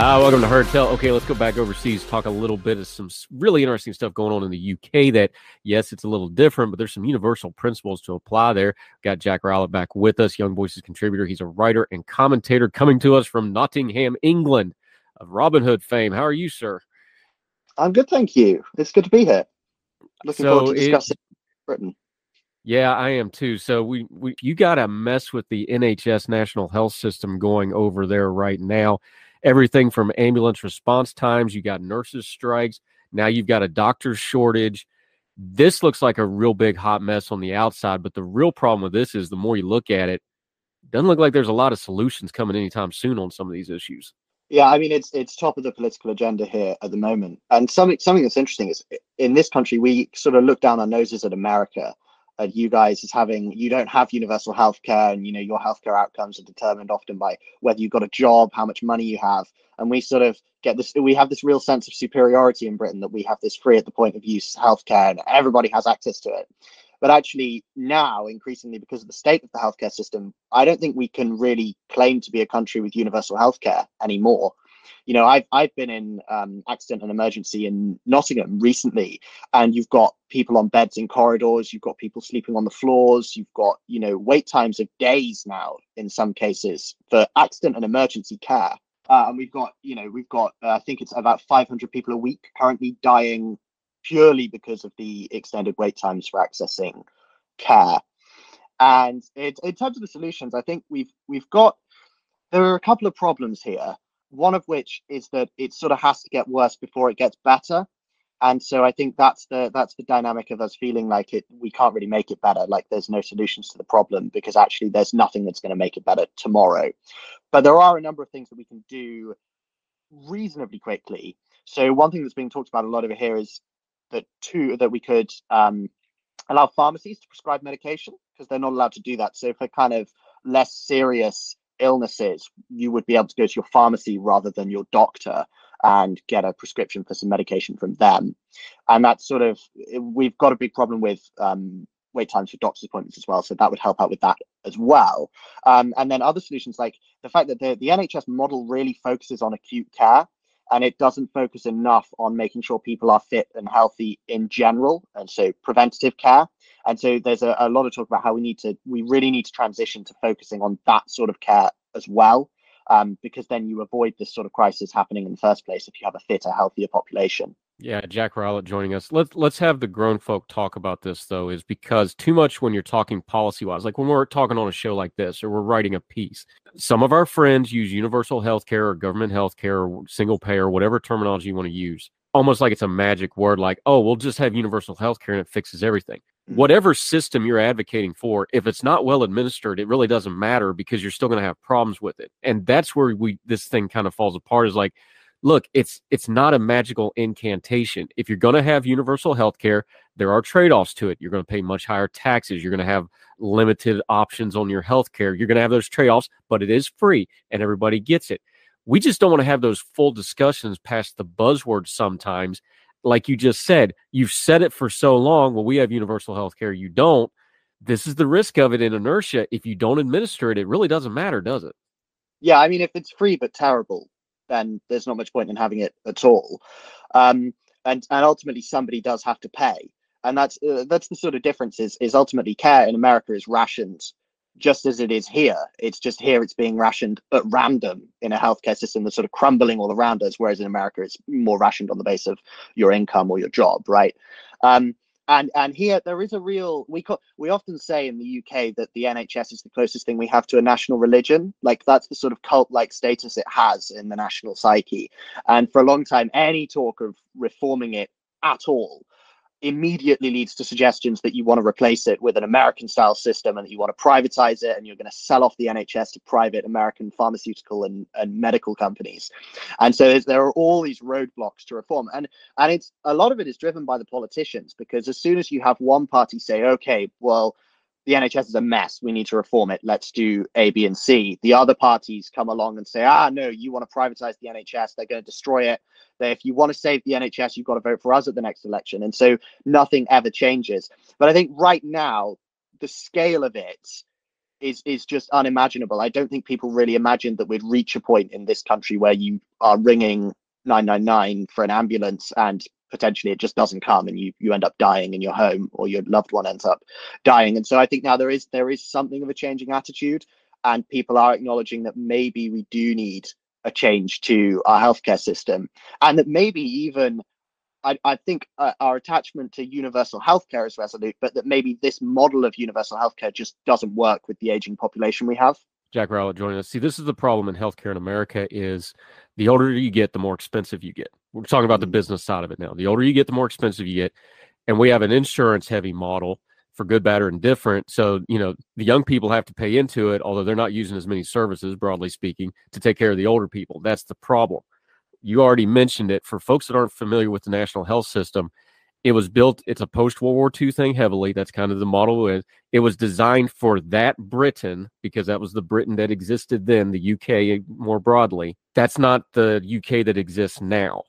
Uh, welcome to Heard Tell. Okay, let's go back overseas, talk a little bit of some really interesting stuff going on in the UK that, yes, it's a little different, but there's some universal principles to apply there. Got Jack Rowlett back with us, Young Voices contributor. He's a writer and commentator coming to us from Nottingham, England, of Robin Hood fame. How are you, sir? I'm good, thank you. It's good to be here. Looking So forward to it- discussing Britain. Yeah, I am too. So we, we you got to mess with the NHS National Health System going over there right now. Everything from ambulance response times, you got nurses strikes, now you've got a doctor's shortage. This looks like a real big hot mess on the outside, but the real problem with this is the more you look at it, doesn't look like there's a lot of solutions coming anytime soon on some of these issues. Yeah, I mean it's it's top of the political agenda here at the moment. And something something that's interesting is in this country we sort of look down our noses at America you guys as having you don't have universal healthcare, and you know your healthcare outcomes are determined often by whether you've got a job, how much money you have. And we sort of get this we have this real sense of superiority in Britain that we have this free at the point of use healthcare and everybody has access to it. But actually, now increasingly because of the state of the healthcare system, I don't think we can really claim to be a country with universal healthcare anymore. You know, I've I've been in um, accident and emergency in Nottingham recently, and you've got people on beds in corridors, you've got people sleeping on the floors, you've got you know wait times of days now in some cases for accident and emergency care. Uh, and we've got, you know, we've got, uh, I think it's about 500 people a week currently dying purely because of the extended wait times for accessing care. And it, in terms of the solutions, I think we've we've got there are a couple of problems here. One of which is that it sort of has to get worse before it gets better. And so I think that's the that's the dynamic of us feeling like it we can't really make it better, like there's no solutions to the problem because actually there's nothing that's going to make it better tomorrow. But there are a number of things that we can do reasonably quickly. So one thing that's being talked about a lot over here is that two that we could um, allow pharmacies to prescribe medication because they're not allowed to do that. So for kind of less serious illnesses, you would be able to go to your pharmacy rather than your doctor and get a prescription for some medication from them. And that's sort of we've got a big problem with um, wait times for doctor's appointments as well. So that would help out with that as well. Um, and then other solutions like the fact that the, the NHS model really focuses on acute care and it doesn't focus enough on making sure people are fit and healthy in general. And so preventative care. And so there's a, a lot of talk about how we need to, we really need to transition to focusing on that sort of care as well. Um, because then you avoid this sort of crisis happening in the first place if you have a fitter, healthier population. Yeah, Jack Rowlett joining us. Let's let's have the grown folk talk about this though, is because too much when you're talking policy wise, like when we're talking on a show like this or we're writing a piece, some of our friends use universal health care or government health care or single payer, whatever terminology you want to use, almost like it's a magic word, like, oh, we'll just have universal health care and it fixes everything. Mm-hmm. Whatever system you're advocating for, if it's not well administered, it really doesn't matter because you're still going to have problems with it. And that's where we this thing kind of falls apart is like look, it's it's not a magical incantation. If you're going to have universal health care, there are trade-offs to it. You're going to pay much higher taxes. You're going to have limited options on your health care. You're going to have those trade-offs, but it is free and everybody gets it. We just don't want to have those full discussions past the buzzwords sometimes. Like you just said, you've said it for so long. Well, we have universal health care. You don't. This is the risk of it in inertia. If you don't administer it, it really doesn't matter, does it? Yeah, I mean, if it's free but terrible, then there's not much point in having it at all. Um, and and ultimately, somebody does have to pay, and that's uh, that's the sort of difference. Is is ultimately care in America is rationed just as it is here. It's just here it's being rationed at random in a healthcare system that's sort of crumbling all around us, whereas in America it's more rationed on the base of your income or your job, right? Um, and and here there is a real we co- we often say in the UK that the NHS is the closest thing we have to a national religion. Like that's the sort of cult like status it has in the national psyche. And for a long time, any talk of reforming it at all immediately leads to suggestions that you want to replace it with an American style system and that you want to privatize it and you're going to sell off the NHS to private American pharmaceutical and, and medical companies. And so there are all these roadblocks to reform. And and it's a lot of it is driven by the politicians because as soon as you have one party say, okay, well, the NHS is a mess. We need to reform it. Let's do A, B, and C. The other parties come along and say, ah, no, you want to privatize the NHS. They're going to destroy it. If you want to save the NHS, you've got to vote for us at the next election. And so nothing ever changes. But I think right now, the scale of it is is just unimaginable. I don't think people really imagined that we'd reach a point in this country where you are ringing 999 for an ambulance and potentially it just doesn't come and you you end up dying in your home or your loved one ends up dying and so i think now there is there is something of a changing attitude and people are acknowledging that maybe we do need a change to our healthcare system and that maybe even I, I think uh, our attachment to universal healthcare is resolute, but that maybe this model of universal healthcare just doesn't work with the aging population we have. Jack Rowlett joining us. See, this is the problem in healthcare in America is the older you get, the more expensive you get. We're talking about the mm-hmm. business side of it now. The older you get, the more expensive you get. And we have an insurance heavy model for good, bad, or indifferent. So, you know, the young people have to pay into it, although they're not using as many services, broadly speaking, to take care of the older people. That's the problem. You already mentioned it. For folks that aren't familiar with the national health system, it was built, it's a post World War II thing heavily. That's kind of the model. It was designed for that Britain because that was the Britain that existed then, the UK eh, more broadly. That's not the UK that exists now.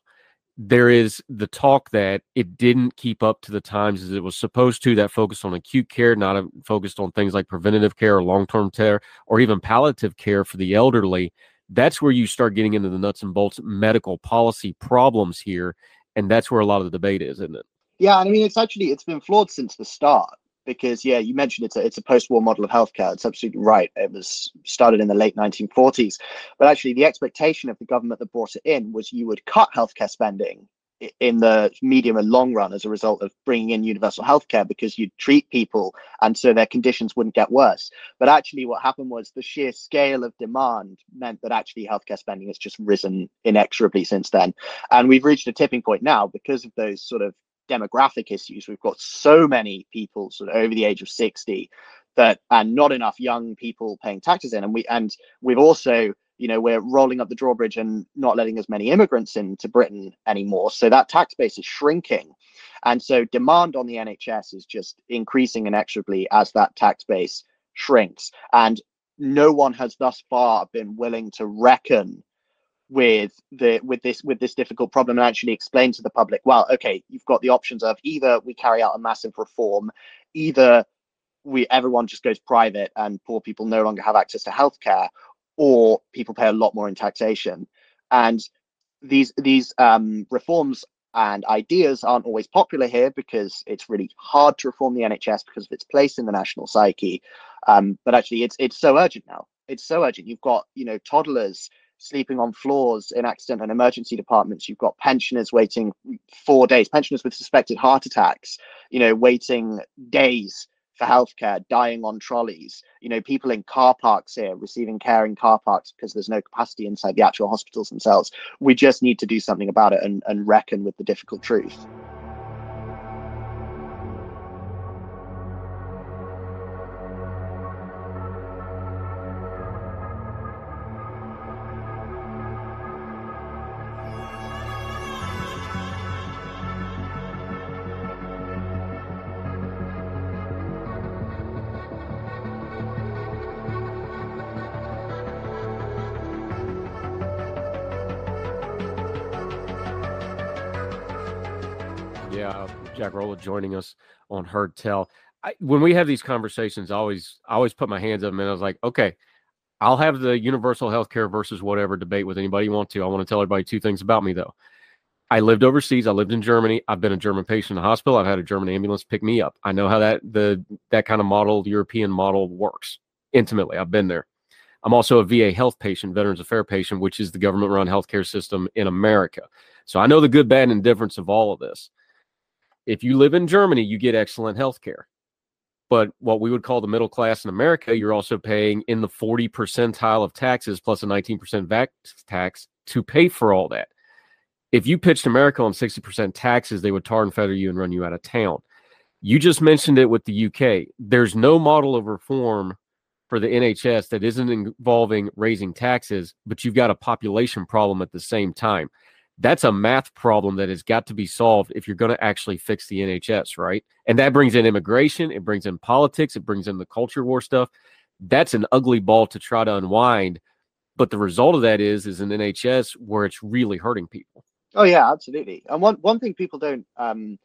There is the talk that it didn't keep up to the times as it was supposed to, that focused on acute care, not um, focused on things like preventative care or long term care or even palliative care for the elderly. That's where you start getting into the nuts and bolts medical policy problems here. And that's where a lot of the debate is, isn't it? Yeah, I mean, it's actually it's been flawed since the start because yeah, you mentioned it's a it's a post-war model of healthcare. It's absolutely right. It was started in the late 1940s, but actually the expectation of the government that brought it in was you would cut healthcare spending in the medium and long run as a result of bringing in universal healthcare because you'd treat people and so their conditions wouldn't get worse. But actually, what happened was the sheer scale of demand meant that actually healthcare spending has just risen inexorably since then. And we've reached a tipping point now because of those sort of demographic issues. We've got so many people sort of over the age of 60 that and not enough young people paying taxes in. And we and we've also, you know, we're rolling up the drawbridge and not letting as many immigrants into Britain anymore. So that tax base is shrinking. And so demand on the NHS is just increasing inexorably as that tax base shrinks. And no one has thus far been willing to reckon with the with this with this difficult problem and actually explain to the public well okay you've got the options of either we carry out a massive reform either we everyone just goes private and poor people no longer have access to healthcare or people pay a lot more in taxation and these these um, reforms and ideas aren't always popular here because it's really hard to reform the NHS because of its place in the national psyche. Um, but actually, it's it's so urgent now. It's so urgent. You've got you know toddlers sleeping on floors in accident and emergency departments. You've got pensioners waiting four days, pensioners with suspected heart attacks, you know, waiting days for healthcare, dying on trolleys. You know, people in car parks here receiving care in car parks because there's no capacity inside the actual hospitals themselves. We just need to do something about it and, and reckon with the difficult truth. Joining us on Heard Tell. I, when we have these conversations, I always I always put my hands up and I was like, okay, I'll have the universal health care versus whatever debate with anybody you want to. I want to tell everybody two things about me though. I lived overseas. I lived in Germany. I've been a German patient in the hospital. I've had a German ambulance pick me up. I know how that the that kind of model, European model works. intimately. I've been there. I'm also a VA health patient, Veterans Affairs patient, which is the government run healthcare system in America. So I know the good, bad, and difference of all of this. If you live in Germany, you get excellent healthcare. But what we would call the middle class in America, you're also paying in the 40 percentile of taxes plus a 19% VAT tax to pay for all that. If you pitched America on 60% taxes, they would tar and feather you and run you out of town. You just mentioned it with the UK. There's no model of reform for the NHS that isn't involving raising taxes, but you've got a population problem at the same time. That's a math problem that has got to be solved if you're going to actually fix the NHS, right? And that brings in immigration, it brings in politics, it brings in the culture war stuff. That's an ugly ball to try to unwind. But the result of that is is an NHS where it's really hurting people. Oh yeah, absolutely. And one one thing people don't um,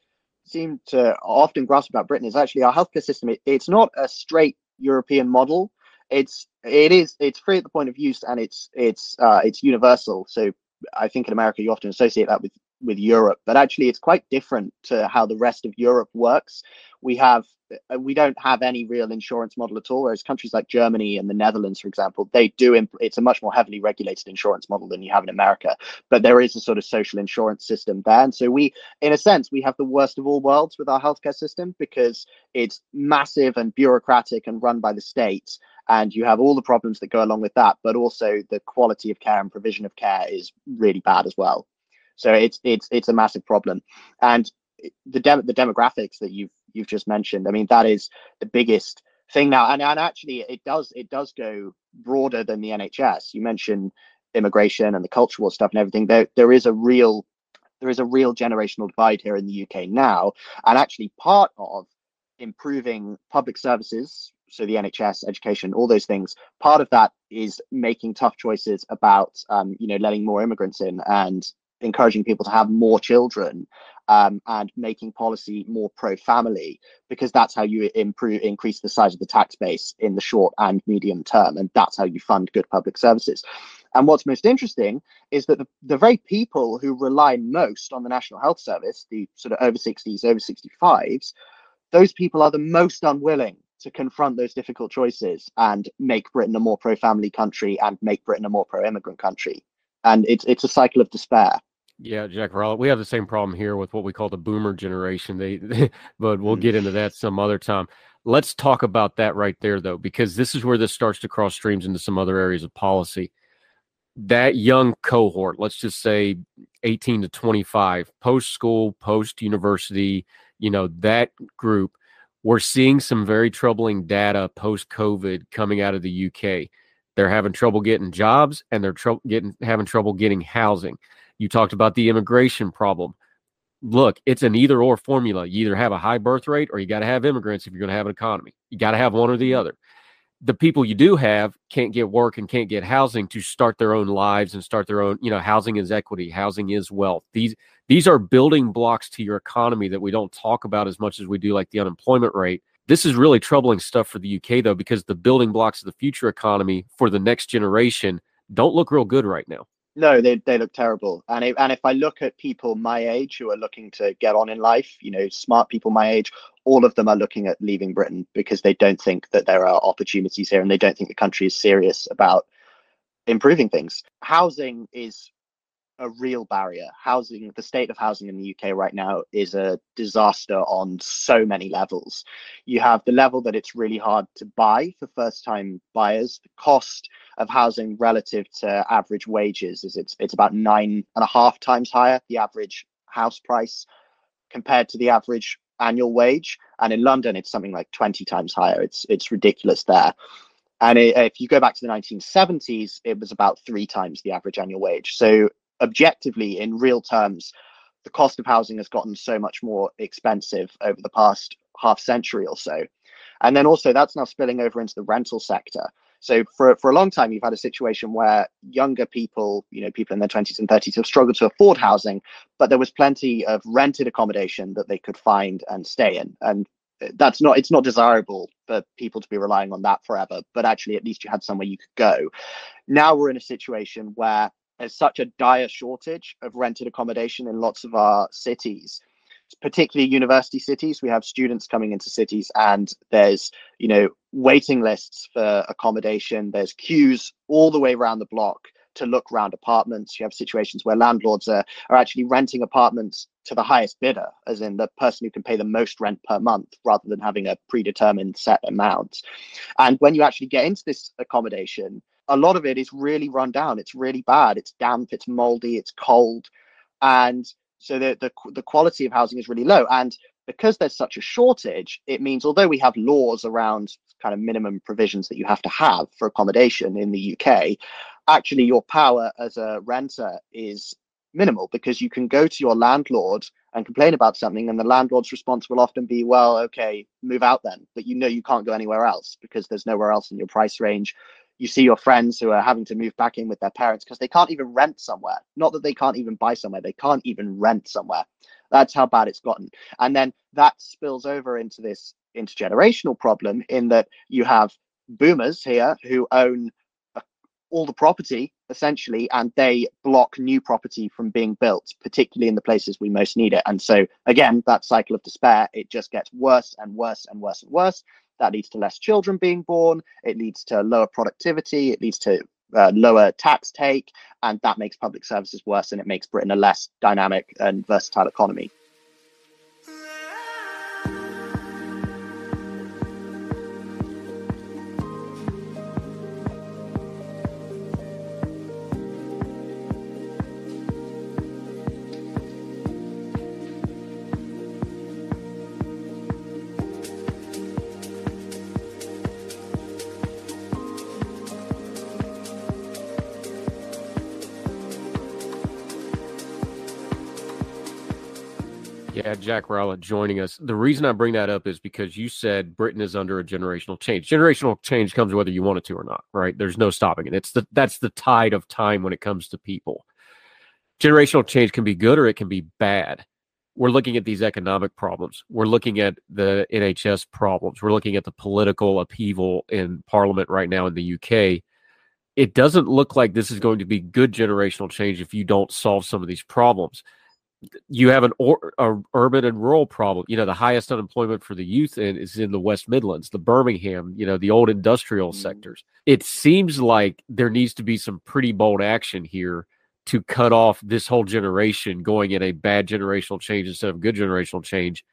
seem to often grasp about Britain is actually our healthcare system. It, it's not a straight European model. It's it is it's free at the point of use and it's it's uh, it's universal. So I think in America you often associate that with with Europe, but actually it's quite different to how the rest of Europe works. We have uh, we don't have any real insurance model at all, whereas countries like Germany and the Netherlands, for example, they do. Imp- it's a much more heavily regulated insurance model than you have in America, but there is a sort of social insurance system there, and so we, in a sense, we have the worst of all worlds with our healthcare system because it's massive and bureaucratic and run by the states and you have all the problems that go along with that but also the quality of care and provision of care is really bad as well. So it's it's it's a massive problem. And the dem- the demographics that you've you've just mentioned i mean that is the biggest thing now. And, and actually it does it does go broader than the nhs you mentioned immigration and the cultural stuff and everything. There there is a real there is a real generational divide here in the uk now. And actually part of improving public services so the NHS, education, all those things. Part of that is making tough choices about, um, you know, letting more immigrants in and encouraging people to have more children um, and making policy more pro-family because that's how you improve increase the size of the tax base in the short and medium term and that's how you fund good public services and what's most interesting is that the, the very people who rely most on the national health service the sort of over 60s over 65s those people are the most unwilling to confront those difficult choices and make Britain a more pro-family country and make Britain a more pro-immigrant country. And it's it's a cycle of despair. Yeah, Jack Rowlett. We have the same problem here with what we call the boomer generation. They, they but we'll mm. get into that some other time. Let's talk about that right there, though, because this is where this starts to cross streams into some other areas of policy. That young cohort, let's just say 18 to 25, post school, post university, you know, that group we're seeing some very troubling data post COVID coming out of the UK. They're having trouble getting jobs and they're tr- getting having trouble getting housing. You talked about the immigration problem. Look, it's an either or formula. You either have a high birth rate or you got to have immigrants if you're going to have an economy. You got to have one or the mm-hmm. other. The people you do have can't get work and can't get housing to start their own lives and start their own, you know, housing is equity, housing is wealth. These these are building blocks to your economy that we don't talk about as much as we do, like the unemployment rate. This is really troubling stuff for the UK, though, because the building blocks of the future economy for the next generation don't look real good right now. No, they, they look terrible. And if, and if I look at people my age who are looking to get on in life, you know, smart people my age, all of them are looking at leaving Britain because they don't think that there are opportunities here and they don't think the country is serious about improving things. Housing is a real barrier. Housing, the state of housing in the UK right now is a disaster on so many levels. You have the level that it's really hard to buy for first time buyers. The cost of housing relative to average wages is it's it's about nine and a half times higher, the average house price compared to the average annual wage. And in London, it's something like 20 times higher. It's it's ridiculous there. And if you go back to the 1970s, it was about three times the average annual wage. So objectively, in real terms, the cost of housing has gotten so much more expensive over the past half century or so. And then also that's now spilling over into the rental sector. So for, for a long time, you've had a situation where younger people, you know, people in their 20s and 30s have struggled to afford housing, but there was plenty of rented accommodation that they could find and stay in. And that's not, it's not desirable for people to be relying on that forever, but actually at least you had somewhere you could go. Now we're in a situation where there's such a dire shortage of rented accommodation in lots of our cities particularly university cities. We have students coming into cities, and there's you know waiting lists for accommodation. There's queues all the way around the block to look around apartments. You have situations where landlords are, are actually renting apartments to the highest bidder, as in the person who can pay the most rent per month, rather than having a predetermined set amount. And when you actually get into this accommodation, a lot of it is really run down. It's really bad. It's damp. It's moldy. It's cold, and so the the the quality of housing is really low. And because there's such a shortage, it means although we have laws around kind of minimum provisions that you have to have for accommodation in the UK, actually your power as a renter is minimal because you can go to your landlord and complain about something and the landlord's response will often be well okay move out then but you know you can't go anywhere else because there's nowhere else in your price range you see your friends who are having to move back in with their parents because they can't even rent somewhere. Not that they can't even buy somewhere they can't even rent somewhere. That's how bad it's gotten. And then that spills over into this intergenerational problem in that you have boomers here who own uh, all the property essentially and they block new property from being built particularly in the places we most need it. And so again that cycle of despair it just gets worse and worse and worse and worse that leads to less children being born. It leads to lower productivity. It leads to uh, lower tax take. And that makes public services worse and it makes britain a less dynamic and versatile economy Yeah, Jack Rowlett joining us. The reason I bring that up is because you said Britain is under a generational change. Generational change comes whether you want it to or not, right? There's no stopping it. It's the that's the tide of time when it comes to people. Generational change can be good or it can be bad. We're looking at these economic problems. We're looking at the NHS problems. We're looking at the political upheaval in Parliament right now in the UK. It doesn't look like this is going to be good generational change if you don't solve some of these problems you have an or, a urban and rural problem. You know, the highest unemployment for the youth in, is in the West Midlands, the Birmingham, you know, the old industrial mm. sectors. It seems like there needs to be some pretty bold action here to cut off this whole generation going in a bad generational change instead of good generational change.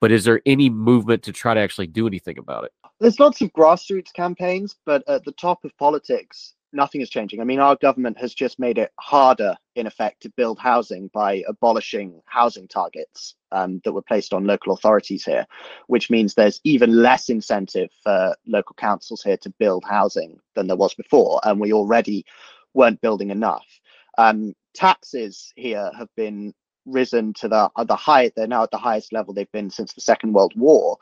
But is there any movement to try to actually do anything about it? There's lots of grassroots campaigns, but at the top of politics, nothing is changing. I mean, our government has just made it harder, in effect, to build housing by abolishing housing targets um, that were placed on local authorities here, which means there's even less incentive for local councils here to build housing than there was before. And we already weren't building enough. Um, taxes here have been risen to the uh, the high they're now at the highest level they've been since the second world war.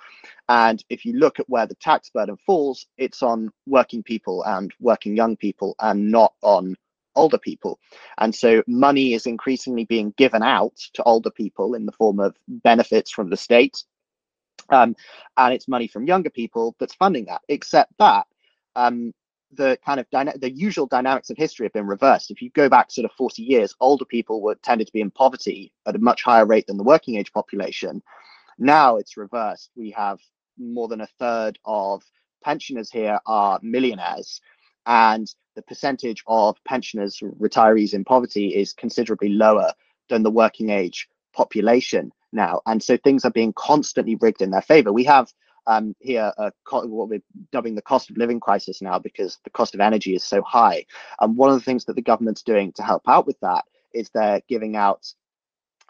And if you look at where the tax burden falls it's on working people and working young people and not on older people. And so money is increasingly being given out to older people in the form of benefits from the state. Um, and it's money from younger people that's funding that except that um, the kind of dyna- the usual dynamics of history have been reversed. If you go back sort of 40 years, older people were tended to be in poverty at a much higher rate than the working age population. Now it's reversed. We have more than a third of pensioners here are millionaires, and the percentage of pensioners, retirees in poverty, is considerably lower than the working age population now. And so things are being constantly rigged in their favor. We have um, here uh, what we're dubbing the cost of living crisis now because the cost of energy is so high. And one of the things that the government's doing to help out with that is they're giving out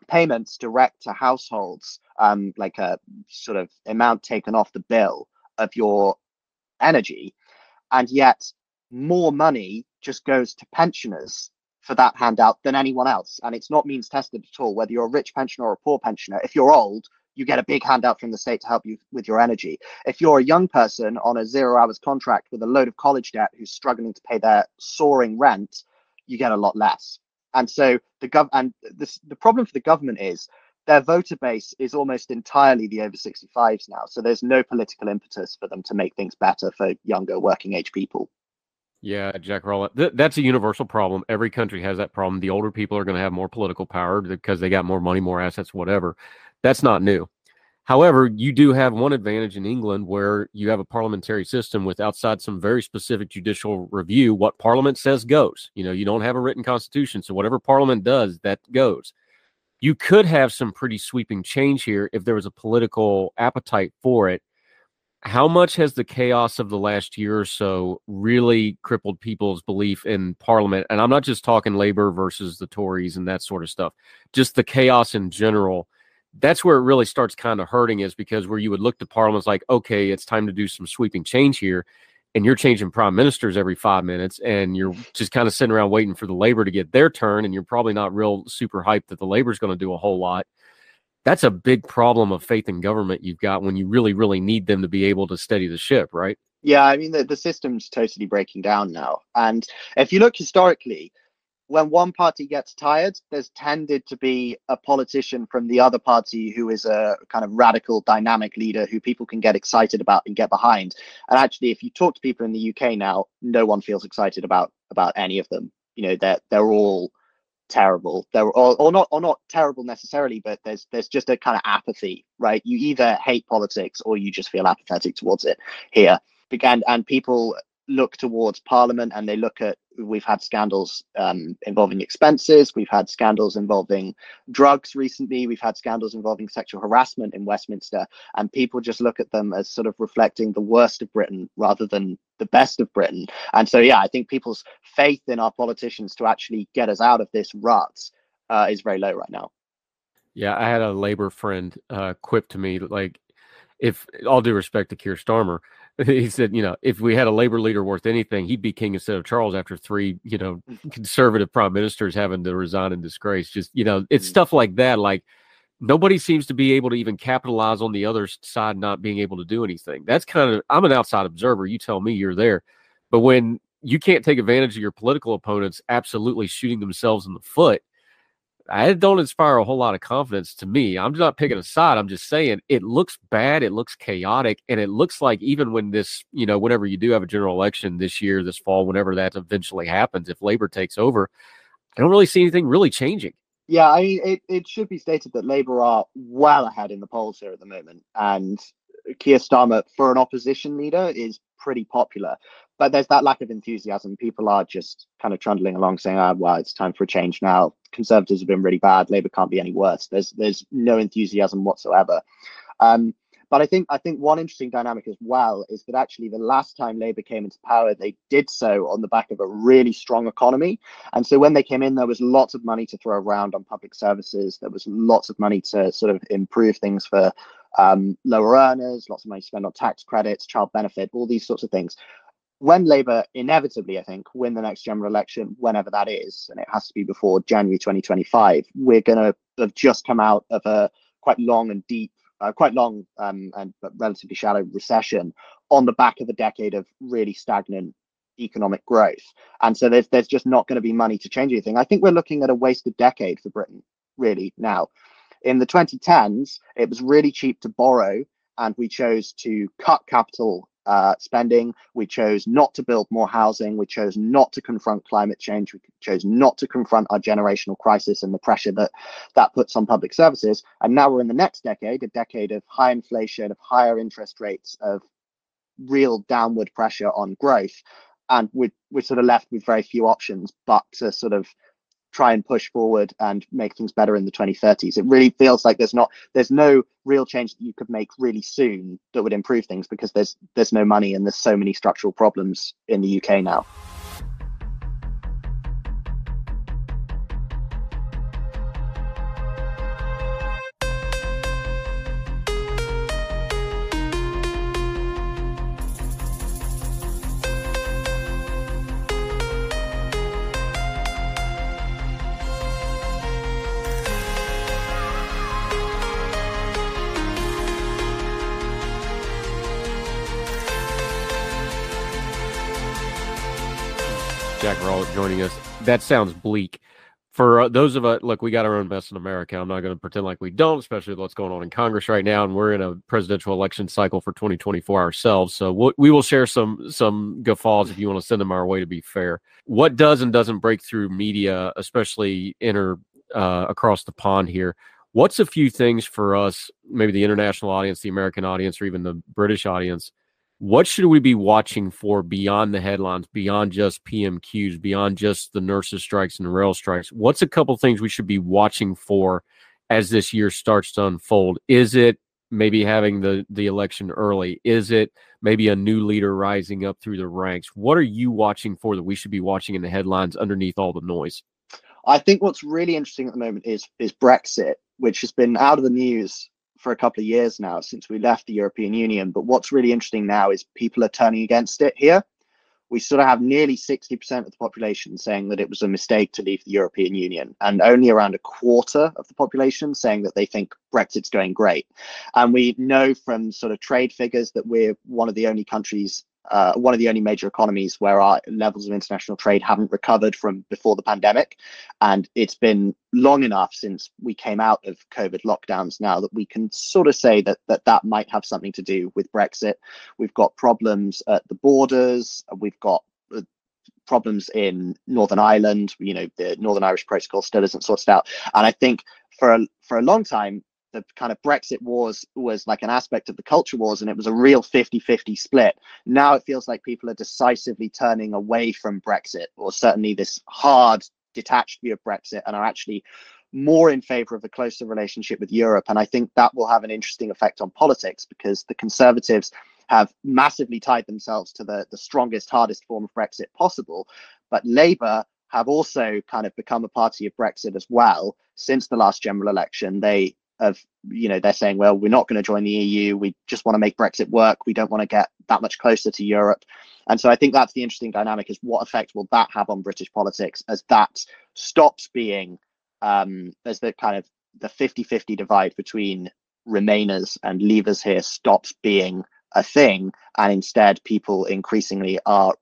payments direct to households, um, like a sort of amount taken off the bill of your energy. And yet more money just goes to pensioners for that handout than anyone else. And it's not means tested at all, whether you're a rich pensioner or a poor pensioner. If you're old, you get a big handout from the state to help you with your energy. If you're a young person on a zero hours contract with a load of college debt who's struggling to pay their soaring rent, you get a lot less. And so the gov and this the problem for the government is their voter base is almost entirely the over 65s now. So there's no political impetus for them to make things better for younger working age people. Yeah, Jack Rowlett. Th- that's a universal problem. Every country has that problem. The older people are going to have more political power because they got more money, more assets, whatever That's not new. However, you do have one advantage in England where you have a parliamentary system with outside some very specific judicial review. What Parliament says goes. You know, you don't have a written constitution, so whatever Parliament does, that goes. You could have some pretty sweeping change here if there was a political appetite for it. How much has the chaos of the last year or so really crippled people's belief in Parliament? And I'm not just talking Labor versus the Tories and that sort of stuff, just the chaos in general that's where it really starts kind of hurting is because where you would look to parliaments like, okay, it's time to do some sweeping change here. And you're changing prime ministers every five minutes, and you're mm-hmm. just kind of sitting around waiting for the labor to get their turn, and you're probably not real super hyped that the labor is going to do a whole lot. That's a big problem of faith in government you've got when you really, really need them to be able to steady the ship, right? Yeah, I mean the, the system's totally breaking down now. And if you look historically, when one party gets tired, there's tended to be a politician from the other party who is a kind of radical, dynamic leader who people can get excited about and get behind. And actually, if you talk to people in the UK now, no one feels excited about about any of them. You know, they're they're all terrible. They're or, or not or not terrible necessarily, but there's there's just a kind of apathy, right? You either hate politics or you just feel apathetic towards it here. And and people look towards Parliament and they look at we've had scandals um, involving expenses, we've had scandals involving drugs recently, we've had scandals involving sexual harassment in Westminster, and people just look at them as sort of reflecting the worst of Britain rather than the best of Britain. And so, yeah, I think people's faith in our politicians to actually get us out of this rut uh, is very low right now. Yeah, I had a labor friend uh, quip to me like, if all due respect to Keir Starmer, he said, you know, if we had a labor leader worth anything, he'd be king instead of Charles after three, you know, mm. conservative prime ministers having to resign in disgrace. Just, you know, it's mm. stuff like that. Like nobody seems to be able to even capitalize on the other side not being able to do anything. That's kind of, I'm an outside observer. You tell me you're there. But when you can't take advantage of your political opponents absolutely shooting themselves in the foot, I don't inspire a whole lot of confidence to me. I'm not picking a side. I'm just saying it looks bad. It looks chaotic. And it looks like even when this, you know, whenever you do have a general election this year, this fall, whenever that eventually happens, if Labor takes over, I don't really see anything really changing. Yeah, I mean, it, it should be stated that Labour are well ahead in the polls here at the moment. And Keir Starmer, for an opposition leader, is pretty popular but there's that lack of enthusiasm. People are just kind of trundling along saying, "Ah, oh, well, it's time for a change now." Conservatives have been really bad. Labour can't be any worse. There's there's no enthusiasm whatsoever. Um, but I think I think one interesting dynamic as well is that actually the last time Labour came into power, they did so on the back of a really strong economy. And so when they came in, there was lots of money to throw around on public services. There was lots of money to sort of improve things for um, lower earners, lots of money spent on tax credits, child benefit, all these sorts of things when Labour inevitably, I think, win the next general election, whenever that is, and it has to be before January 2025, we're going to have just come out of a quite long and deep, uh, quite long um, and relatively shallow recession on the back of a decade of really stagnant economic growth. And so there's there's just not going to be money to change anything. I think we're looking at a wasted decade for Britain, really, now. In the 2010s, it was really cheap to borrow, and we chose to cut capital uh, spending. We chose not to build more housing. We chose not to confront climate change. We chose not to confront our generational crisis and the pressure that that puts on public services. And now we're in the next decade, a decade of high inflation, of higher interest rates, of real downward pressure on growth. And we're, we're sort of left with very few options but to sort of try and push forward and make things better in the 2030s. It really feels like there's not there's no real change that you could make really soon that would improve things because there's there's no money and there's so many structural problems in the UK now. Joining us. That sounds bleak. For uh, those of us, look, we got our own best in America. I'm not going to pretend like we don't, especially what's going on in Congress right now, and we're in a presidential election cycle for 2024 ourselves. So we'll, we will share some some guffaws if you want to send them our way. To be fair, what does and doesn't break through media, especially inter uh, across the pond here, What's a few things for us, maybe the international audience, the American audience, or even the British audience? What should we be watching for beyond the headlines, beyond just PMQs, beyond just the nurses' strikes and rail strikes? What's a couple things we should be watching for as this year starts to unfold? Is it maybe having the the election early? Is it maybe a new leader rising up through the ranks? What are you watching for that we should be watching in the headlines underneath all the noise? I think what's really interesting at the moment is is Brexit, which has been out of the news for a couple of years now since we left the European Union. But what's really interesting now is people are turning against it here we sort of have nearly 60% of the population saying that it was a mistake to leave the European Union, and only around a quarter of the population saying that they think Brexit's going great. And we know from sort of trade figures that we're one of the only countries uh, one of the only major economies where our levels of international trade haven't recovered from before the pandemic. And it's been long enough since we came out of COVID lockdowns now that we can sort of say that that, that might have something to do with Brexit. We've got problems at the borders, we've got uh, problems in Northern Ireland. You know, the Northern Irish Protocol still isn't sorted out. And I think for a, for a long time, the kind of Brexit wars was like an aspect of the culture wars and it was a real 50 50 split. Now it feels like people are decisively turning away from Brexit, or certainly this hard, detached view of Brexit, and are actually more in favor of a closer relationship with Europe. And I think that will have an interesting effect on politics because the Conservatives have massively tied themselves to the, the strongest, hardest form of Brexit possible. But Labour have also kind of become a party of Brexit as well since the last general election. They of you know they're saying well we're not going to join the eu we just want to make brexit work. We don't want to get that much closer to europe. And so i think that's the interesting dynamic is what effect will that have on british politics as that stops being um as the kind of the 50-50 divide between remainers and leavers here stops being a thing and instead people increasingly are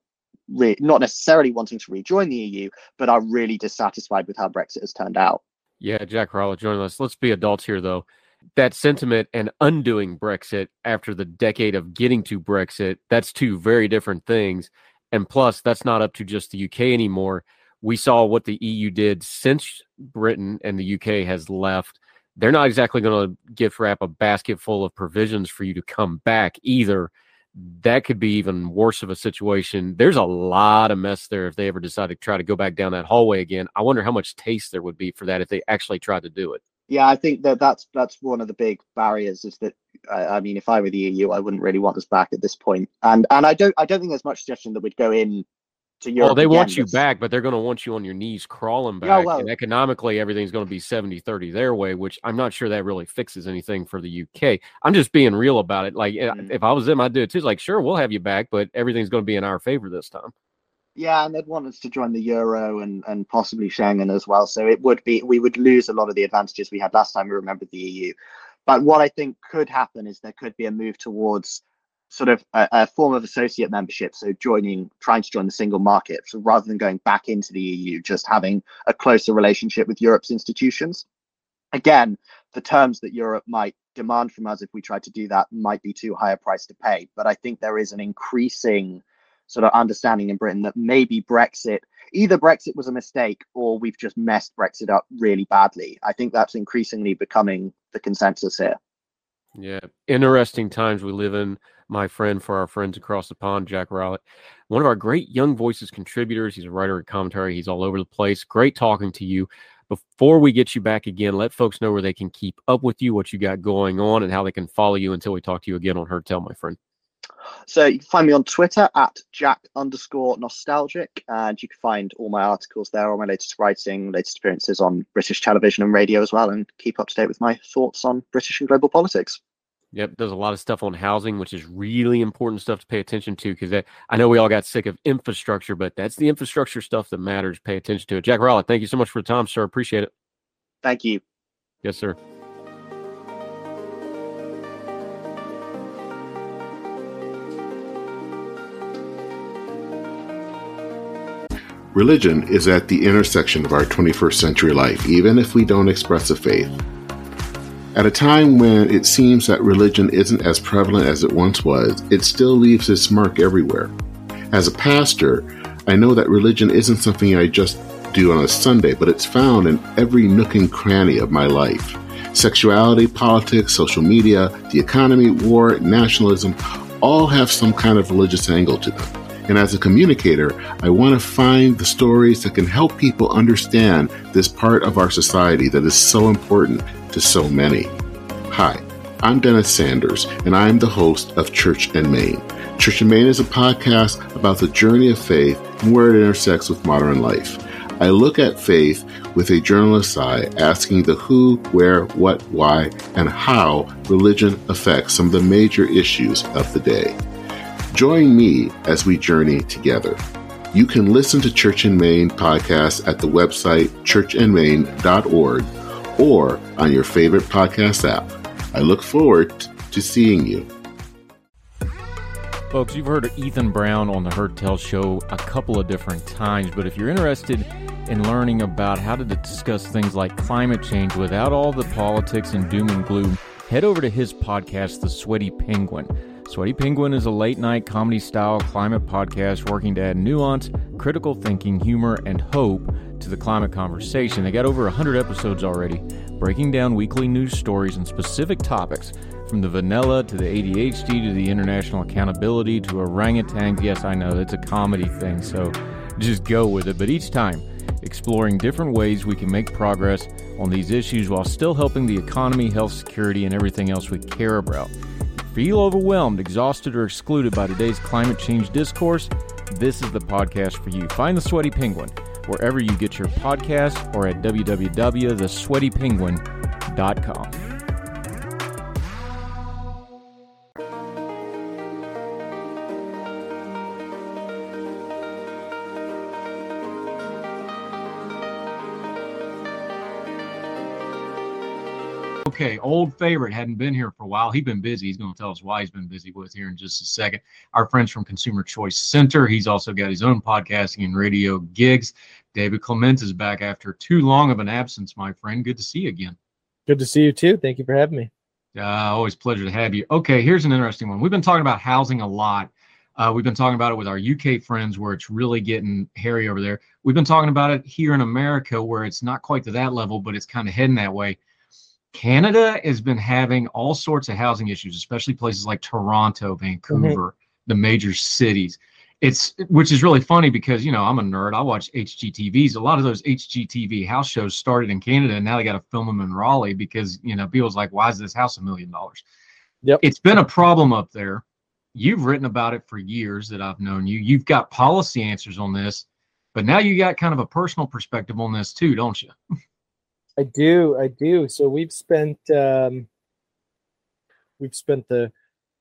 re- not necessarily wanting to rejoin the eu but are really dissatisfied with how brexit has turned out yeah, Jack Rowlett joining us. Let's be adults here, though. That sentiment and undoing Brexit after the decade of getting to Brexit, that's two very different things. And plus, that's not up to just the UK anymore. We saw what the EU did since Britain and the UK has left. They're not exactly going to gift wrap a basket full of provisions for you to come back either that could be even worse of a situation. There's a lot of mess there if they ever decide to try to go back down that hallway again. I wonder how much taste there would be for that if they actually tried to do it. Yeah, I think that that's that's one of the big barriers. Is that I, I mean, if I were the EU, I wouldn't really want us back at this point. And and I don't I don't think there's much suggestion that we'd go in to Europe. Oh, they again. want you back, but they're going to want you on your knees crawling back. Yeah, well, and economically, everything's going to be 70 30 their way, which I'm not sure that really fixes anything for the UK. I'm just being real about it. Like, mm. if I was them, I'd do it too. It's like, sure, we'll have you back, but everything's going to be in our favor this time. Yeah, and they'd want us to join the euro and, and possibly Schengen as well. So it would be, we would lose a lot of the advantages we had last time we remembered the EU. But what I think could happen is there could be a move towards sort of a, a, form of associate membership. So joining, trying to join the single market. So rather than going back into the EU, just having a closer relationship with Europe's institutions. Again, the terms that Europe might demand from us if we try to do that might be too high a price to pay. But I think there is an increasing sort of understanding in Britain that maybe Brexit, either Brexit was a mistake or we've just messed Brexit up really badly. I think that's increasingly becoming the consensus here. Yeah, interesting times we live in my friend for our friends across the pond, Jack Rowlett. One of our great Young Voices contributors. He's a writer and commentary. He's all over the place. Great talking to you. Before we get you back again, let folks know where they can keep up with you, what you got going on, and how they can follow you until we talk to you again on Heard Tell, my friend. So you can find me on Twitter at Jack underscore nostalgic, and you can find all my articles there, all my latest writing, latest appearances on British television and radio as well, and keep up to date with my thoughts on British and global politics. Yep, does a lot of stuff on housing, which is really important stuff to pay attention to because I know we all got sick of infrastructure, but that's the infrastructure stuff that matters. Pay attention to it. Jack Rowlett, thank you so much for the time, sir. Appreciate it. Thank you. Yes, sir. Religion is at the intersection of our 21st century life, even if we don't express a faith. At a time when it seems that religion isn't as prevalent as it once was, it still leaves its mark everywhere. As a pastor, I know that religion isn't something I just do on a Sunday, but it's found in every nook and cranny of my life. Sexuality, politics, social media, the economy, war, nationalism all have some kind of religious angle to them. And as a communicator, I want to find the stories that can help people understand this part of our society that is so important to so many. Hi, I'm Dennis Sanders, and I'm the host of Church and Main. Church and Main is a podcast about the journey of faith and where it intersects with modern life. I look at faith with a journalist's eye, asking the who, where, what, why, and how religion affects some of the major issues of the day. Join me as we journey together. You can listen to Church in Main podcast at the website churchandmain.org or on your favorite podcast app. I look forward to seeing you. Folks, you've heard of Ethan Brown on the Heard Tell show a couple of different times, but if you're interested in learning about how to discuss things like climate change without all the politics and doom and gloom, head over to his podcast, The Sweaty Penguin. Sweaty Penguin is a late night comedy style climate podcast working to add nuance, critical thinking, humor, and hope to the climate conversation. They got over 100 episodes already, breaking down weekly news stories and specific topics from the vanilla to the ADHD to the international accountability to orangutans. Yes, I know it's a comedy thing, so just go with it. But each time, exploring different ways we can make progress on these issues while still helping the economy, health, security, and everything else we care about. Feel overwhelmed, exhausted, or excluded by today's climate change discourse? This is the podcast for you. Find the Sweaty Penguin wherever you get your podcasts or at www.thesweatypenguin.com. Okay, old favorite hadn't been here for a while. He's been busy. He's going to tell us why he's been busy with here in just a second. Our friends from Consumer Choice Center. He's also got his own podcasting and radio gigs. David Clement is back after too long of an absence, my friend. Good to see you again. Good to see you too. Thank you for having me. Uh, always pleasure to have you. Okay, here's an interesting one. We've been talking about housing a lot. Uh, we've been talking about it with our UK friends where it's really getting hairy over there. We've been talking about it here in America where it's not quite to that level, but it's kind of heading that way. Canada has been having all sorts of housing issues, especially places like Toronto, Vancouver, mm-hmm. the major cities. It's which is really funny because you know I'm a nerd. I watch HGTVs. A lot of those HGTV house shows started in Canada, and now they got to film them in Raleigh because you know people's like, why is this house a million dollars? Yep. It's been a problem up there. You've written about it for years that I've known you. You've got policy answers on this, but now you got kind of a personal perspective on this too, don't you? I do, I do. So we've spent um, we've spent the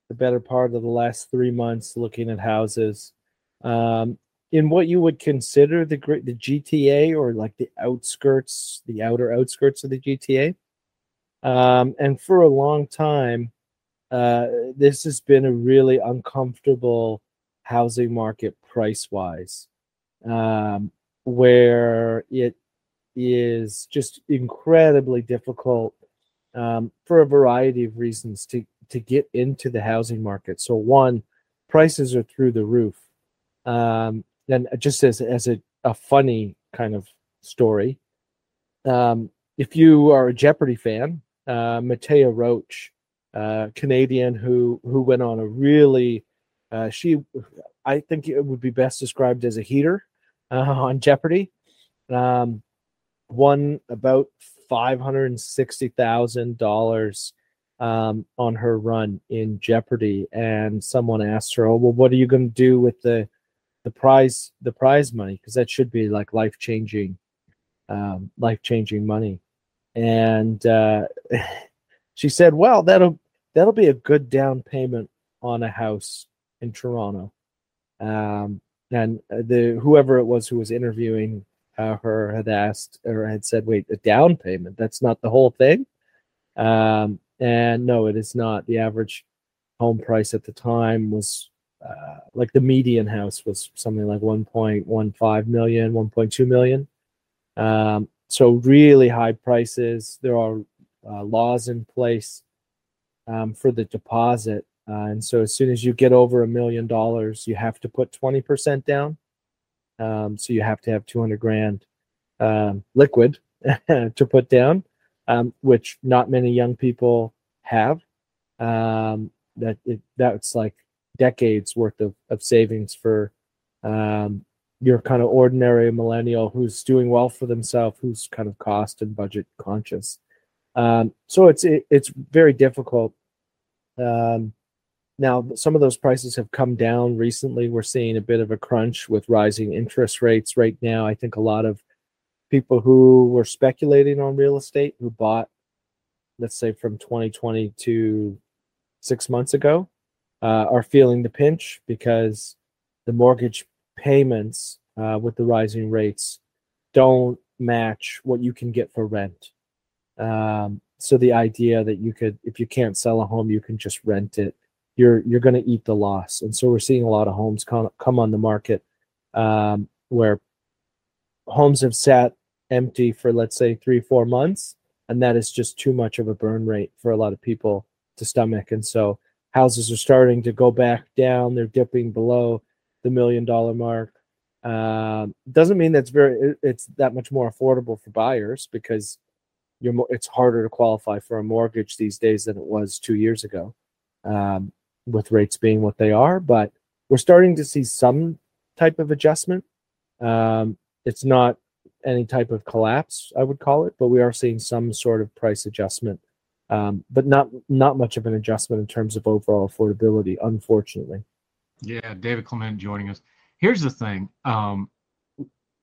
the better part of the last three months looking at houses um, in what you would consider the great the GTA or like the outskirts, the outer outskirts of the GTA. Um, and for a long time, uh, this has been a really uncomfortable housing market price wise, um, where it is just incredibly difficult um, for a variety of reasons to to get into the housing market. So one, prices are through the roof. Um, and just as as a, a funny kind of story, um, if you are a Jeopardy fan, uh, Mattea Roach, uh, Canadian who who went on a really uh, she I think it would be best described as a heater uh, on Jeopardy. Um, won about five hundred and sixty thousand um, dollars on her run in Jeopardy, and someone asked her, "Oh, well, what are you going to do with the the prize the prize money? Because that should be like life changing, um, life changing money." And uh, she said, "Well, that'll that'll be a good down payment on a house in Toronto." Um, and the whoever it was who was interviewing uh, her had asked or had said, wait, a down payment, that's not the whole thing. Um, and no, it is not. The average home price at the time was uh, like the median house was something like 1.15 million, 1.2 million. Um, so really high prices. There are uh, laws in place um, for the deposit. Uh, and so as soon as you get over a million dollars, you have to put 20% down. Um, so you have to have 200 grand um, liquid to put down. um, which not many young people have. Um, that it, that's like decades worth of, of savings for um, your kind of ordinary millennial who's doing well for themselves, who's kind of cost and budget conscious. Um, so it's it, it's very difficult. Um, now, some of those prices have come down recently. We're seeing a bit of a crunch with rising interest rates right now. I think a lot of people who were speculating on real estate who bought, let's say, from 2020 to six months ago, uh, are feeling the pinch because the mortgage payments uh, with the rising rates don't match what you can get for rent. Um, so the idea that you could, if you can't sell a home, you can just rent it. You're you're going to eat the loss, and so we're seeing a lot of homes come come on the market um, where homes have sat empty for let's say three four months, and that is just too much of a burn rate for a lot of people to stomach, and so houses are starting to go back down. They're dipping below the million dollar mark. Um, doesn't mean that's very it's that much more affordable for buyers because you're more, it's harder to qualify for a mortgage these days than it was two years ago, um, with rates being what they are. But we're starting to see some type of adjustment. Um, it's not any type of collapse, I would call it, but we are seeing some sort of price adjustment, um, but not not much of an adjustment in terms of overall affordability, unfortunately. Yeah, David Clement joining us. Here's the thing. Um,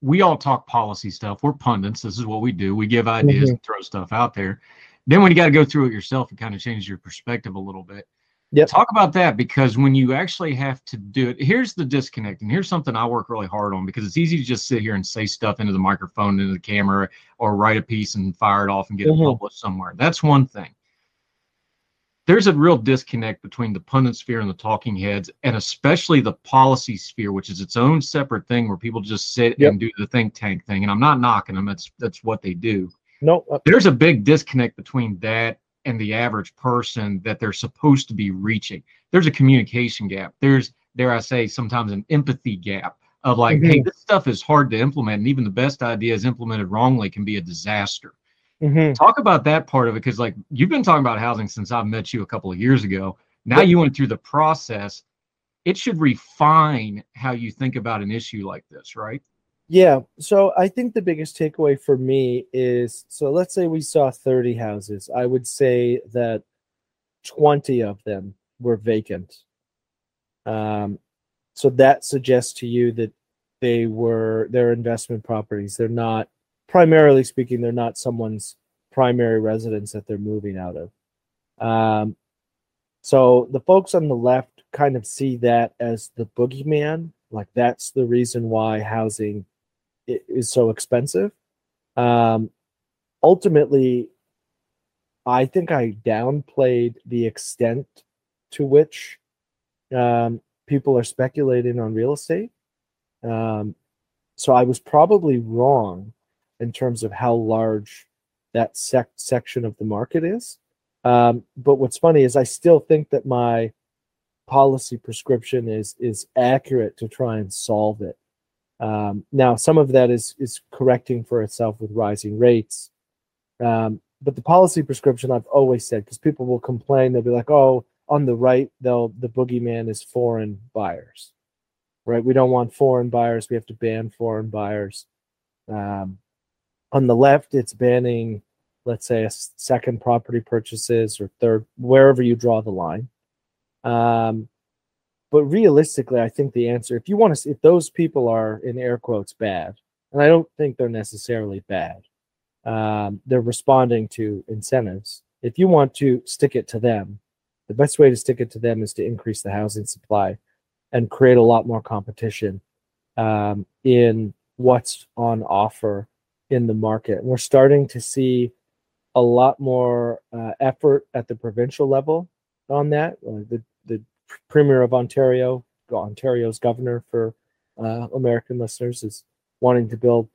we all talk policy stuff. We're pundits. This is what we do. We give ideas mm-hmm. and throw stuff out there. Then when you got to go through it yourself, it kind of changes your perspective a little bit. Yeah. Talk about that because when you actually have to do it, here's the disconnect. And here's something I work really hard on because it's easy to just sit here and say stuff into the microphone, into the camera, or write a piece and fire it off and get mm-hmm. it published somewhere. That's one thing there's a real disconnect between the pundit sphere and the talking heads, and especially the policy sphere, which is its own separate thing where people just sit yep. and do the think tank thing. And I'm not knocking them; that's that's what they do. No, uh, there's a big disconnect between that and the average person that they're supposed to be reaching. There's a communication gap. There's, dare I say, sometimes an empathy gap of like, mm-hmm. hey, this stuff is hard to implement, and even the best ideas implemented wrongly can be a disaster. Mm-hmm. Talk about that part of it because, like, you've been talking about housing since I've met you a couple of years ago. Now you went through the process. It should refine how you think about an issue like this, right? Yeah. So I think the biggest takeaway for me is so let's say we saw 30 houses. I would say that 20 of them were vacant. Um, so that suggests to you that they were their investment properties. They're not primarily speaking, they're not someone's primary residence that they're moving out of. Um, so the folks on the left kind of see that as the boogeyman, like that's the reason why housing is so expensive. Um, ultimately, I think I downplayed the extent to which um, people are speculating on real estate. Um, so I was probably wrong in terms of how large that sec- section of the market is. Um, but what's funny is I still think that my policy prescription is is accurate to try and solve it. Um, now, some of that is is correcting for itself with rising rates, um, but the policy prescription I've always said because people will complain, they'll be like, "Oh, on the right, they'll the boogeyman is foreign buyers, right? We don't want foreign buyers. We have to ban foreign buyers." Um, on the left, it's banning, let's say, a second property purchases or third, wherever you draw the line. Um, but realistically, I think the answer, if you want to, if those people are in air quotes bad, and I don't think they're necessarily bad, um, they're responding to incentives. If you want to stick it to them, the best way to stick it to them is to increase the housing supply and create a lot more competition um, in what's on offer in the market. We're starting to see a lot more uh, effort at the provincial level on that. The the Premier of Ontario, Ontario's governor for uh, American listeners, is wanting to build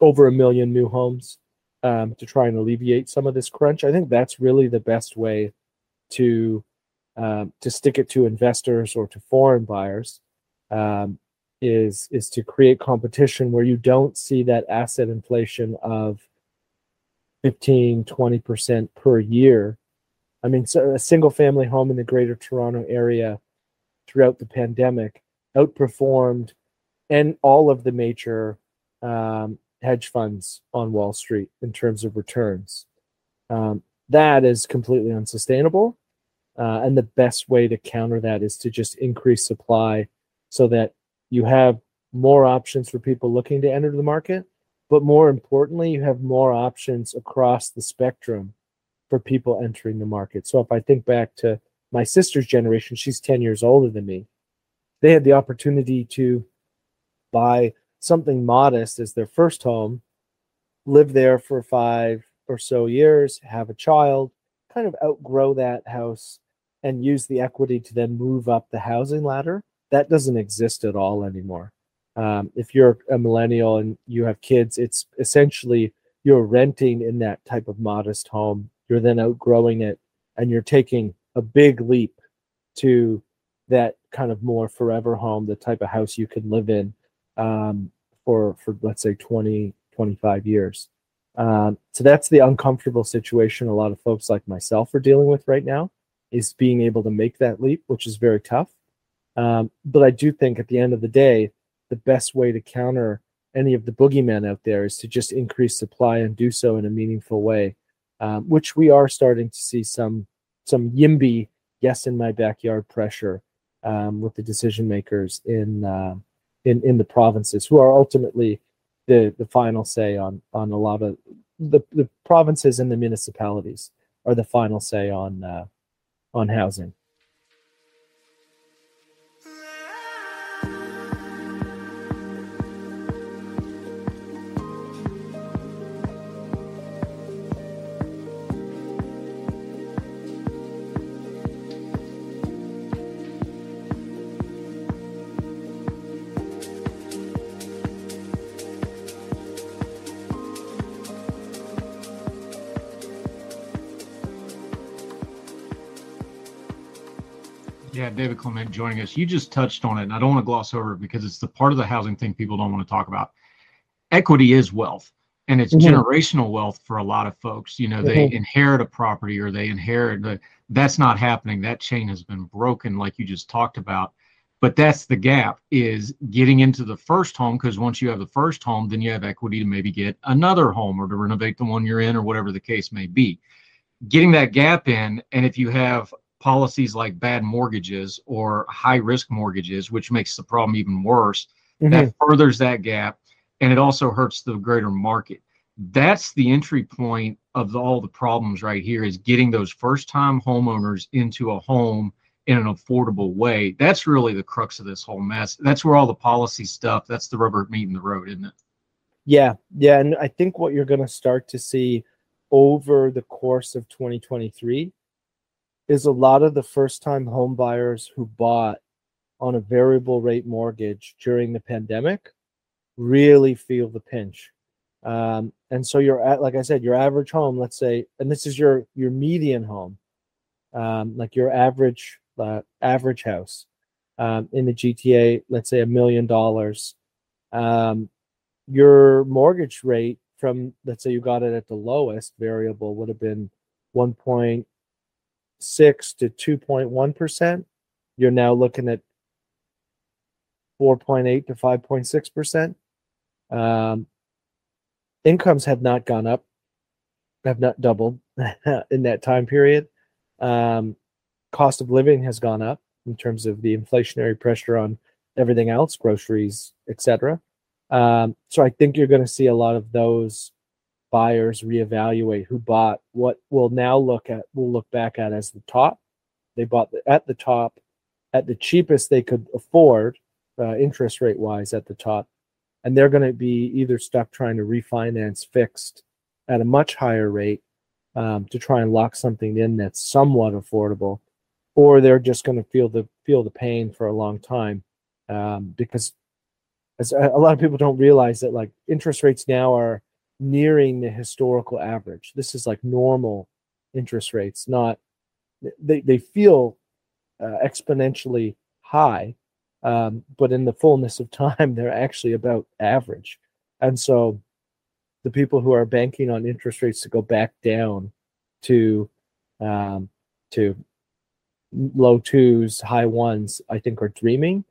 over a million new homes um, to try and alleviate some of this crunch. I think that's really the best way to um, to stick it to investors or to foreign buyers. Um, is is to create competition where you don't see that asset inflation of 15, 20% per year. I mean, so a single family home in the greater Toronto area throughout the pandemic outperformed and all of the major um, hedge funds on Wall Street in terms of returns. Um, that is completely unsustainable. Uh, and the best way to counter that is to just increase supply so that you have more options for people looking to enter the market. But more importantly, you have more options across the spectrum for people entering the market. So if I think back to my sister's generation, she's 10 years older than me. They had the opportunity to buy something modest as their first home, live there for five or so years, have a child, kind of outgrow that house, and use the equity to then move up the housing ladder. That doesn't exist at all anymore. Um, if you're a millennial and you have kids, it's essentially you're renting in that type of modest home. You're then outgrowing it and you're taking a big leap to that kind of more forever home, the type of house you can live in um, for, for let's say 20, 25 years. Um, so that's the uncomfortable situation a lot of folks like myself are dealing with right now is being able to make that leap, which is very tough. Um, but I do think at the end of the day, the best way to counter any of the boogeymen out there is to just increase supply and do so in a meaningful way, um, which we are starting to see some some YIMBY, yes, in my backyard pressure um, with the decision makers in uh, in in the provinces who are ultimately the the final say on on a lot of the the provinces and the municipalities are the final say on uh, on housing. David Clement joining us. You just touched on it, and I don't want to gloss over it because it's the part of the housing thing people don't want to talk about. Equity is wealth, and it's mm-hmm. generational wealth for a lot of folks. You know, mm-hmm. they inherit a property or they inherit the. That's not happening. That chain has been broken, like you just talked about. But that's the gap is getting into the first home because once you have the first home, then you have equity to maybe get another home or to renovate the one you're in or whatever the case may be. Getting that gap in, and if you have policies like bad mortgages or high risk mortgages, which makes the problem even worse. Mm-hmm. That furthers that gap and it also hurts the greater market. That's the entry point of the, all the problems right here is getting those first time homeowners into a home in an affordable way. That's really the crux of this whole mess. That's where all the policy stuff, that's the rubber meeting the road, isn't it? Yeah. Yeah. And I think what you're going to start to see over the course of 2023 is a lot of the first time home buyers who bought on a variable rate mortgage during the pandemic really feel the pinch. Um, and so you're at, like I said, your average home, let's say, and this is your your median home, um, like your average uh, average house um, in the GTA, let's say a million dollars. Um, your mortgage rate from let's say you got it at the lowest variable would have been one point six to 2.1%, you're now looking at 4.8 to 5.6%. Um, incomes have not gone up, have not doubled in that time period. Um, cost of living has gone up in terms of the inflationary pressure on everything else, groceries, etc. Um, so I think you're going to see a lot of those buyers reevaluate who bought what we'll now look at we'll look back at as the top. They bought the, at the top at the cheapest they could afford, uh, interest rate wise, at the top, and they're going to be either stuck trying to refinance fixed at a much higher rate um, to try and lock something in that's somewhat affordable, or they're just going to feel the feel the pain for a long time um, because as a lot of people don't realize that like interest rates now are nearing the historical average. This is like normal interest rates, not they, they feel uh, exponentially high, um, but in the fullness of time, they're actually about average. And so the people who are banking on interest rates to go back down to um, to low twos, high ones, I think are dreaming,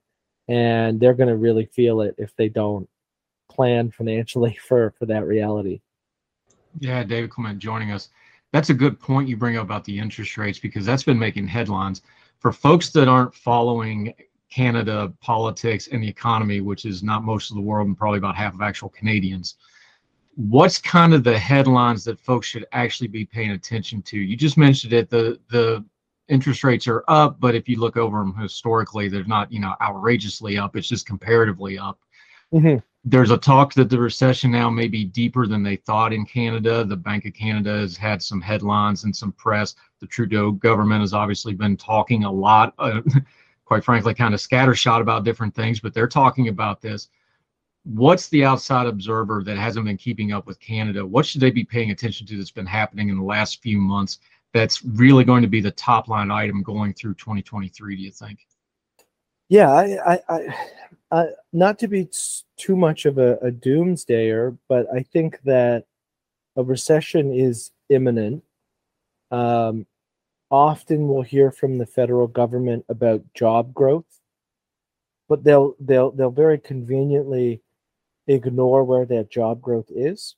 and they're going to really feel it if they don't plan financially for for that reality. Yeah, David Clement joining us. That's a good point you bring up about the interest rates because that's been making headlines for folks that aren't following Canada politics and the economy, which is not most of the world and probably about half of actual Canadians. What's kind of the headlines that folks should actually be paying attention to? You just mentioned it. The the interest rates are up, but if you look over them historically, they're not you know outrageously up. It's just comparatively up. Mm-hmm. There's a talk that the recession now may be deeper than they thought in Canada. The Bank of Canada has had some headlines and some press. The Trudeau government has obviously been talking a lot, uh, quite frankly, kind of scattershot about different things, but they're talking about this. What's the outside observer that hasn't been keeping up with Canada? What should they be paying attention to that's been happening in the last few months that's really going to be the top line item going through 2023, do you think? Yeah, I, I, I not to be too much of a, a doomsdayer, but I think that a recession is imminent. Um, often we'll hear from the federal government about job growth, but they'll they'll they'll very conveniently ignore where that job growth is.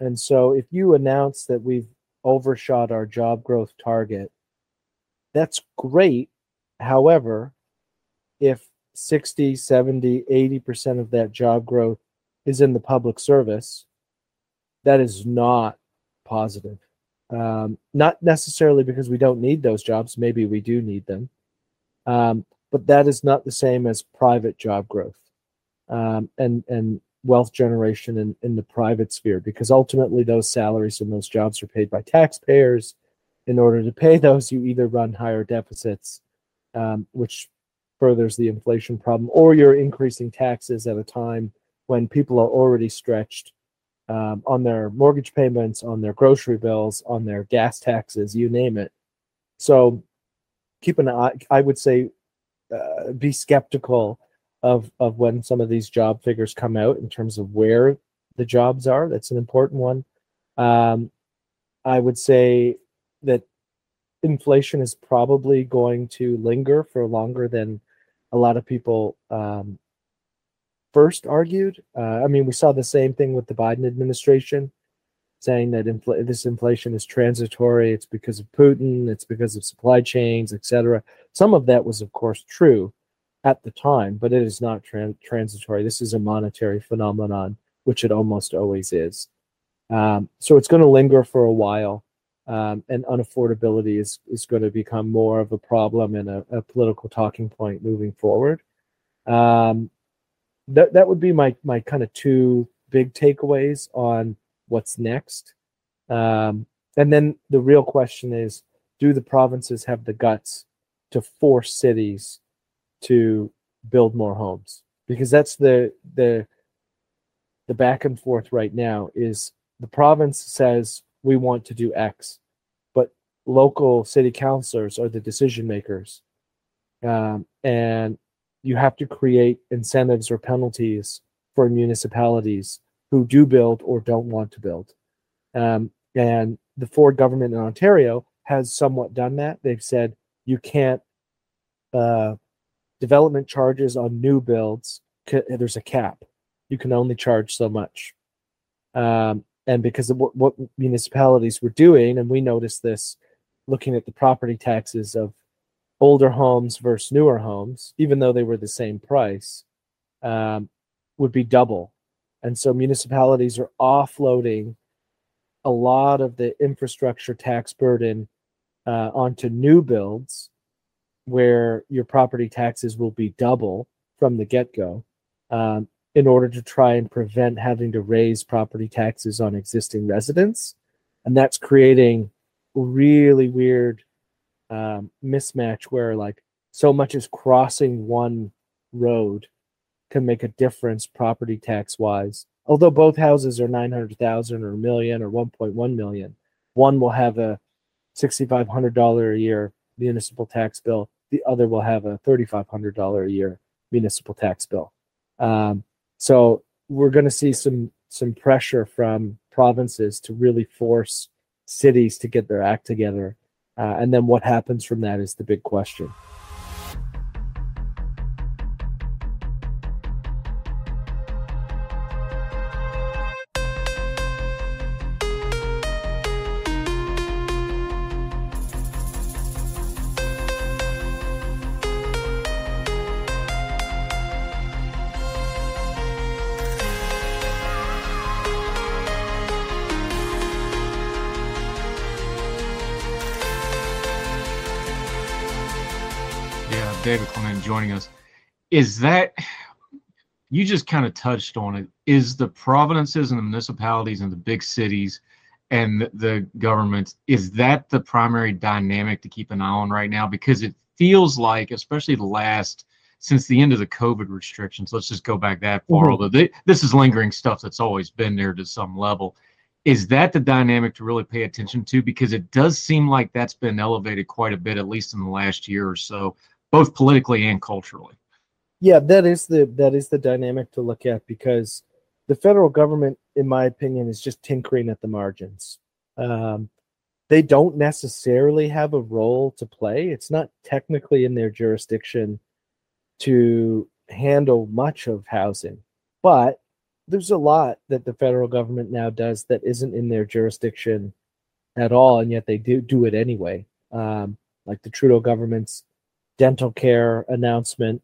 And so if you announce that we've overshot our job growth target, that's great. However, if 60, 70, 80% of that job growth is in the public service, that is not positive. Um, not necessarily because we don't need those jobs, maybe we do need them. Um, but that is not the same as private job growth um, and, and wealth generation in, in the private sphere, because ultimately those salaries and those jobs are paid by taxpayers. In order to pay those, you either run higher deficits, um, which furthers the inflation problem, or you're increasing taxes at a time when people are already stretched um, on their mortgage payments, on their grocery bills, on their gas taxes, you name it. So keep an eye, I would say, uh, be skeptical of, of when some of these job figures come out in terms of where the jobs are. That's an important one. Um, I would say that inflation is probably going to linger for longer than a lot of people um, first argued. Uh, I mean, we saw the same thing with the Biden administration, saying that infl- this inflation is transitory. It's because of Putin. It's because of supply chains, etc. Some of that was, of course, true at the time, but it is not tran- transitory. This is a monetary phenomenon, which it almost always is. Um, so it's going to linger for a while um, and unaffordability is is going to become more of a problem and a, a political talking point moving forward. Um, that that would be my my kind of two big takeaways on what's next. Um, and then the real question is, do the provinces have the guts to force cities to build more homes? Because that's the the the back and forth right now is the province says we want to do X, but local city councilors are the decision makers. Um, and you have to create incentives or penalties for municipalities who do build or don't want to build. Um, and the Ford government in Ontario has somewhat done that. They've said you can't uh, development charges on new builds. There's a cap. You can only charge so much. Um, and because of what, what municipalities were doing, and we noticed this looking at the property taxes of older homes versus newer homes, even though they were the same price, um, would be double. And so municipalities are offloading a lot of the infrastructure tax burden uh, onto new builds where your property taxes will be double from the get go. Um, in order to try and prevent having to raise property taxes on existing residents. And that's creating really weird um, mismatch where like so much as crossing one road can make a difference property tax wise. Although both houses are 900,000 or a million or 1.1 million, one will have a $6,500 a year municipal tax bill. The other will have a $3,500 a year municipal tax bill. Um, so we're going to see some some pressure from provinces to really force cities to get their act together. Uh, and then what happens from that is the big question. Joining us. Is that you just kind of touched on it? Is the provinces and the municipalities and the big cities and the governments is that the primary dynamic to keep an eye on right now? Because it feels like, especially the last since the end of the COVID restrictions, let's just go back that far. Mhm. Although they, this is lingering stuff that's always been there to some level. Is that the dynamic to really pay attention to? Because it does seem like that's been elevated quite a bit, at least in the last year or so, both politically and culturally. Yeah, that is the that is the dynamic to look at because the federal government, in my opinion, is just tinkering at the margins. Um, they don't necessarily have a role to play. It's not technically in their jurisdiction to handle much of housing, but there's a lot that the federal government now does that isn't in their jurisdiction at all, and yet they do do it anyway. Um, like the Trudeau government's dental care announcement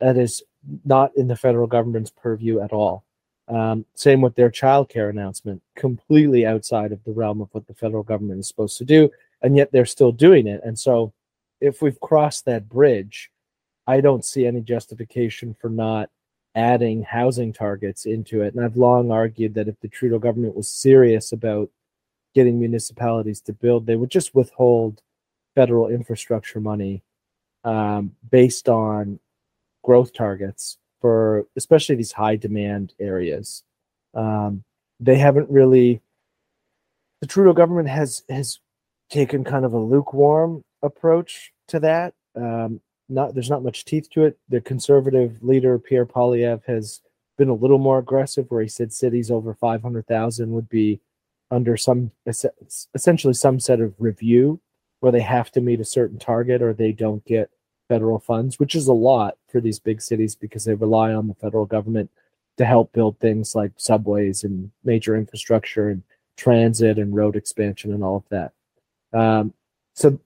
that is not in the federal government's purview at all. Um, same with their childcare announcement, completely outside of the realm of what the federal government is supposed to do, and yet they're still doing it. And so, if we've crossed that bridge, I don't see any justification for not adding housing targets into it. And I've long argued that if the Trudeau government was serious about getting municipalities to build, they would just withhold federal infrastructure money um, based on growth targets for especially these high demand areas. Um, they haven't really. The Trudeau government has has taken kind of a lukewarm approach to that. Um, not there's not much teeth to it. The conservative leader Pierre Poilievre has been a little more aggressive, where he said cities over five hundred thousand would be under some essentially some set of review where they have to meet a certain target or they don't get federal funds, which is a lot for these big cities because they rely on the federal government to help build things like subways and major infrastructure and transit and road expansion and all of that. Um, so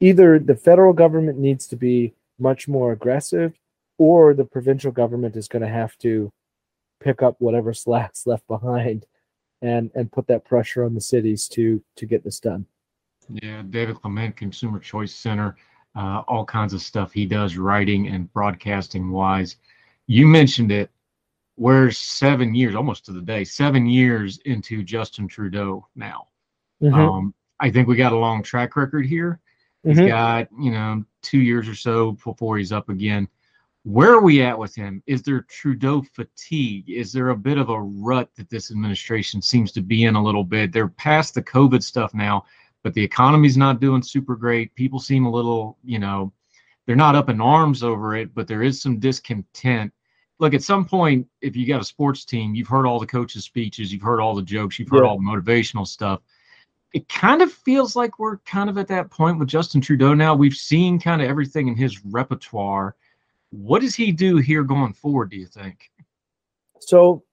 either the federal government needs to be much more aggressive or the provincial government is going to have to pick up whatever slack's left behind and and put that pressure on the cities to to get this done Yeah, David Clement, Consumer Choice Center, uh, all kinds of stuff he does, writing and broadcasting wise. You mentioned it. We're seven years, almost to the day, seven years into Justin Trudeau now. Mhm. Um, I think we got a long track record here. He's Mhm. got, you know, two years or so before he's up again. Where are we at with him? Is there Trudeau fatigue? Is there a bit of a rut that this administration seems to be in a little bit? They're past the COVID stuff now, but the economy's not doing super great. People seem a little, you know, they're not up in arms over it, but there is some discontent. Look, at some point, if you got a sports team, you've heard all the coaches' speeches, you've heard all the jokes, you've heard Yeah. all the motivational stuff it kind of feels like we're kind of at that point with Justin Trudeau now. We've seen kind of everything in his repertoire. What does he do here going forward, do you think? So,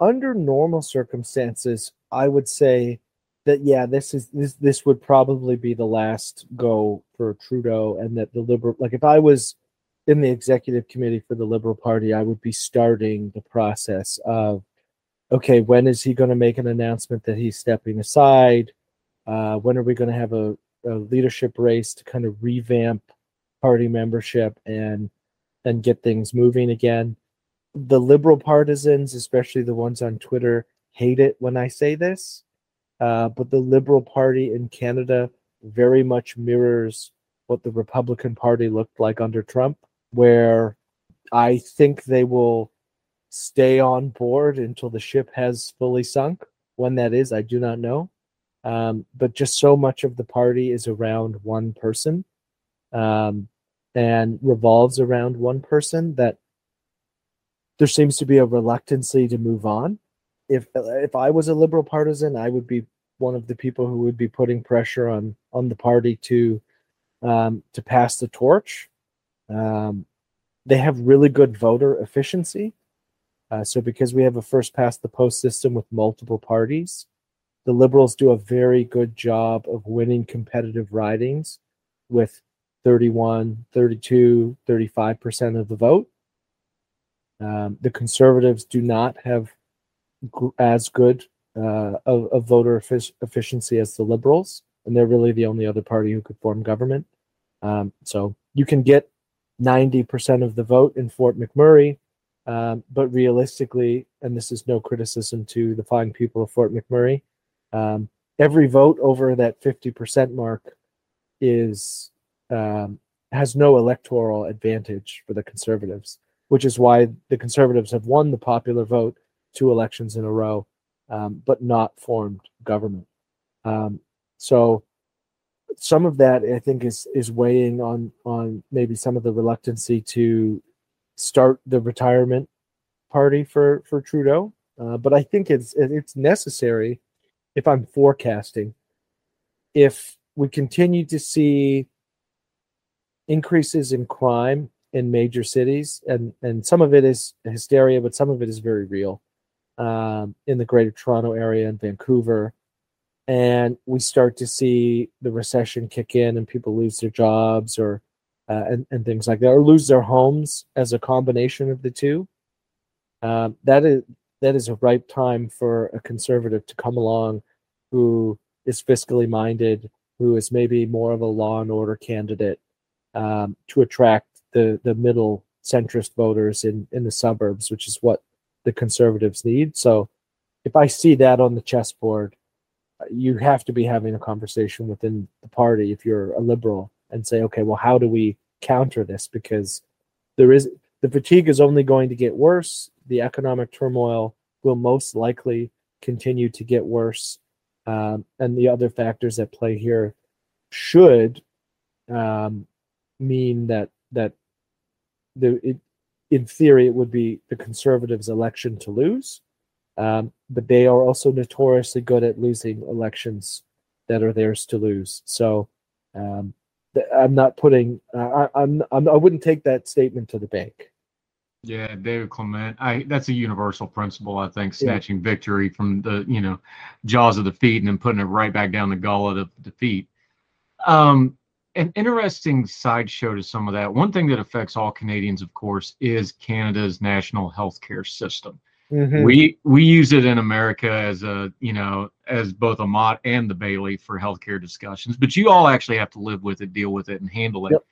under normal circumstances, I would say that yeah, this is this this would probably be the last go for Trudeau, and that the liberal like if I was in the executive committee for the Liberal Party, I would be starting the process of okay, when is he going to make an announcement that he's stepping aside? Uh, when are we going to have a, a leadership race to kind of revamp party membership and and get things moving again? the liberal partisans, especially the ones on Twitter, hate it when I say this. Uh, but the Liberal Party in Canada very much mirrors what the Republican Party looked like under Trump, where I think they will stay on board until the ship has fully sunk. When that is, I do not know. Um, but just so much of the party is around one person um, and revolves around one person that there seems to be a reluctancy to move on. If if I was a liberal partisan, I would be one of the people who would be putting pressure on on the party to um, to pass the torch. Um, they have really good voter efficiency. Uh, so because we have a first past the post system with multiple parties, the liberals do a very good job of winning competitive ridings with 31, 32, 35% of the vote. Um, the conservatives do not have as good uh, of, of voter effic- efficiency as the liberals, and they're really the only other party who could form government. Um, so you can get 90% of the vote in Fort McMurray, um, but realistically, and this is no criticism to the fine people of Fort McMurray, um, every vote over that 50% mark is um, has no electoral advantage for the conservatives, which is why the conservatives have won the popular vote two elections in a row, um, but not formed government. Um, so some of that I think is is weighing on on maybe some of the reluctancy to start the retirement party for for Trudeau. Uh, but I think it's it's necessary if I'm forecasting if we continue to see increases in crime in major cities and and some of it is hysteria but some of it is very real um, in the greater toronto area and vancouver. And we start to see the recession kick in and people lose their jobs or uh, and, and things like that or lose their homes as a combination of the two. Um, that is that is a ripe time for a conservative to come along who is fiscally minded who is maybe more of a law and order candidate um, to attract the the middle centrist voters in in the suburbs, which is what the conservatives need. So, if I see that on the chessboard, you have to be having a conversation within the party if you're a liberal and say, okay, well, how do we counter this? Because there is the fatigue is only going to get worse. The economic turmoil will most likely continue to get worse, um, and the other factors at play here should um, mean that that the it, in theory it would be the conservatives election to lose um, but they are also notoriously good at losing elections that are theirs to lose so um, i'm not putting uh, I, I'm, I'm i wouldn't take that statement to the bank yeah, David Clement. I that's a universal principle, I think, snatching yeah. victory from the, you know, jaws of defeat and then putting it right back down the gullet of defeat. Um, an interesting sideshow to some of that. One thing that affects all Canadians, of course, is Canada's national healthcare system. Mm-hmm. We we use it in America as a you know as both a Motte and the Bailey for healthcare discussions, but you all actually have to live with it, deal with it, and handle it. Yep.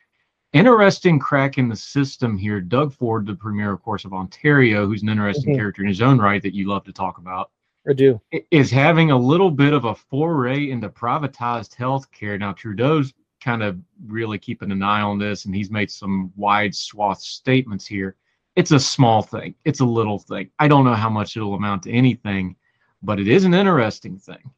Interesting crack in the system here. Doug Ford, the premier, of course, of Ontario, who's an interesting mm-hmm. character in his own right that you love to talk about. I do. Is having a little bit of a foray into privatized healthcare. Now, Trudeau's kind of really keeping an eye on this, and he's made some wide swath statements here. It's a small thing, it's a little thing. I don't know how much it'll amount to anything, but it is an interesting thing.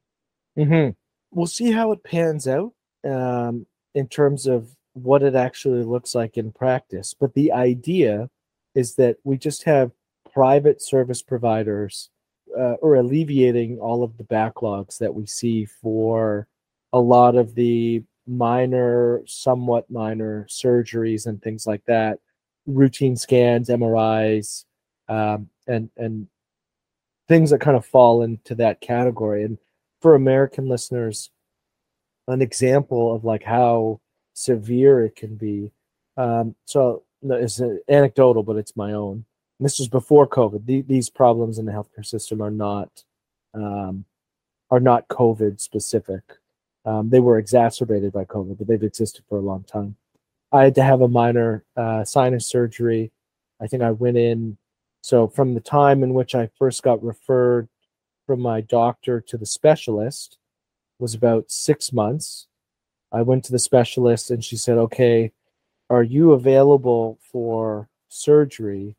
Mm-hmm. We'll see how it pans out um, in terms of what it actually looks like in practice. But the idea is that we just have private service providers uh, or alleviating all of the backlogs that we see for a lot of the minor, somewhat minor surgeries and things like that, routine scans, MRIs, um, and and things that kind of fall into that category. And for American listeners, an example of like how severe it can be. Um, so it's anecdotal, but it's my own. And this was before COVID. The, these problems in the healthcare system are not um, are not COVID specific. Um, they were exacerbated by COVID, but they've existed for a long time. I had to have a minor uh, sinus surgery. I think I went in. So from the time in which I first got referred from my doctor to the specialist was about six months. I went to the specialist and she said, "Okay, are you available for surgery?"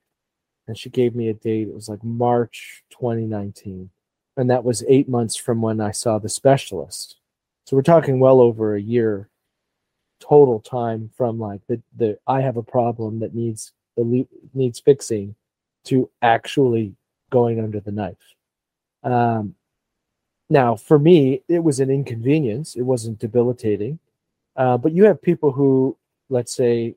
And she gave me a date. It was like March 2019, and that was eight months from when I saw the specialist. So we're talking well over a year total time from like the the I have a problem that needs the needs fixing to actually going under the knife. Um, now, for me, it was an inconvenience. It wasn't debilitating. Uh, but you have people who, let's say,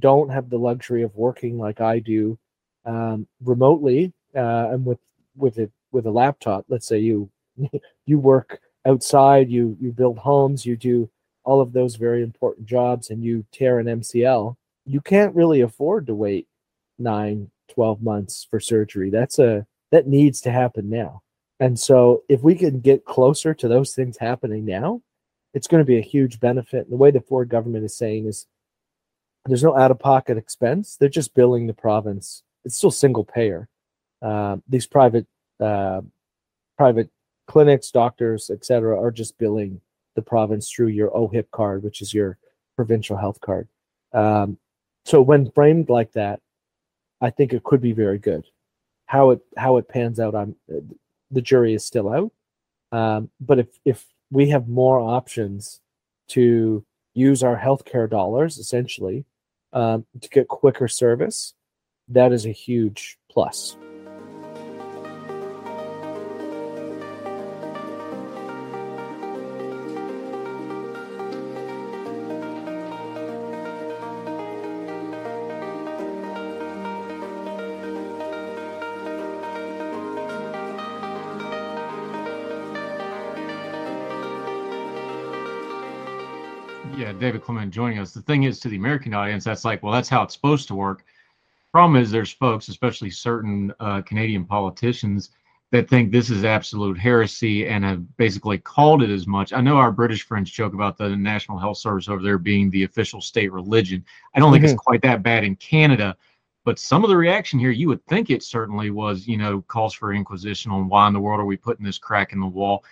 don't have the luxury of working like I do um, remotely uh, and with with it with a laptop. Let's say you you work outside, you you build homes, you do all of those very important jobs, and you tear an MCL. You can't really afford to wait nine, 12 months for surgery. That's a that needs to happen now. And so if we can get closer to those things happening now, it's going to be a huge benefit. And the way the Ford government is saying is there's no out of pocket expense. They're just billing the province. It's still single payer. Uh, these private uh, private clinics, doctors, etc., are just billing the province through your OHIP card, which is your provincial health card. Um, so when framed like that, I think it could be very good. How it how it pans out, I'm the jury is still out. Um, but if if we have more options to use our healthcare dollars essentially um, to get quicker service, that is a huge plus. David Clement joining us. The thing is, to the American audience, that's like, well, that's how it's supposed to work. Problem is, there's folks, especially certain uh, Canadian politicians, that think this is absolute heresy and have basically called it as much. I know our British friends joke about the National Health Service over there being the official state religion. I don't think mm-hmm. it's quite that bad in Canada, but some of the reaction here, you would think it certainly was, you know, calls for inquisition on why in the world are we putting this crack in the wall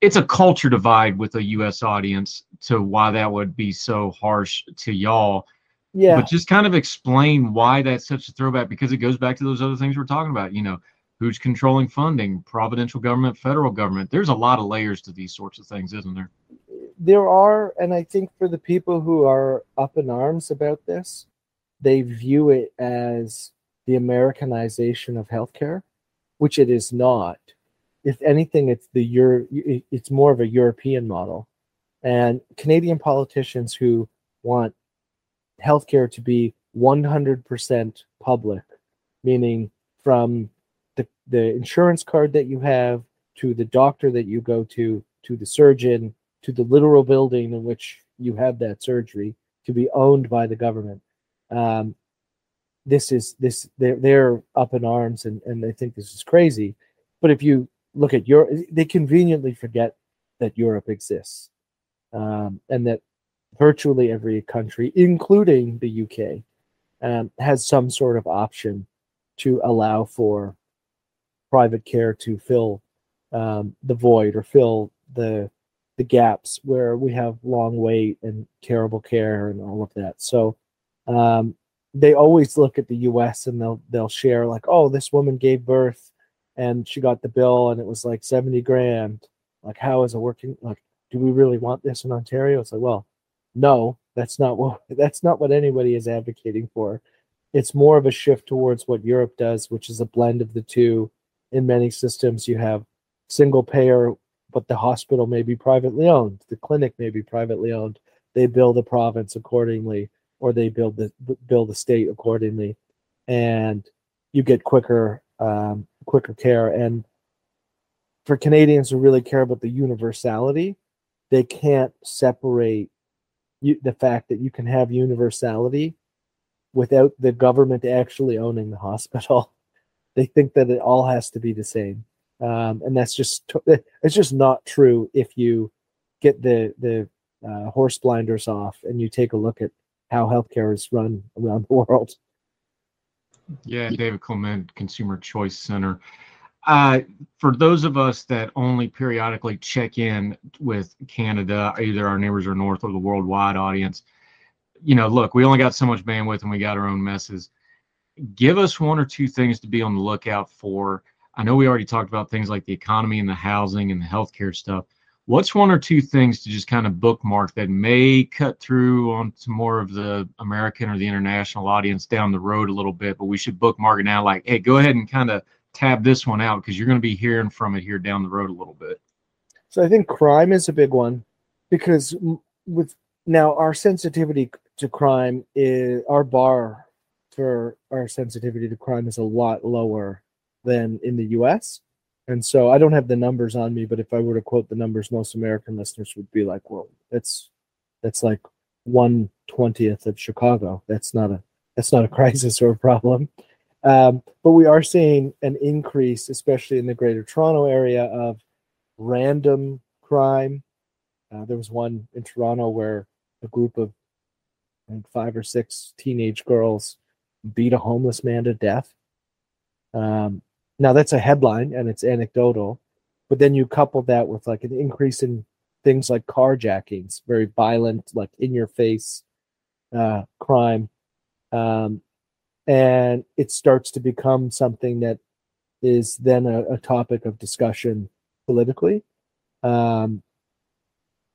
it's a culture divide with a U.S. audience to why that would be so harsh to y'all. Yeah. But just kind of explain why that's such a throwback because it goes back to those other things we're talking about. You know, who's controlling funding, provincial government, federal government. There's a lot of layers to these sorts of things, isn't there? There are, and I think for the people who are up in arms about this, they view it as the Americanization of healthcare, which it is not if anything, it's the Euro, it's more of a European model. And Canadian politicians who want healthcare to be 100% public, meaning from the, the insurance card that you have to the doctor that you go to, to the surgeon, to the literal building in which you have that surgery, to be owned by the government. Um, this is this they're, they're up in arms and, and they think this is crazy. But if you look at Europe, they conveniently forget that Europe exists um, and that virtually every country, including the UK, um, has some sort of option to allow for private care to fill um, the void or fill the the gaps where we have long wait and terrible care and all of that. So um, they always look at the U.S. and they'll they'll share like, oh, this woman gave birth and she got the bill and it was like 70 grand. Like how is it working? Like do we really want this in ontario? It's like well no that's not what that's not what anybody is advocating for. It's more of a shift towards what europe does which is a blend of the two. In many systems you have single payer but the hospital may be privately owned the clinic may be privately owned. They build the province accordingly or they build the bill the state accordingly. And you get quicker um, quicker care. And for Canadians who really care about the universality, they can't separate you, the fact that you can have universality without the government actually owning the hospital. They think that it all has to be the same, um, and that's just it's just not true. If you get the the uh, horse blinders off and you take a look at how healthcare is run around the world. Yeah, David Clement, Consumer Choice Center. Uh, for those of us that only periodically check in with Canada, either our neighbors or north or the worldwide audience, you know, look, we only got so much bandwidth and we got our own messes. Give us one or two things to be on the lookout for. I know we already talked about things like the economy and the housing and the healthcare stuff. What's one or two things to just kind of bookmark that may cut through onto more of the American or the international audience down the road a little bit, but we should bookmark it now? Like, hey, go ahead and kind of tab this one out because you're going to be hearing from it here down the road a little bit. So I think crime is a big one because with now our sensitivity to crime is our bar for our sensitivity to crime is a lot lower than in the US. And so I don't have the numbers on me, but if I were to quote the numbers, most American listeners would be like, well, that's that's like one twentieth of Chicago. That's not a that's not a crisis or a problem. Um, but we are seeing an increase, especially in the greater Toronto area, of random crime. Uh, there was one in Toronto where a group of I think five or six teenage girls beat a homeless man to death. Um, now that's a headline and it's anecdotal, but then you couple that with like an increase in things like carjackings, very violent, like in your face uh, crime. Um, and it starts to become something that is then a, a topic of discussion politically. Um,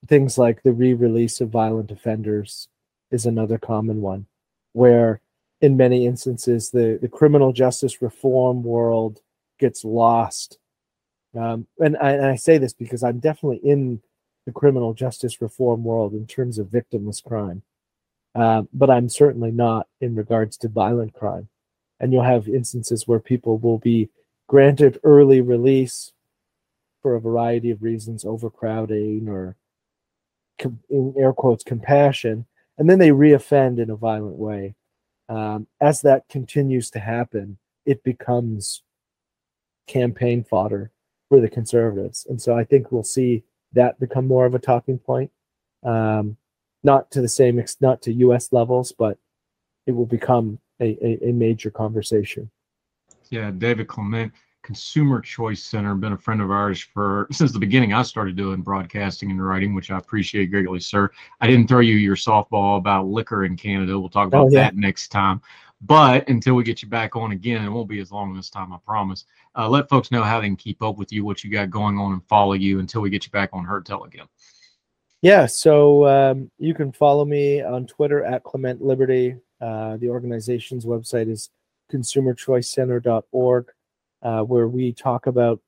things like the re-release of violent offenders is another common one, where in many instances the, the criminal justice reform world gets lost. Um, and, I, and I say this because I'm definitely in the criminal justice reform world in terms of victimless crime. Uh, but I'm certainly not in regards to violent crime. And you'll have instances where people will be granted early release for a variety of reasons, overcrowding or, in air quotes, compassion, and then they reoffend in a violent way. Um, as that continues to happen, it becomes campaign fodder for the conservatives. And so I think we'll see that become more of a talking point. Um, not to the same ex- not to U.S. levels, but it will become a, a, a major conversation. Yeah, David Clement, Consumer Choice Center, been a friend of ours for since the beginning. I started doing broadcasting and writing, which I appreciate greatly, sir. I didn't throw you your softball about liquor in Canada. We'll talk about oh, yeah. that next time. But until we get you back on again, it won't be as long this time, I promise. Uh, let folks know how they can keep up with you, what you got going on, and follow you until we get you back on Heard Tell again. Yeah, so um, you can follow me on Twitter at Clement Liberty. Uh, the organization's website is consumerchoicecenter.org, uh, where we talk about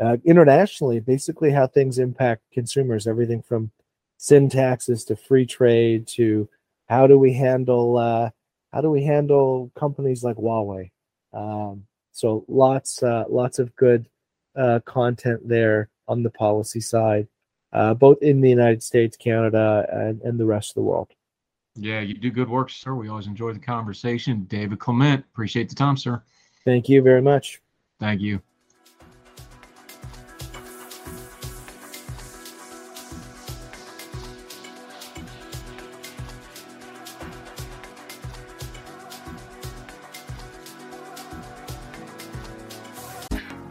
uh, internationally basically how things impact consumers, everything from sin taxes to free trade to how do we handle uh, how do we handle companies like Huawei? Um, so lots, uh, lots of good uh, content there on the policy side, uh, both in the United States, Canada, and, and the rest of the world. Yeah, you do good work, sir. We always enjoy the conversation. David Clement, appreciate the time, sir. Thank you very much. Thank you.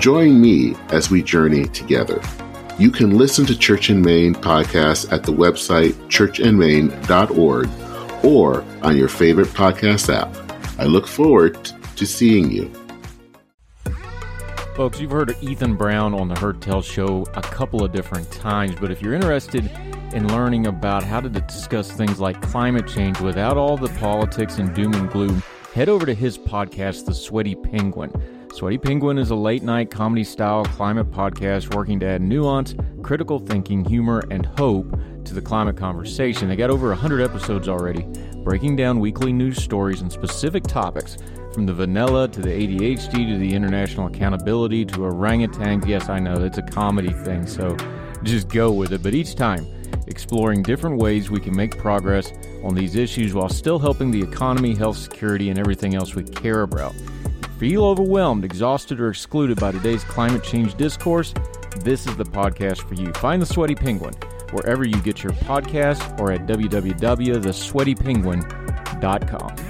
Join me as we journey together. You can listen to Church in Main podcast at the website churchandmain.org or on your favorite podcast app. I look forward to seeing you. Folks, you've heard Ethan Brown on the Heard Tell show a couple of different times, but if you're interested in learning about how to discuss things like climate change without all the politics and doom and gloom, head over to his podcast, The Sweaty Penguin. Sweaty Penguin is a late night comedy style climate podcast working to add nuance, critical thinking, humor, and hope to the climate conversation. They got over 100 episodes already, breaking down weekly news stories and specific topics from the vanilla to the ADHD to the international accountability to orangutans. Yes, I know it's a comedy thing, so just go with it. But each time, exploring different ways we can make progress on these issues while still helping the economy, health, security, and everything else we care about. Feel overwhelmed, exhausted, or excluded by today's climate change discourse? This is the podcast for you. Find the Sweaty Penguin wherever you get your podcasts or at www.thesweatypenguin.com.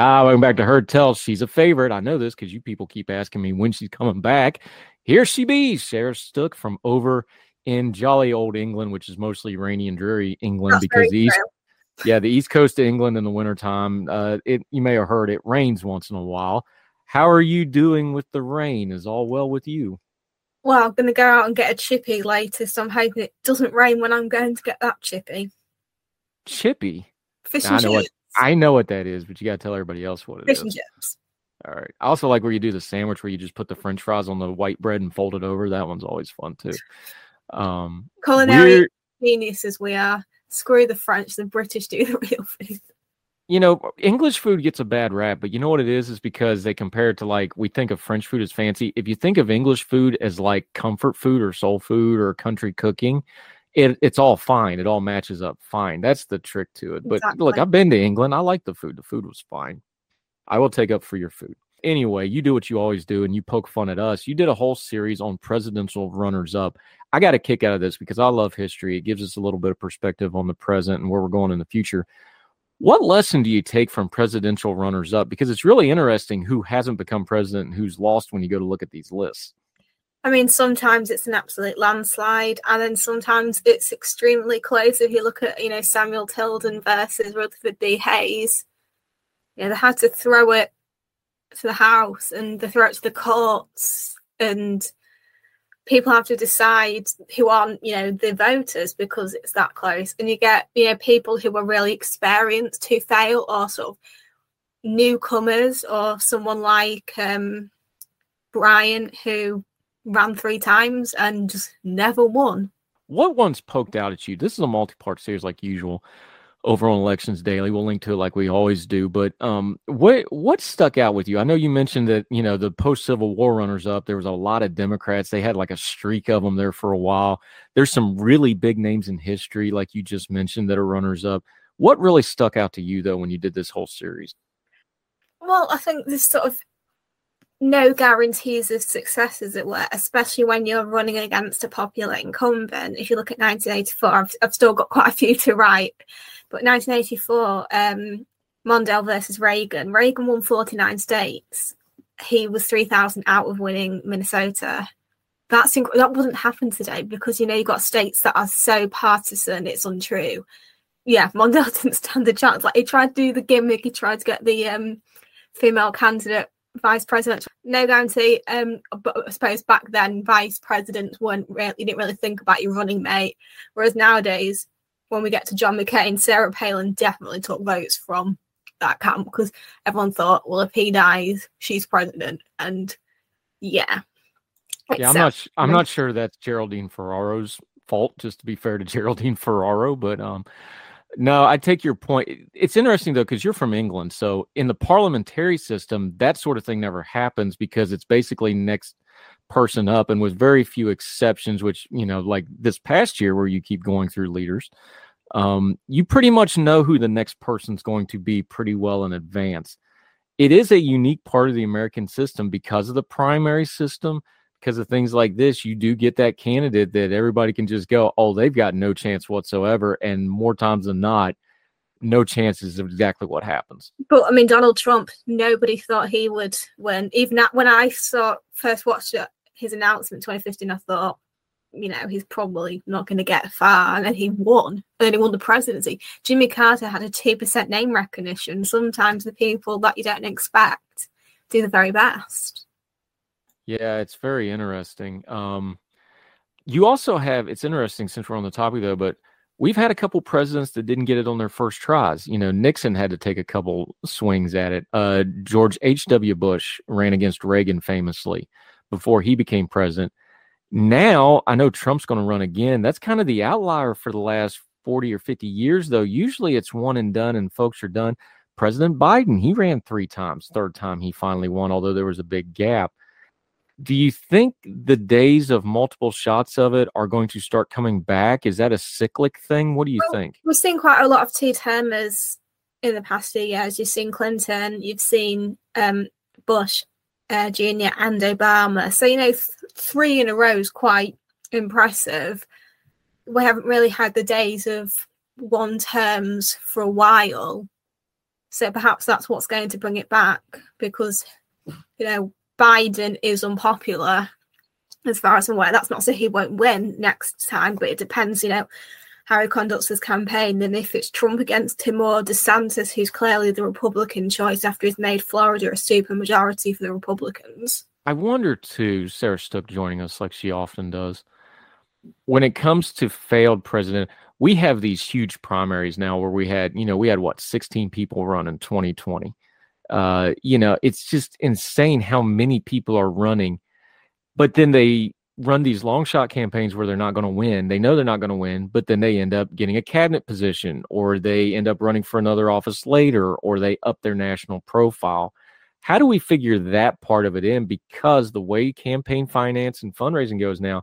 Ah, welcome back to Heard Tell. She's a favorite. I know this because you people keep asking me when she's coming back. Here she be, Sarah Stook from over in jolly old England, which is mostly rainy and dreary England That's because the east, true. yeah, the east coast of England in the wintertime, uh, it you may have heard it rains once in a while. How are you doing with the rain? Is all well with you? Well, I'm going to go out and get a chippy later, so I'm hoping it doesn't rain when I'm going to get that chippy. Chippy. Fish I and what chips. I know what that is, but you got to tell everybody else what it Fish is. and chips. All right. I also like where you do the sandwich where you just put the French fries on the white bread and fold it over. That one's always fun too. Um, Culinary we're- geniuses we are. Screw the French, the British do the real food. you know, English food gets a bad rap, but you know what it is? Is because they compare it to like we think of French food as fancy. If you think of English food as like comfort food or soul food or country cooking, it it's all fine. It all matches up fine. That's the trick to it. But look, I've been to England. I like the food. The food was fine. I will take up for your food. Anyway, you do what you always do and you poke fun at us. You did a whole series on presidential runners up. I got a kick out of this because I love history. It gives us a little bit of perspective on the present and where we're going in the future. What lesson do you take from presidential runners up? Because it's really interesting who hasn't become president and who's lost when you go to look at these lists. I mean, sometimes it's an absolute landslide, and then sometimes it's extremely close. If you look at, you know, Samuel Tilden versus Rutherford B. Hayes, you know, they had to throw it to the House and they throw it to the courts, and people have to decide who aren't, you know, the voters because it's that close. And you get, you know, people who are really experienced who fail, or sort of newcomers, or someone like um, Bryan who ran three times and just never won. What one's poked out at you? This is a multi-part series, like usual, over on Elections Daily. We'll link to it like we always do. But um, what what stuck out with you? I know you mentioned that you know the post Civil War runners up. There was a lot of Democrats. They had like a streak of them there for a while. There's some really big names in history, like you just mentioned, that are runners up. What really stuck out to you though when you did this whole series? Well, I think this sort of no guarantees of success, as it were, especially when you're running against a popular incumbent. If you look at 1984, I've, I've still got quite a few to write, but 1984, um, Mondale versus Reagan. Reagan won 49 states. He was 3,000 out of winning Minnesota. That's inc- that wouldn't happen today because you know you've got states that are so partisan, it's untrue. Yeah, Mondale didn't stand a chance. Like he tried to do the gimmick, he tried to get the um, female candidate vice president. No guarantee. Um, but I suppose back then vice presidents weren't really you didn't really think about your running mate. Whereas nowadays, when we get to John McCain, Sarah Palin definitely took votes from that camp because everyone thought, well, if he dies, she's president, and yeah. Yeah, I'm not. I'm not sure that's Geraldine Ferraro's fault. Just to be fair to Geraldine Ferraro, but um, no, I take your point. It's interesting though because you're from England, so in the parliamentary system, that sort of thing never happens because it's basically next person up, and with very few exceptions, which you know, like this past year where you keep going through leaders, um, you pretty much know who the next person's going to be pretty well in advance. It is a unique part of the American system because of the primary system because of things like this, you do get that candidate that everybody can just go, oh, they've got no chance whatsoever. And more times than not, no chances of exactly what happens. But I mean, Donald Trump, nobody thought he would win. Even at, when I saw first watched it, his announcement 2015, I thought, you know, he's probably not going to get far. And then he won. And then he won the presidency. Jimmy Carter had a 2% name recognition. Sometimes the people that you don't expect do the very best. Yeah, it's very interesting. Um, you also have, it's interesting since we're on the topic though, but we've had a couple presidents that didn't get it on their first tries. You know, Nixon had to take a couple swings at it. Uh, George H.W. Bush ran against Reagan famously before he became president. Now, I know Trump's going to run again. That's kind of the outlier for the last 40 or 50 years, though. Usually it's one and done and folks are done. President Biden, he ran three times, third time he finally won, although there was a big gap. Do you think the days of multiple shots of it are going to start coming back? Is that a cyclic thing? What do you Well, think? We've seen quite a lot of two termers in the past few years. You've seen Clinton, you've seen um, Bush uh, Jr. and Obama. So, you know, th- three in a row is quite impressive. We haven't really had the days of one terms for a while. So perhaps that's what's going to bring it back because, you know, Biden is unpopular as far as I'm aware. That's not say he won't win next time, but it depends, you know, how he conducts his campaign and if it's Trump against him or DeSantis, who's clearly the Republican choice after he's made Florida a super majority for the Republicans. I wonder too, Sarah Stook joining us like she often does. When it comes to failed president, we have these huge primaries now where we had, you know, we had what, 16 people run in 2020. Uh, you know, it's just insane how many people are running. But then they run these long shot campaigns where they're not going to win. They know they're not going to win, but then they end up getting a cabinet position or they end up running for another office later or they up their national profile. How do we figure that part of it in? Because the way campaign finance and fundraising goes now,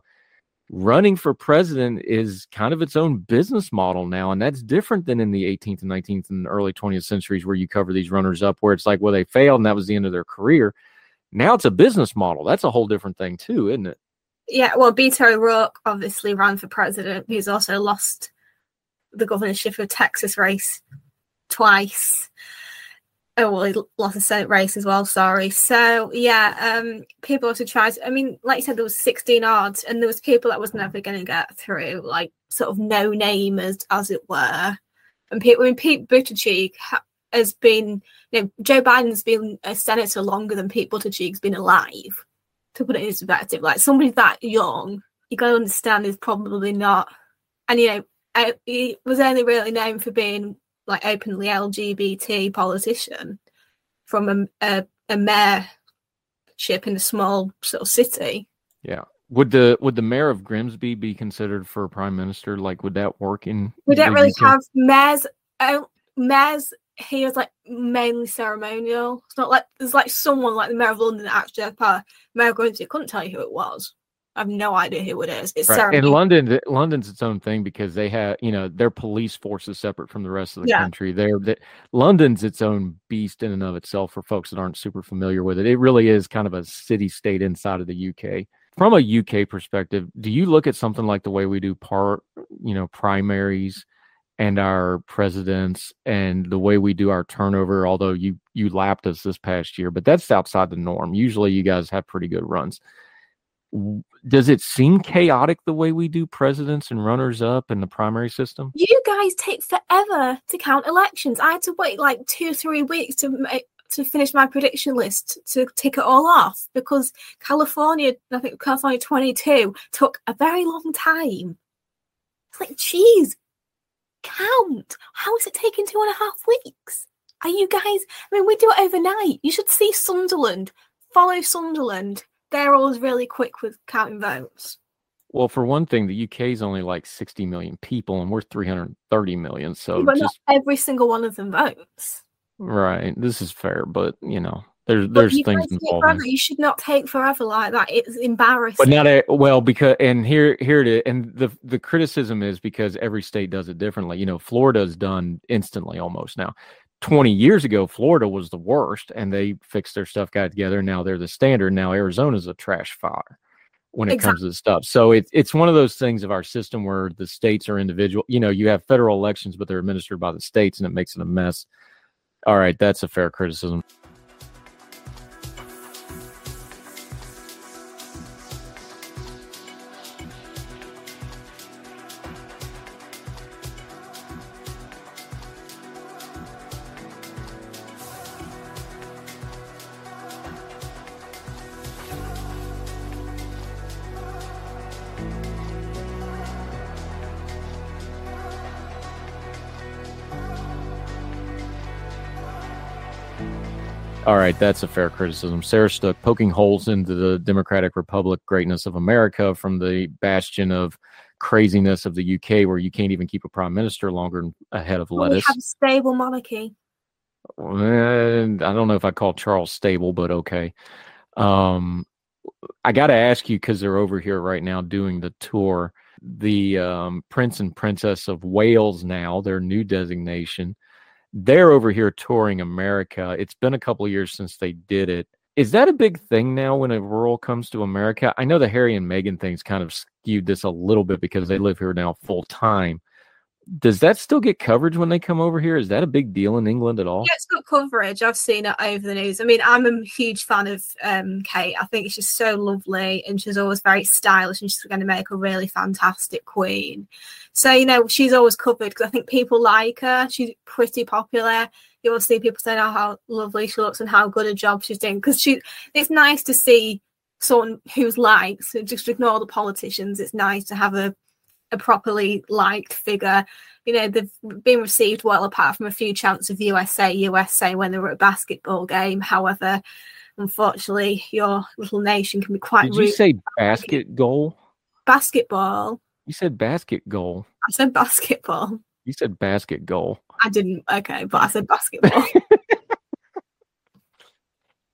running for president is kind of its own business model now. And that's different than in the 18th and 19th and early 20th centuries where you cover these runners up where it's like, well, they failed and that was the end of their career. Now it's a business model. That's a whole different thing, too, isn't it? Yeah, well, Beto O'Rourke obviously ran for president. He's also lost the governorship of Texas race twice. Oh well, he lost the Senate race as well. Sorry. So yeah, um, people also tried. I mean, like you said, there was sixteen odds, and there was people that was never going to get through, like sort of no namers, as it were. And people, I mean, Pete Buttigieg ha- has been, you know, Joe Biden's been a senator longer than Pete Buttigieg's been alive. To put it in perspective, like somebody that young, you got to understand is probably not. And you know, I, he was only really known for being like openly LGBT politician from a, a, a mayorship in a small sort of city. Yeah. Would the would the mayor of Grimsby be considered for a prime minister? Like, would that work in? We don't really UK? have mayors. Oh, mayors here is like mainly ceremonial. It's not like there's like someone like the mayor of London that actually has power. Mayor of Grimsby couldn't tell you who it was. I have no idea who it is. It's Right. In ceremonial. London, London's its own thing because they have, you know, their police force is separate from the rest of the Yeah. country. They're that London's its own beast in and of itself for folks that aren't super familiar with it. It really is kind of a city state inside of the UK. From a UK perspective, do you look at something like the way we do part, you know, primaries and our presidents and the way we do our turnover, although you you lapped us this past year, but that's outside the norm. Usually you guys have pretty good runs does it seem chaotic the way we do presidents and runners up in the primary system? You guys take forever to count elections. I had to wait like two, three weeks to make, to finish my prediction list to tick it all off because California, I think California 22 took a very long time. It's like, geez, count. How is it taking two and a half weeks? Are you guys? I mean, we do it overnight. You should see Sunderland. Follow Sunderland. They're always really quick with counting votes. Well, for one thing, the UK is only like 60 million people and we're 330 million. So but just not every single one of them votes. right. This is fair, but you know, there's But there's you things involved. You should not take forever like that. It's embarrassing. But not a, well because and here here it is and the the criticism is because every state does it differently. You know, Florida's done instantly almost now. 20 years ago Florida was the worst and they fixed their stuff got together now they're the standard. Now Arizona's a trash fire when it comes to this stuff. So it's it's one of those things of our system where the states are individual. You know, you have federal elections but they're administered by the states and it makes it a mess. All right, that's a fair criticism. Right, that's a fair criticism. Sarah Stook poking holes into the Democratic Republic greatness of America from the bastion of craziness of the UK, where you can't even keep a prime minister longer than a head of Well, we lettuce. have a stable monarchy. And I don't know if I call Charles stable, but okay. Um, I got to ask you because they're over here right now doing the tour. The um, Prince and Princess of Wales now, their new designation, they're over here touring America. It's been a couple years since they did it. Is that a big thing now when a rural comes to America? I know the Harry and Meghan thing's kind of skewed this a little bit because they live here now full time. Does that still get coverage when they come over here? Is that a big deal in England at all? Yeah, it's got coverage. I've seen it over the news. I mean, I'm a huge fan of um, Kate. I think she's just so lovely and she's always very stylish and she's going to make a really fantastic queen. So, you know, she's always covered because I think people like her. She's pretty popular. You always see people saying oh, how lovely she looks and how good a job she's doing because she. It's nice to see someone who's liked. So just ignore the politicians. It's nice to have a a properly liked figure. You know, they've been received well apart from a few chants of USA, USA when they were at a basketball game. However, unfortunately, your little nation can be quite Did you say basket goal? basketball? You said basket goal. I said basketball. You said basket goal. I didn't. Okay, but I said basketball.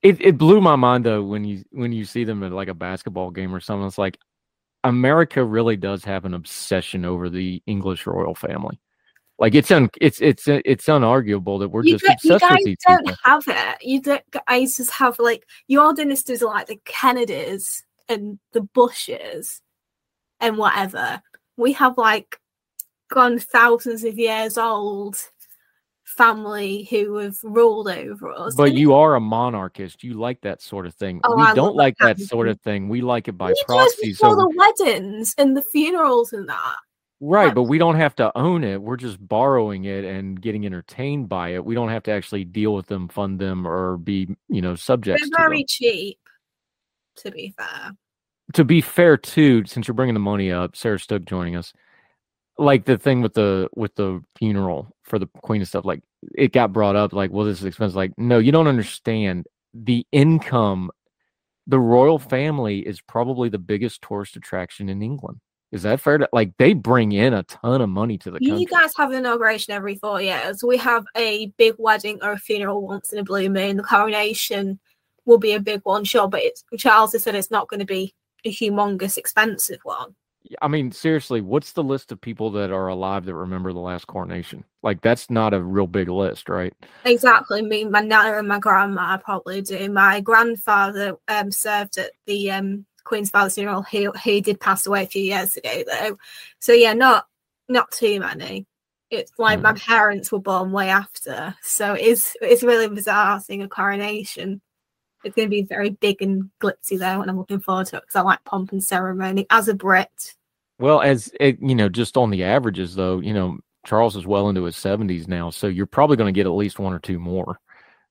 It it blew my mind though when you when you see them at like a basketball game or something. It's like America really does have an obsession over the English royal family. Like it's un it's it's it's unarguable that we're you, just obsessed guys with these don't people. have it. You don't guys just have like your dynasties are like the Kennedys and the Bushes and whatever. We have like gone thousands of years old family who have ruled over us. But And you are a monarchist. You like that sort of thing. Oh, we I don't like that of sort of thing. We like it by you proxy. So the weddings and the funerals and that. right, but we don't have to own it. We're just borrowing it and getting entertained by it. We don't have to actually deal with them, fund them, or be you know subjects They're to them. very cheap, to be fair. to be fair too, since you're bringing the money up, Sarah Stook joining us, like the thing with the with the funeral for the queen and stuff, like it got brought up, like, well, this is expensive. Like, no, you don't understand the income. The royal family is probably the biggest tourist attraction in England. Is that fair? To, like, they bring in a ton of money to the You country. guys have an inauguration every four years. We have a big wedding or a funeral once in a blue moon. The coronation will be a big one, sure, but it's Charles has said it's not going to be a humongous, expensive one. I mean, seriously, what's the list of people that are alive that remember the last coronation? Like, that's not a real big list, right? Exactly. Me, my nana, and my grandma probably do. My grandfather um, served at the um, Queen's father's funeral. He he did pass away a few years ago, though. So yeah, not not too many. It's like my parents were born way after, so it's it's really bizarre seeing a coronation. It's going to be very big and glitzy though, and I'm looking forward to it because I like pomp and ceremony as a Brit. Well, as it, you know, just on the averages, though, you know, Charles is well into his seventies now, so you're probably going to get at least one or two more,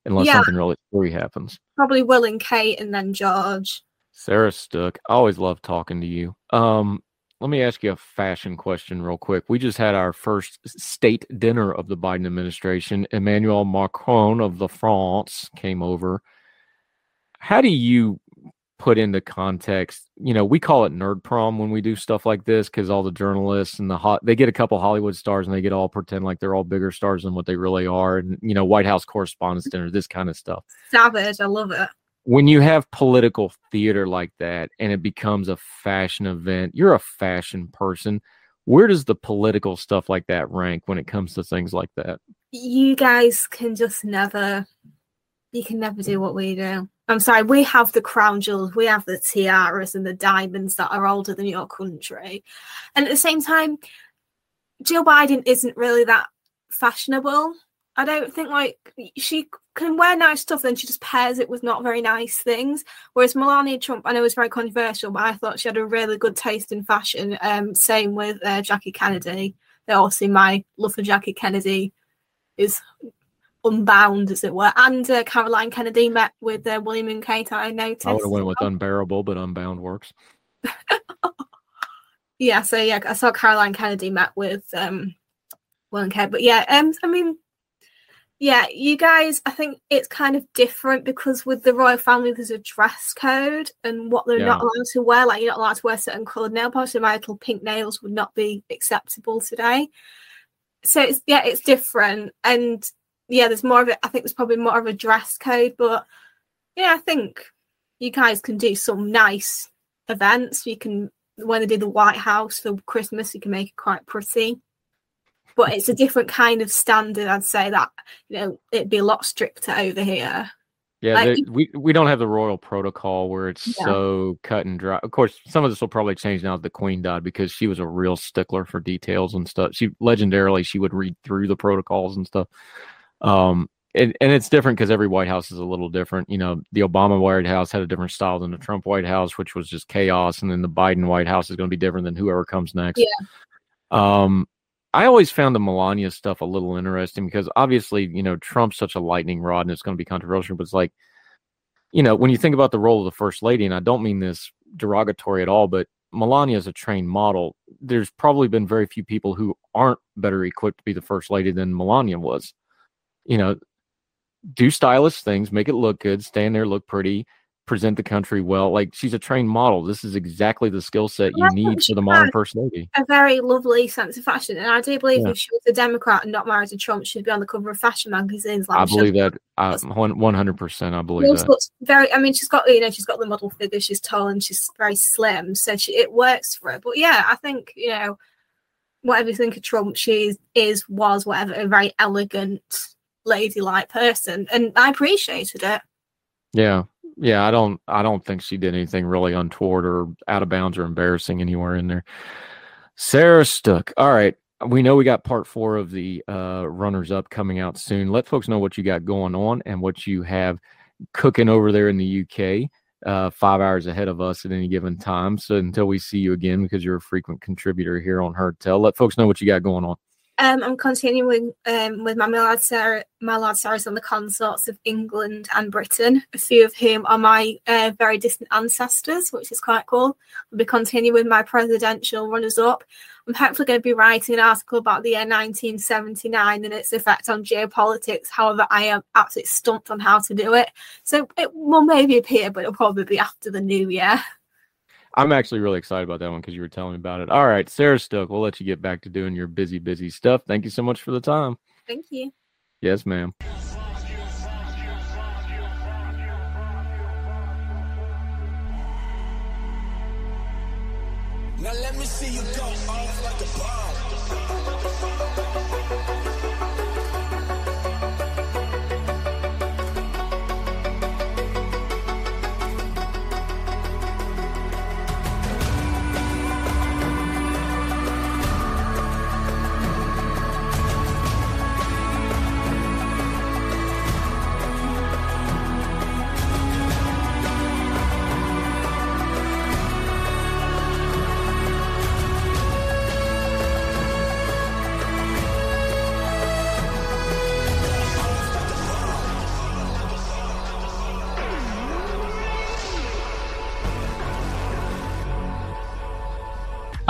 unless Yeah. something really screwy happens. Probably Will and Kate, and then George. Sarah Stook, I always love talking to you. Um, let me ask you a fashion question real quick. We just had our first state dinner of the Biden administration. Emmanuel Macron of the France came over. How do you put into context? You know, we call it nerd prom when we do stuff like this because all the journalists and the hot they get a couple Hollywood stars and they get all pretend like they're all bigger stars than what they really are, and you know, White House Correspondents' Dinner, this kind of stuff Savage, I love it. when you have political theater like that and it becomes a fashion event, you're a fashion person. Where does the political stuff like that rank when it comes to things like that? you guys can just never you can never do what we do i'm sorry we have the crown jewels we have the tiaras and the diamonds that are older than your country. And at the same time jill biden isn't really that fashionable. I don't think like she can wear nice stuff then she just pairs it with not very nice things. Whereas melania trump i know is very controversial but i thought she had a really good taste in fashion um same with uh, jackie kennedy. Obviously my love for jackie kennedy is unbound, as it were. And uh, Caroline Kennedy met with uh, William and Kate. I noticed. I would have went with unbearable, but unbound works. Yeah, so yeah, I saw Caroline Kennedy met with um, Will and Kate. But yeah, um, I mean, Yeah, you guys, I think it's kind of different because with the royal family, there's a dress code and what they're Yeah. not allowed to wear. Like, you're not allowed to wear certain coloured nail polish. So my little pink nails would not be acceptable today. So it's yeah, it's different, and yeah, there's more of it. I think there's probably more of a dress code, but yeah, I think you guys can do some nice events. You can when they do the White House for Christmas, you can make it quite pretty. But it's a different kind of standard. I'd say that you know it'd be a lot stricter over here. Yeah, Like, there- we we don't have the royal protocol where it's Yeah. so cut and dry. Of course, some of this will probably change now that the queen died because she was a real stickler for details and stuff. She legendarily she would read through the protocols and stuff. Um, and, and it's different because every White House is a little different. You know, the Obama White House had a different style than the Trump White House, which was just chaos, and then the Biden White House is going to be different than whoever comes next. Yeah. Um, I always found the Melania stuff a little interesting because obviously, you know, Trump's such a lightning rod and it's going to be controversial, but it's like, you know, when you think about the role of the first lady, and I don't mean this derogatory at all, but Melania is a trained model. There's probably been very few people who aren't better equipped to be the first lady than Melania was. You know, do stylish things, make it look good, stand there, look pretty, present the country well. Like she's a trained model. This is exactly the skill set you Well, I think need for the modern lady. A very lovely sense of fashion, and I do believe Yeah. if she was a Democrat and not married to Trump, she'd be on the cover of fashion magazines. Like I Michelle believe that. I, one one hundred percent. I believe that. looks very. I mean, she's got you know she's got the model figure. She's tall and she's very slim, so she it works for her. But yeah, I think you know whatever you think of Trump, she is was whatever a very elegant, ladylike person, and I appreciated it. Yeah. Yeah, I don't I don't think she did anything really untoward or out of bounds or embarrassing anywhere in there. Sarah Stook. All right. We know we got part four of the uh runners up coming out soon. Let folks know what you got going on and what you have cooking over there in the UK. Uh five hours ahead of us at any given time. So until we see you again, because you're a frequent contributor here on Heard Tell, let folks know what you got going on. Um, I'm continuing um, with my Millard Sarah, my lad Sarah's on the consorts of England and Britain, a few of whom are my uh, very distant ancestors, which is quite cool. I'll be continuing my presidential runners up. I'm hopefully going to be writing an article about the year 1979 and its effect on geopolitics. However, I am absolutely stumped on how to do it. So it will maybe appear, but it'll probably be after the new year. I'm actually really excited about that one because you were telling me about it. All right, Sarah Stook, we'll let you get back to doing your busy, busy stuff. Thank you so much for the time. Thank you. Yes, ma'am.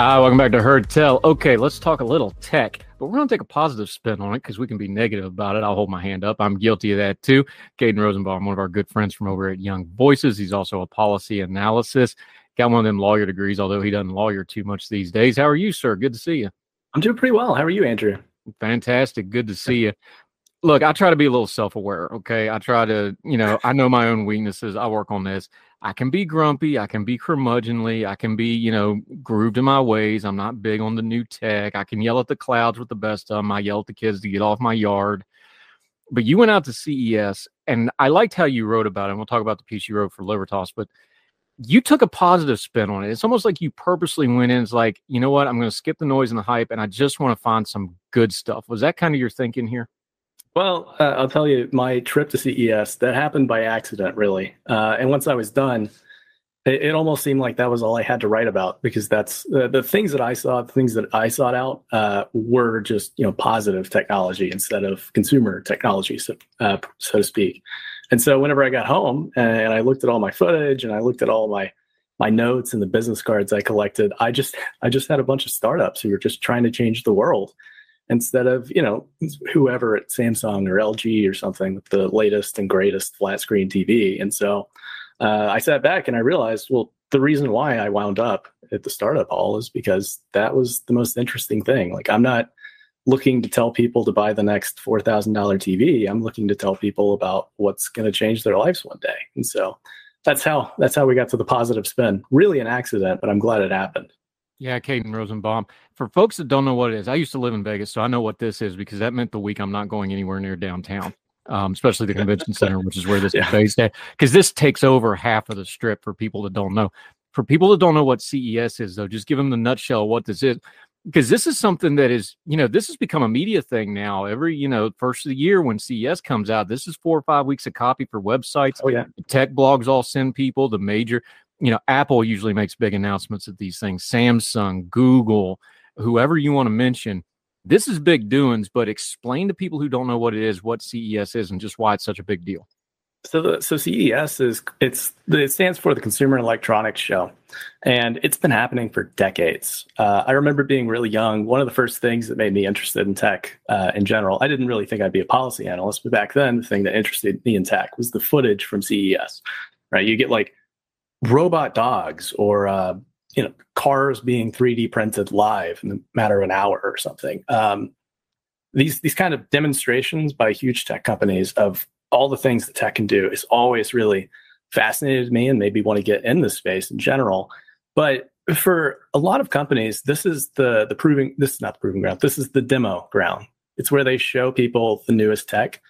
Ah, welcome back to Heard Tell. Okay, let's talk a little tech, but we're going to take a positive spin on it because we can be negative about it. I'll hold my hand up. I'm guilty of that too. Caden Rosenbaum, one of our good friends from over at Young Voices. He's also a policy analysis. Got one of them lawyer degrees, although he doesn't lawyer too much these days. How are you, sir? Good to see you. I'm doing pretty well. How are you, Andrew? Fantastic. Good to see you. Look, I try to be a little self aware. Okay. I try to, you know, I know my own weaknesses. I work on this. I can be grumpy. I can be curmudgeonly. I can be, you know, grooved in my ways. I'm not big on the new tech. I can yell at the clouds with the best of them. I yell at the kids to get off my yard. But you went out to CES, and I liked how you wrote about it. And we'll talk about the piece you wrote for Libertas, but you took a positive spin on it. It's almost like you purposely went in. It's like, you know what? I'm going to skip the noise and the hype, and I just want to find some good stuff. Was that kind of your thinking here? Well, uh, I'll tell you, my trip to CES that happened by accident, really. Uh, and once I was done, it, it almost seemed like that was all I had to write about because that's uh, the things that I saw, the things that I sought out uh, were just you know positive technology instead of consumer technology, so uh, so to speak. And so whenever I got home and I looked at all my footage and I looked at all my my notes and the business cards I collected, I just I just had a bunch of startups who were just trying to change the world. Instead of you know whoever at Samsung or LG or something with the latest and greatest flat screen TV. And so uh, I sat back and I realized, well, the reason why I wound up at the startup hall is because that was the most interesting thing. Like I'm not looking to tell people to buy the next $4,000 TV. I'm looking to tell people about what's going to change their lives one day. And so that's how that's how we got to the positive spin. Really an accident, but I'm glad it happened. Yeah, Caden Rosenbaum. For folks that don't know what it is, I used to live in Vegas, so I know what this is because that meant the week I'm not going anywhere near downtown, um, especially the convention center, which is where this Yeah. is based at. Because this takes over half of the strip for people that don't know. For people that don't know what CES is, though, just give them the nutshell of what this is. Because this is something that is, you know, this has become a media thing now. Every, you know, first of the year when CES comes out, this is four or five weeks of copy for websites. Oh yeah. Tech blogs all send people the major, you know, Apple usually makes big announcements at these things. Samsung, Google, whoever you want to mention. This is big doings, but explain to people who don't know what it is, what CES is, and just why it's such a big deal. So the so CES is it's it stands for the Consumer Electronics Show, and it's been happening for decades. Uh, I remember being really young. One of the first things that made me interested in tech uh, in general. I didn't really think I'd be a policy analyst, but back then the thing that interested me in tech was the footage from CES. Right, you get like robot dogs or uh, you know cars being 3D printed live in a matter of an hour or something. Um, these these kind of demonstrations by huge tech companies of all the things that tech can do is always really fascinated me and made me want to get in this space in general. But for a lot of companies, this is the the proving this is not the proving ground. This is the demo ground. It's where they show people the newest tech.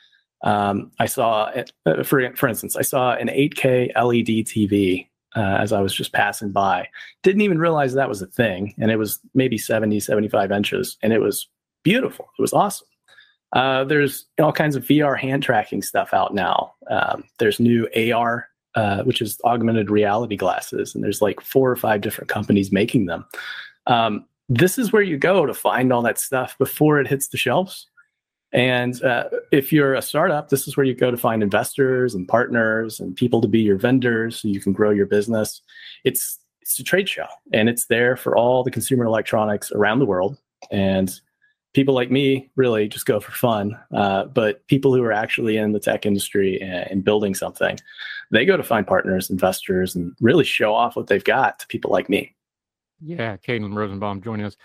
Um, I saw, uh, for for instance, I saw an 8K LED TV uh, as I was just passing by. Didn't even realize that was a thing, and it was maybe 70, 75 inches, and it was beautiful. It was awesome. Uh, there's all kinds of VR hand tracking stuff out now. Um, there's new AR, uh, which is augmented reality glasses, and there's like four or five different companies making them. Um, this is where you go to find all that stuff before it hits the shelves. And uh, if you're a startup, this is where you go to find investors and partners and people to be your vendors so you can grow your business. It's it's a trade show, and it's there for all the consumer electronics around the world. And people like me really just go for fun. Uh, but people who are actually in the tech industry and, and building something, they go to find partners, investors, and really show off what they've got to people like me. Yeah, Caden Rosenbaum joining us.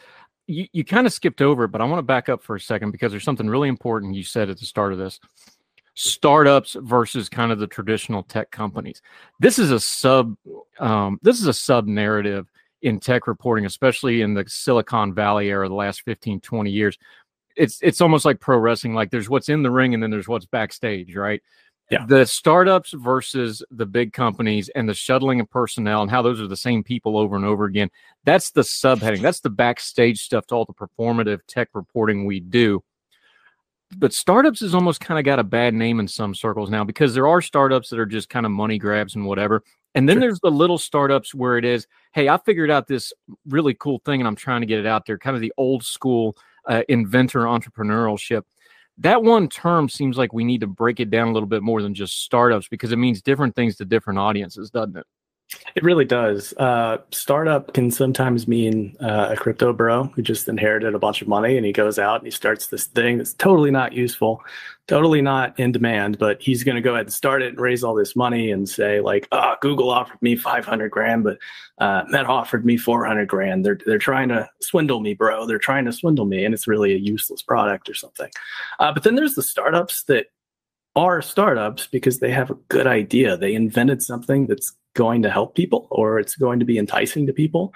You, you kind of skipped over it, but I want to back up for a second because there's something really important you said at the start of this. Startups versus kind of the traditional tech companies. This is a sub um, this is a sub narrative in tech reporting, especially in the Silicon Valley era, the last 15, 20 years. It's it's almost like pro wrestling, like there's what's in the ring and then there's what's backstage, right? Yeah. The startups versus the big companies and the shuttling of personnel and how those are the same people over and over again. That's the subheading. That's the backstage stuff to all the performative tech reporting we do. But startups has almost kind of got a bad name in some circles now because there are startups that are just kind of money grabs and whatever. And then Sure. there's the little startups where it is, hey, I figured out this really cool thing and I'm trying to get it out there, kind of the old school uh, inventor entrepreneurship. That one term seems like we need to break it down a little bit more than just startups because it means different things to different audiences, doesn't it? It really does. Uh, startup can sometimes mean uh, a crypto bro who just inherited a bunch of money and he goes out and he starts this thing that's totally not useful, totally not in demand, but he's going to go ahead and start it and raise all this money and say like, "Ah, Google offered me 500 grand, but uh, Meta offered me 400 grand. They're they're trying to swindle me, bro. They're trying to swindle me, and it's really a useless product or something." Uh, but then there's the startups that are startups because they have a good idea. They invented something that's going to help people or it's going to be enticing to people.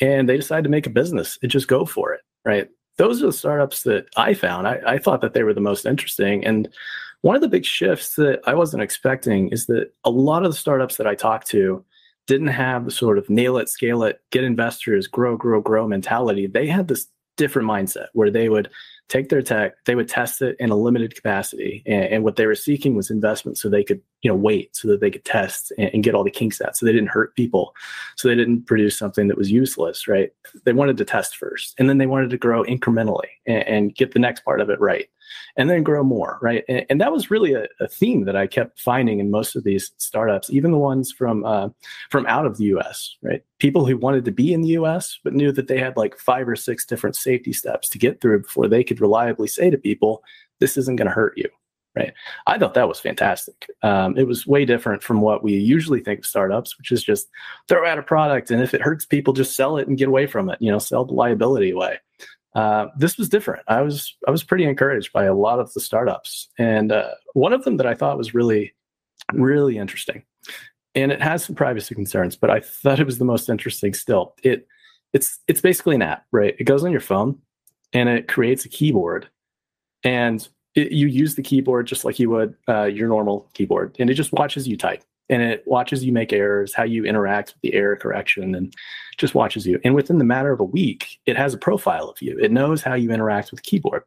And they decide to make a business and just go for it. Right. Those are the startups that I found. I, I thought that they were the most interesting. And one of the big shifts that I wasn't expecting is that a lot of the startups that I talked to didn't have the sort of nail it, scale it, get investors, grow, grow, grow mentality. They had this different mindset where they would take their tech, they would test it in a limited capacity, and, and what they were seeking was investment so they could, you know, wait so that they could test and, and get all the kinks out, so they didn't hurt people, so they didn't produce something that was useless, right? They wanted to test first, and then they wanted to grow incrementally and, and get the next part of it right. And then grow more, right? And, and that was really a, a, theme that I kept finding in most of these startups, even the ones from uh, from out of the U.S. Right, people who wanted to be in the U.S. but knew that they had like five or six different safety steps to get through before they could reliably say to people, "This isn't going to hurt you." Right. I thought that was fantastic. Um, it was way different from what we usually think of startups, which is just throw out a product and if it hurts people, just sell it and get away from it. You know, sell the liability away. Uh, this was different. I was I was pretty encouraged by a lot of the startups, and uh, one of them that I thought was really really interesting, and it has some privacy concerns, but I thought it was the most interesting still. It it's it's basically an app, right? It goes on your phone, and it creates a keyboard, and it, you use the keyboard just like you would uh, your normal keyboard, and it just watches you type and it watches you make errors, how you interact with the error correction, and just watches you. And within the matter of a week, it has a profile of you. It knows how you interact with keyboard.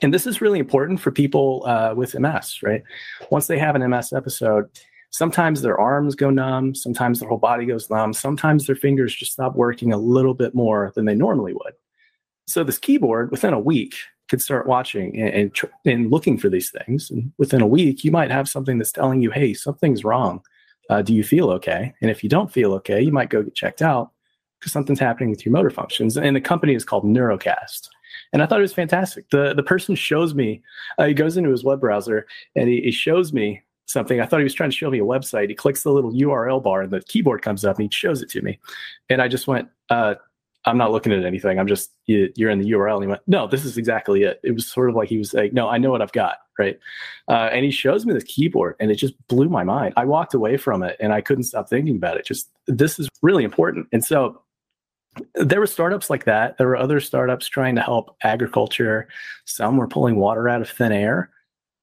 And this is really important for people uh, with MS, right? Once they have an MS episode, sometimes their arms go numb, sometimes their whole body goes numb, sometimes their fingers just stop working a little bit more than they normally would. So this keyboard, within a week, could start watching and, and, and, looking for these things. And within a week, you might have something that's telling you, hey, something's wrong. Uh, do you feel okay? And if you don't feel okay, you might go get checked out because something's happening with your motor functions. And the company is called Neurocast. And I thought it was fantastic. The, the person shows me, uh, he goes into his web browser and he, he shows me something. I thought he was trying to show me a website. He clicks the little URL bar and the keyboard comes up and he shows it to me. And I just went, uh, I'm not looking at anything. I'm just you, are in the URL. And he went, no, this is exactly it. It was sort of like he was like, no, I know what I've got, right? Uh, and he shows me this keyboard, and it just blew my mind. I walked away from it, and I couldn't stop thinking about it. Just this is really important. And so there were startups like that. There were other startups trying to help agriculture. Some were pulling water out of thin air.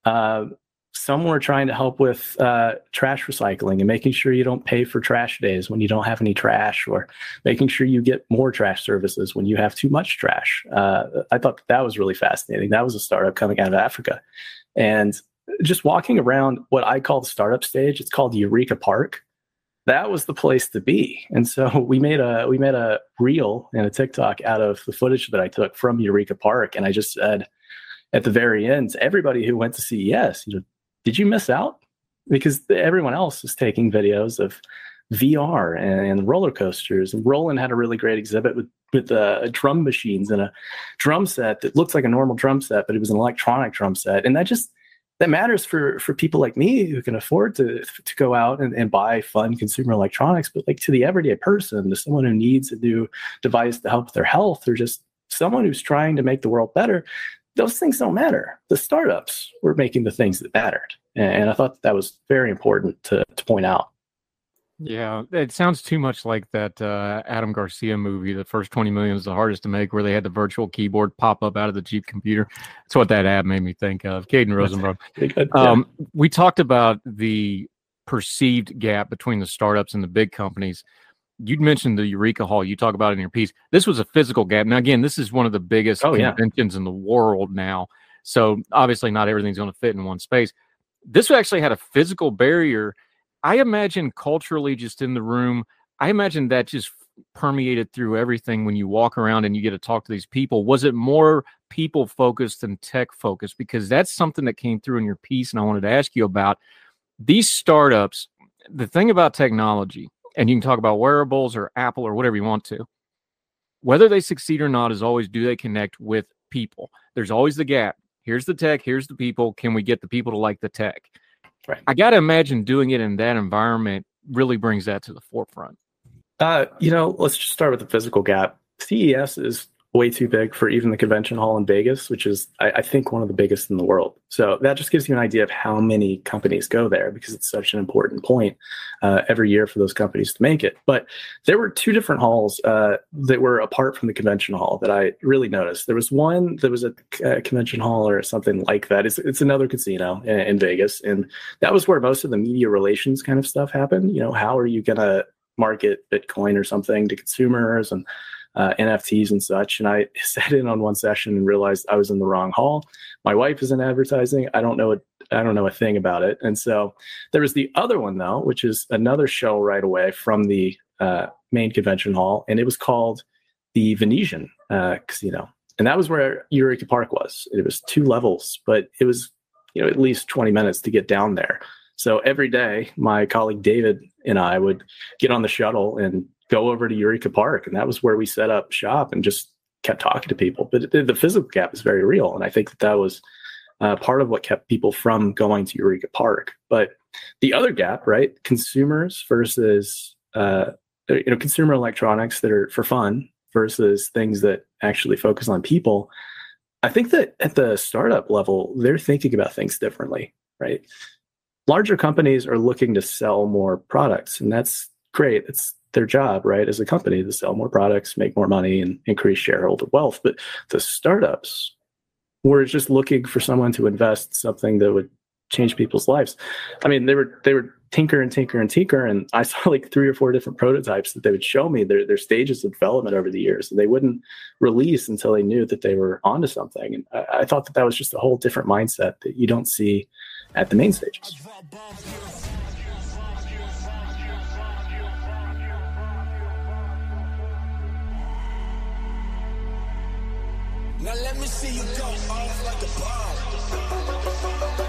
Uh, some were trying to help with uh, trash recycling and making sure you don't pay for trash days when you don't have any trash, or making sure you get more trash services when you have too much trash. Uh, I thought that was really fascinating. That was a startup coming out of Africa, and just walking around what I call the startup stage. It's called Eureka Park. That was the place to be, and so we made a we made a reel and a TikTok out of the footage that I took from Eureka Park, and I just said at the very end, everybody who went to CES, you know, did you miss out? Because everyone else is taking videos of VR and, and roller coasters. And Roland had a really great exhibit with with uh, drum machines and a drum set that looks like a normal drum set, but it was an electronic drum set. And that just that matters for for people like me who can afford to to go out and, and buy fun consumer electronics. But like to the everyday person, to someone who needs a new device to help their health, or just someone who's trying to make the world better, those things don't matter. The startups were making the things that mattered. And I thought that, that was very important to, to point out. Yeah, it sounds too much like that uh, Adam Garcia movie. The first 20 million is the hardest to make, where they had the virtual keyboard pop up out of the Jeep computer. That's what that ad made me think of. Caden Rosenbaum. Um, we talked about the perceived gap between the startups and the big companies you mentioned the Eureka Hall. You talk about it in your piece. This was a physical gap. Now, again, this is one of the biggest oh, conventions yeah. in the world now. So obviously, not everything's going to fit in one space. This actually had a physical barrier. I imagine culturally, just in the room, I imagine that just permeated through everything when you walk around and you get to talk to these people. Was it more people focused than tech focused? Because that's something that came through in your piece, and I wanted to ask you about these startups. The thing about technology, and you can talk about wearables or Apple or whatever you want to. Whether they succeed or not is always do they connect with people? There's always the gap. Here's the tech, here's the people. Can we get the people to like the tech? Right. I got to imagine doing it in that environment really brings that to the forefront. Uh, you know, let's just start with the physical gap. CES is way too big for even the convention hall in Vegas, which is, I, I, think, one of the biggest in the world. So that just gives you an idea of how many companies go there because it's such an important point uh, every year for those companies to make it. But there were two different halls uh, that were apart from the convention hall that I really noticed. There was one that was a, a convention hall or something like that. It's, it's another casino in, in Vegas. And that was where most of the media relations kind of stuff happened. You know, how are you going to market Bitcoin or something to consumers and uh, NFTs and such. And I sat in on one session and realized I was in the wrong hall. My wife is in advertising. I don't know. I don't know a thing about it. And so there was the other one though, which is another show right away from the uh, main convention hall, and it was called the Venetian uh, Casino. and that was where Eureka Park was. It was two levels, but it was you know at least 20 minutes to get down there. So every day, my colleague David and I would get on the shuttle and go over to Eureka Park, and that was where we set up shop and just kept talking to people. But the, the physical gap is very real, and I think that that was uh, part of what kept people from going to Eureka Park. But the other gap, right, consumers versus uh, you know consumer electronics that are for fun versus things that actually focus on people. I think that at the startup level, they're thinking about things differently, right? Larger companies are looking to sell more products, and that's great. It's their job, right, as a company to sell more products, make more money, and increase shareholder wealth. But the startups were just looking for someone to invest something that would change people's lives. I mean, they were they were tinker and tinker and tinker, and I saw like three or four different prototypes that they would show me their their stages of development over the years, and they wouldn't release until they knew that they were onto something. And I, I thought that that was just a whole different mindset that you don't see at the main stages. Now let me see you go off like a bomb.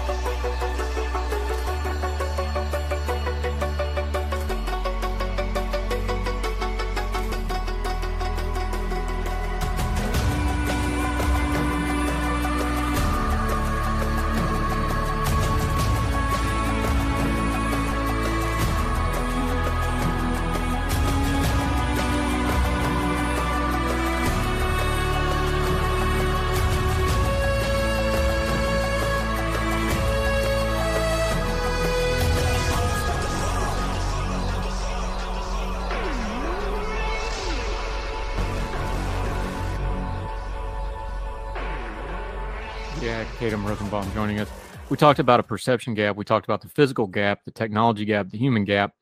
Caden Rosenbaum joining us. We talked about a perception gap. We talked about the physical gap, the technology gap, the human gap.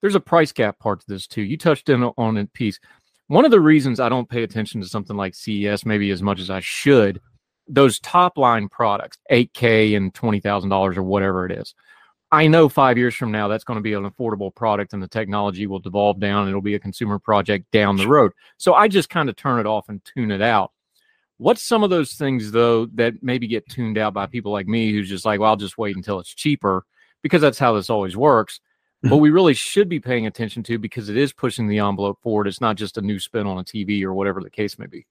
There's a price gap part to this too. You touched in on it piece. One of the reasons I don't pay attention to something like CES maybe as much as I should, those top line products, 8K and $20,000 or whatever it is. I know five years from now that's going to be an affordable product and the technology will devolve down and it'll be a consumer project down the road. So I just kind of turn it off and tune it out. What's some of those things though that maybe get tuned out by people like me who's just like, well, I'll just wait until it's cheaper because that's how this always works. But we really should be paying attention to because it is pushing the envelope forward. It's not just a new spin on a TV or whatever the case may be.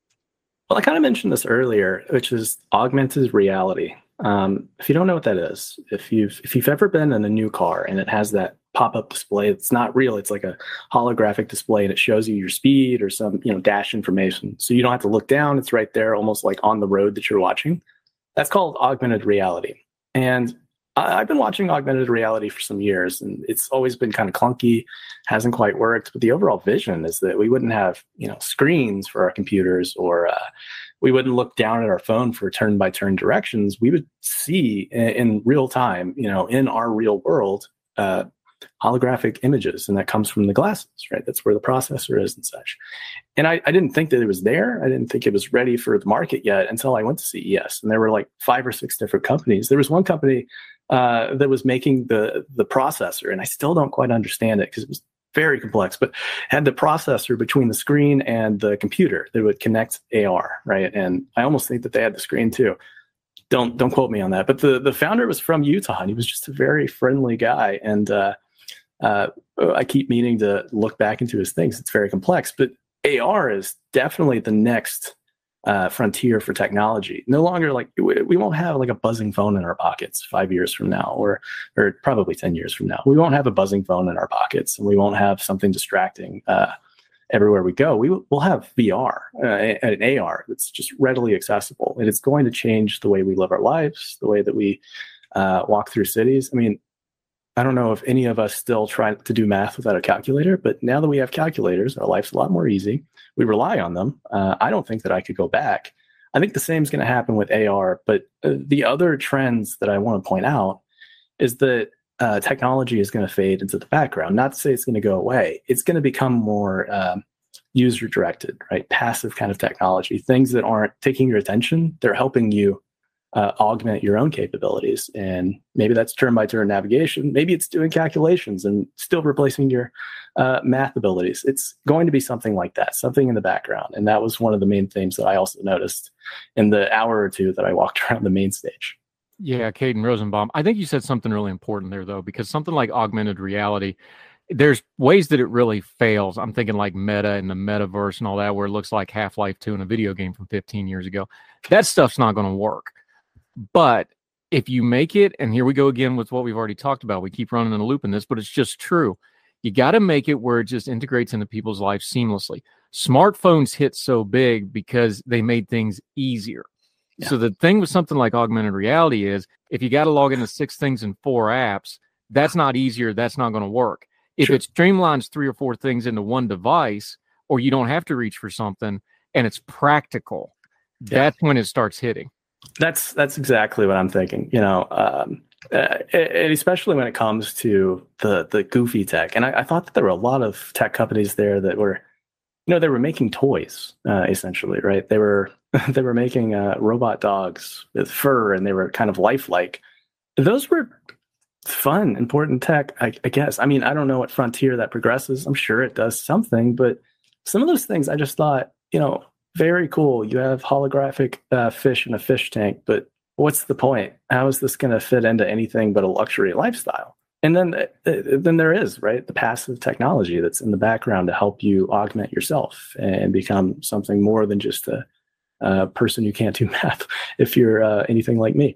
Well, I kind of mentioned this earlier, which is augmented reality. Um, if you don't know what that is, if you've if you've ever been in a new car and it has that pop-up display, it's not real. It's like a holographic display, and it shows you your speed or some you know dash information. So you don't have to look down; it's right there, almost like on the road that you're watching. That's called augmented reality. And I- I've been watching augmented reality for some years, and it's always been kind of clunky, hasn't quite worked. But the overall vision is that we wouldn't have you know screens for our computers, or uh, we wouldn't look down at our phone for turn by turn directions. We would see in, in real time, you know, in our real world, uh, holographic images, and that comes from the glasses, right? That's where the processor is and such. And I, I didn't think that it was there. I didn't think it was ready for the market yet until I went to CES, and there were like five or six different companies. There was one company uh, that was making the the processor, and I still don't quite understand it because it was very complex, but had the processor between the screen and the computer that would connect AR, right? And I almost think that they had the screen too. Don't don't quote me on that. But the the founder was from Utah, and he was just a very friendly guy. And uh, uh, I keep meaning to look back into his things. It's very complex, but AR is definitely the next uh, frontier for technology. No longer like we, won't have like a buzzing phone in our pockets five years from now, or or probably ten years from now. We won't have a buzzing phone in our pockets, and we won't have something distracting uh, everywhere we go. We will have VR uh, and an AR that's just readily accessible, and it's going to change the way we live our lives, the way that we uh, walk through cities. I mean, I don't know if any of us still try to do math without a calculator, but now that we have calculators, our life's a lot more easy. We rely on them. Uh, I don't think that I could go back. I think the same is going to happen with AR. But uh, the other trends that I want to point out is that uh, technology is going to fade into the background. Not to say it's going to go away. It's going to become more um, user directed, right? Passive kind of technology. Things that aren't taking your attention, they're helping you uh, augment your own capabilities. And maybe that's turn by turn navigation. Maybe it's doing calculations and still replacing your uh, math abilities. It's going to be something like that, something in the background. And that was one of the main things that I also noticed in the hour or two that I walked around the main stage. Yeah, Caden Rosenbaum. I think you said something really important there, though, because something like augmented reality, there's ways that it really fails. I'm thinking like meta and the metaverse and all that, where it looks like Half Life 2 in a video game from 15 years ago. That stuff's not going to work. But if you make it, and here we go again with what we've already talked about, we keep running in a loop in this, but it's just true. You got to make it where it just integrates into people's lives seamlessly. Smartphones hit so big because they made things easier. Yeah. So the thing with something like augmented reality is if you got to log into six things in four apps, that's not easier. That's not going to work. If sure. it streamlines three or four things into one device, or you don't have to reach for something and it's practical, yeah. that's when it starts hitting. That's that's exactly what I'm thinking. You know, um, uh, and especially when it comes to the the goofy tech. And I, I, thought that there were a lot of tech companies there that were, you know, they were making toys uh, essentially, right? They were they were making uh, robot dogs with fur, and they were kind of lifelike. Those were fun, important tech, I, I guess. I mean, I don't know what frontier that progresses. I'm sure it does something, but some of those things I just thought, you know, very cool. You have holographic uh, fish in a fish tank, but what's the point? How is this going to fit into anything but a luxury lifestyle? And then, uh, uh, then there is right the passive technology that's in the background to help you augment yourself and become something more than just a, a person you can't do math. If you're uh, anything like me,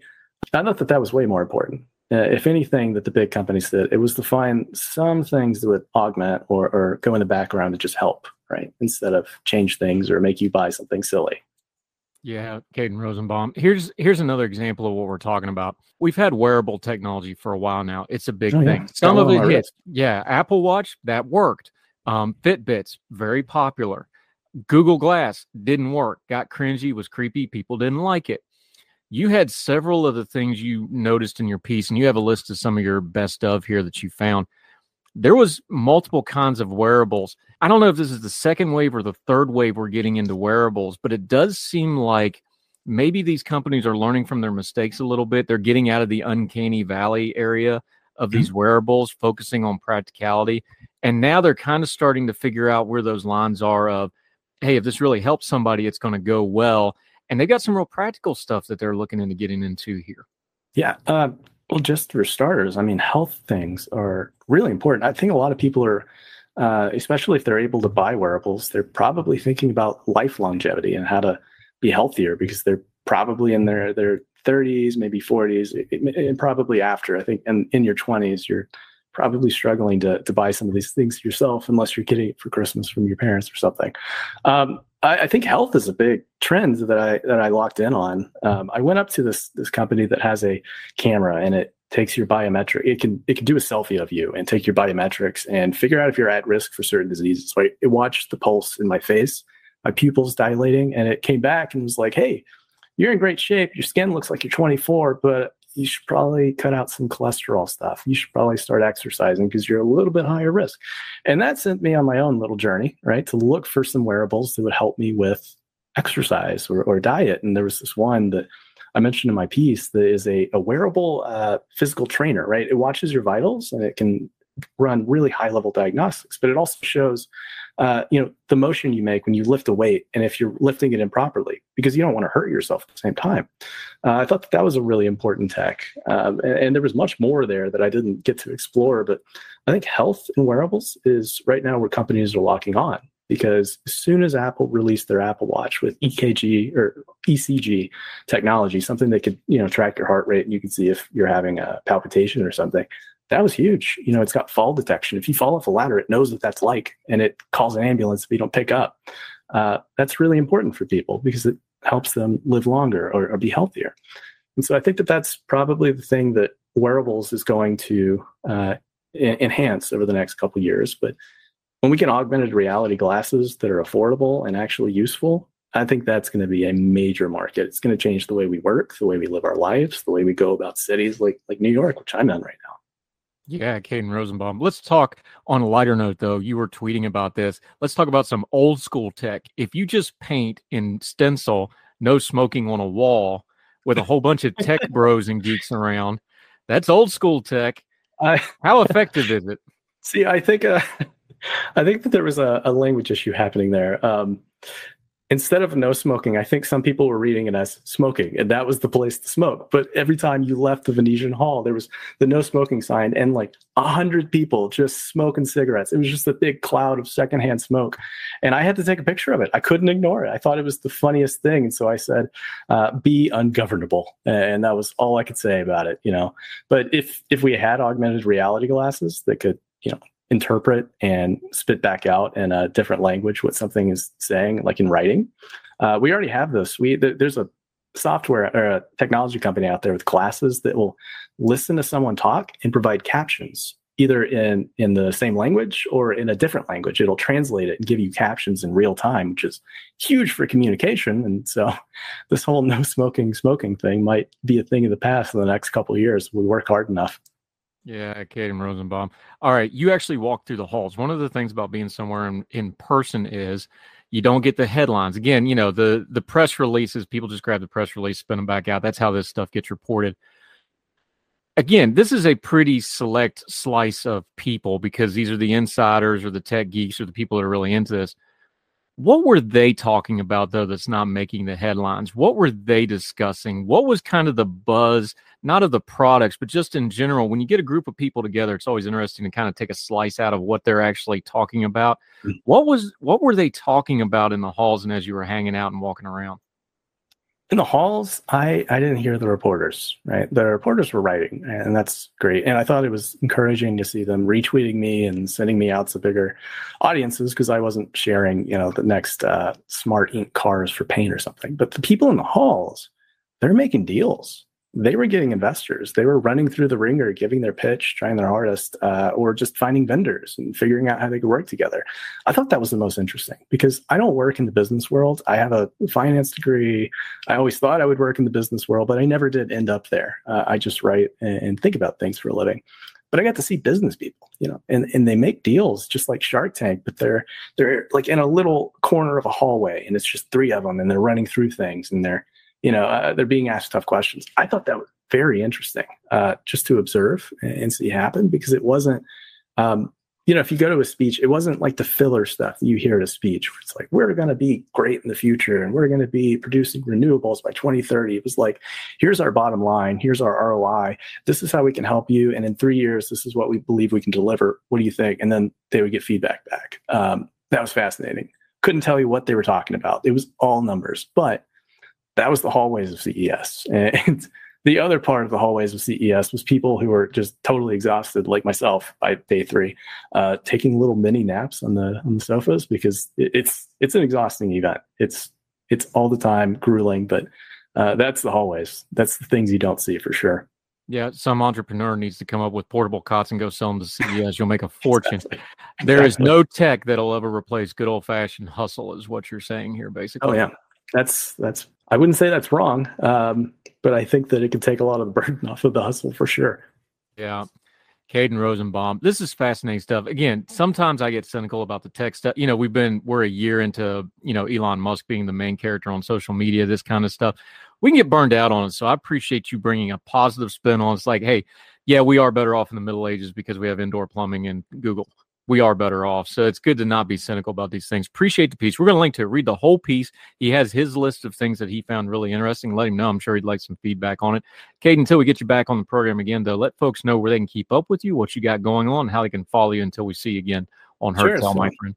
I thought that that was way more important. Uh, if anything that the big companies did, it was to find some things that would augment or, or go in the background to just help right? Instead of change things or make you buy something silly. Yeah, Caden Rosenbaum. Here's here's another example of what we're talking about. We've had wearable technology for a while now. It's a big oh, thing. Yeah. Some of it. Yeah, Apple Watch that worked. Um, Fitbits very popular. Google Glass didn't work. Got cringy. Was creepy. People didn't like it. You had several of the things you noticed in your piece, and you have a list of some of your best of here that you found there was multiple kinds of wearables. I don't know if this is the second wave or the third wave we're getting into wearables, but it does seem like maybe these companies are learning from their mistakes a little bit. They're getting out of the uncanny valley area of mm-hmm. these wearables, focusing on practicality. And now they're kind of starting to figure out where those lines are of, hey, if this really helps somebody, it's going to go well. And they've got some real practical stuff that they're looking into getting into here. Yeah. Uh, well, just for starters, I mean, health things are really important. I think a lot of people are, uh, especially if they're able to buy wearables, they're probably thinking about life longevity and how to be healthier because they're probably in their their 30s, maybe 40s, and probably after. I think, and in your 20s, you're probably struggling to to buy some of these things yourself, unless you're getting it for Christmas from your parents or something. Um, I, I, think health is a big trend that I that I locked in on. Um, I went up to this this company that has a camera and it takes your biometric. It can it can do a selfie of you and take your biometrics and figure out if you're at risk for certain diseases. So I, it watched the pulse in my face, my pupils dilating, and it came back and was like, "Hey, you're in great shape. Your skin looks like you're 24, but you should probably cut out some cholesterol stuff. You should probably start exercising because you're a little bit higher risk. And that sent me on my own little journey, right? To look for some wearables that would help me with exercise or, or diet. And there was this one that I mentioned in my piece that is a, a wearable uh, physical trainer, right? It watches your vitals and it can run really high level diagnostics, but it also shows, uh, you know, the motion you make when you lift a weight and if you're lifting it improperly because you don't want to hurt yourself at the same time. Uh, I thought that, that was a really important tech. Um, and, and, there was much more there that I didn't get to explore, but I think health and wearables is right now where companies are locking on because as soon as Apple released their Apple Watch with EKG or ECG technology, something that could you know track your heart rate and you can see if you're having a palpitation or something, that was huge. You know, it's got fall detection. If you fall off a ladder, it knows what that's like and it calls an ambulance if you don't pick up. Uh, that's really important for people because it helps them live longer or, or be healthier. And so I think that that's probably the thing that wearables is going to uh, enhance over the next couple years. But when we get augmented reality glasses that are affordable and actually useful, I think that's going to be a major market. It's going to change the way we work, the way we live our lives, the way we go about cities like like New York, which I'm in right now. Yeah, Caden Rosenbaum. Let's talk on a lighter note, though. You were tweeting about this. Let's talk about some old school tech. If you just paint in stencil, no smoking on a wall, with a whole bunch of tech bros and geeks around. That's old school tech. I, How effective is it? See, I think uh, I think that there was a, a language issue happening there. Um, instead of no smoking, I think some people were reading it as smoking, and that was the place to smoke. But every time you left the Venetian Hall, there was the no smoking sign, and like a hundred people just smoking cigarettes. It was just a big cloud of secondhand smoke, and I had to take a picture of it. I couldn't ignore it. I thought it was the funniest thing, and so I said, uh, "Be ungovernable," and that was all I could say about it. You know, but if if we had augmented reality glasses that could, you know, interpret and spit back out in a different language what something is saying, like in writing. Uh, we already have this. We th- there's a software or a technology company out there with glasses that will listen to someone talk and provide captions either in in the same language or in a different language it'll translate it and give you captions in real time which is huge for communication and so this whole no smoking smoking thing might be a thing of the past in the next couple years we work hard enough Yeah, Caden Rosenbaum. All right, you actually walk through the halls. One of the things about being somewhere in, in person is you don't get the headlines. Again, you know, the the press releases, people just grab the press release, spin them back out. That's how this stuff gets reported. Again, this is a pretty select slice of people because these are the insiders or the tech geeks or the people that are really into this. What were they talking about though that's not making the headlines? What were they discussing? What was kind of the buzz, not of the products, but just in general? When you get a group of people together, it's always interesting to kind of take a slice out of what they're actually talking about. Mm. What was what were they talking about in the halls and as you were hanging out and walking around? In the halls i i didn't hear the reporters right? The reporters were writing and that's great. And i thought it was encouraging to see them retweeting me and sending me out to bigger audiences because i wasn't sharing you know the next uh, smart ink cars for paint or something. But the people in the halls they're making deals they were getting investors. They were running through the ringer, giving their pitch, trying their hardest, uh, or just finding vendors and figuring out how they could work together. I thought that was the most interesting because I don't work in the business world. I have a finance degree. I always thought I would work in the business world, but I never did end up there. Uh, I just write and, and think about things for a living. But I got to see business people, you know, and, and they make deals just like Shark Tank, but they're they're like in a little corner of a hallway, and it's just three of them, and they're running through things, and they're you know, uh, they're being asked tough questions. I thought that was very interesting uh, just to observe and see happen because it wasn't, um, you know, if you go to a speech, it wasn't like the filler stuff you hear at a speech. It's like, we're going to be great in the future and we're going to be producing renewables by 2030. It was like, here's our bottom line. Here's our ROI. This is how we can help you. And in three years, this is what we believe we can deliver. What do you think? And then they would get feedback back. Um, that was fascinating. Couldn't tell you what they were talking about. It was all numbers, but that was the hallways of CES. And the other part of the hallways of CES was people who were just totally exhausted, like myself, by day three, uh, taking little mini naps on the on the sofas because it, it's it's an exhausting event. It's it's all the time grueling, but uh, that's the hallways. That's the things you don't see for sure. Yeah, some entrepreneur needs to come up with portable cots and go sell them to CES. You'll make a fortune. There is no tech that'll ever replace good old fashioned hustle, is what you're saying here, basically. Oh yeah, that's that's. I wouldn't say that's wrong, um, but I think that it could take a lot of the burden off of the hustle for sure. Yeah. Caden Rosenbaum. This is fascinating stuff. Again, sometimes I get cynical about the tech stuff. You know, we've been we're a year into, you know, Elon Musk being the main character on social media, this kind of stuff. We can get burned out on it. So I appreciate you bringing a positive spin on it. It's like, hey, yeah, we are better off in the Middle Ages because we have indoor plumbing and Google we are better off. So it's good to not be cynical about these things. Appreciate the piece. We're going to link to it. Read the whole piece. He has his list of things that he found really interesting. Let him know. I'm sure he'd like some feedback on it. Kate, until we get you back on the program again, though, let folks know where they can keep up with you, what you got going on, how they can follow you until we see you again on Her Sure, so- my friend.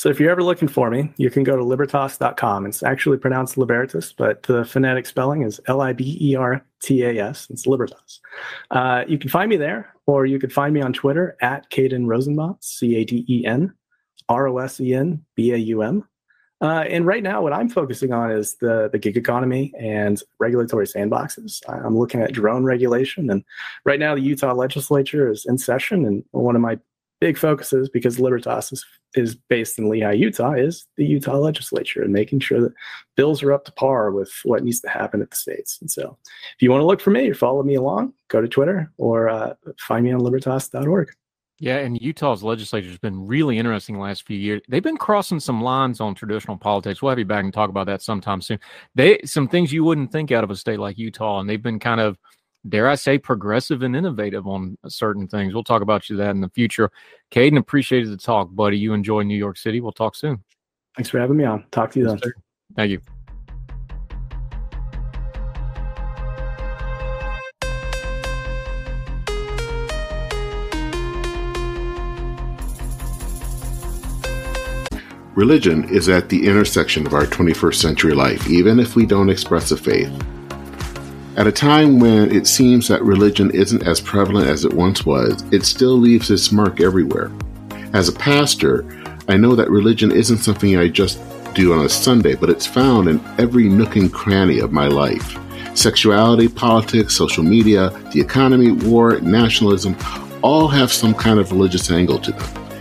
So if you're ever looking for me, you can go to libertas.com. It's actually pronounced Libertas, but the phonetic spelling is L I B E R T A S. It's Libertas. Uh, you can find me there, or you can find me on Twitter at Caden Rosenbaum, C A D E N R O S E N B A U M. Uh, and right now, what I'm focusing on is the, the gig economy and regulatory sandboxes. I'm looking at drone regulation. And right now, the Utah legislature is in session. And one of my big focuses, because Libertas is, is based in Lehi, Utah, is the Utah legislature and making sure that bills are up to par with what needs to happen at the states. And so if you want to look for me or follow me along, go to Twitter or uh, find me on libertas.org. Yeah, and Utah's legislature has been really interesting the last few years. They've been crossing some lines on traditional politics. We'll have you back and talk about that sometime soon. They some things you wouldn't think out of a state like Utah, and they've been kind of, dare I say, progressive and innovative on certain things. We'll talk about you that in the future. Caden, appreciated the talk, buddy. You enjoy New York City. We'll talk soon. Thanks for having me on. Talk to you Yes, then. sir. Thank you. Religion is at the intersection of our 21st century life, even if we don't express a faith. At a time when it seems that religion isn't as prevalent as it once was, it still leaves its mark everywhere. As a pastor, I know that religion isn't something I just do on a Sunday, but it's found in every nook and cranny of my life. Sexuality, politics, social media, the economy, war, nationalism all have some kind of religious angle to them.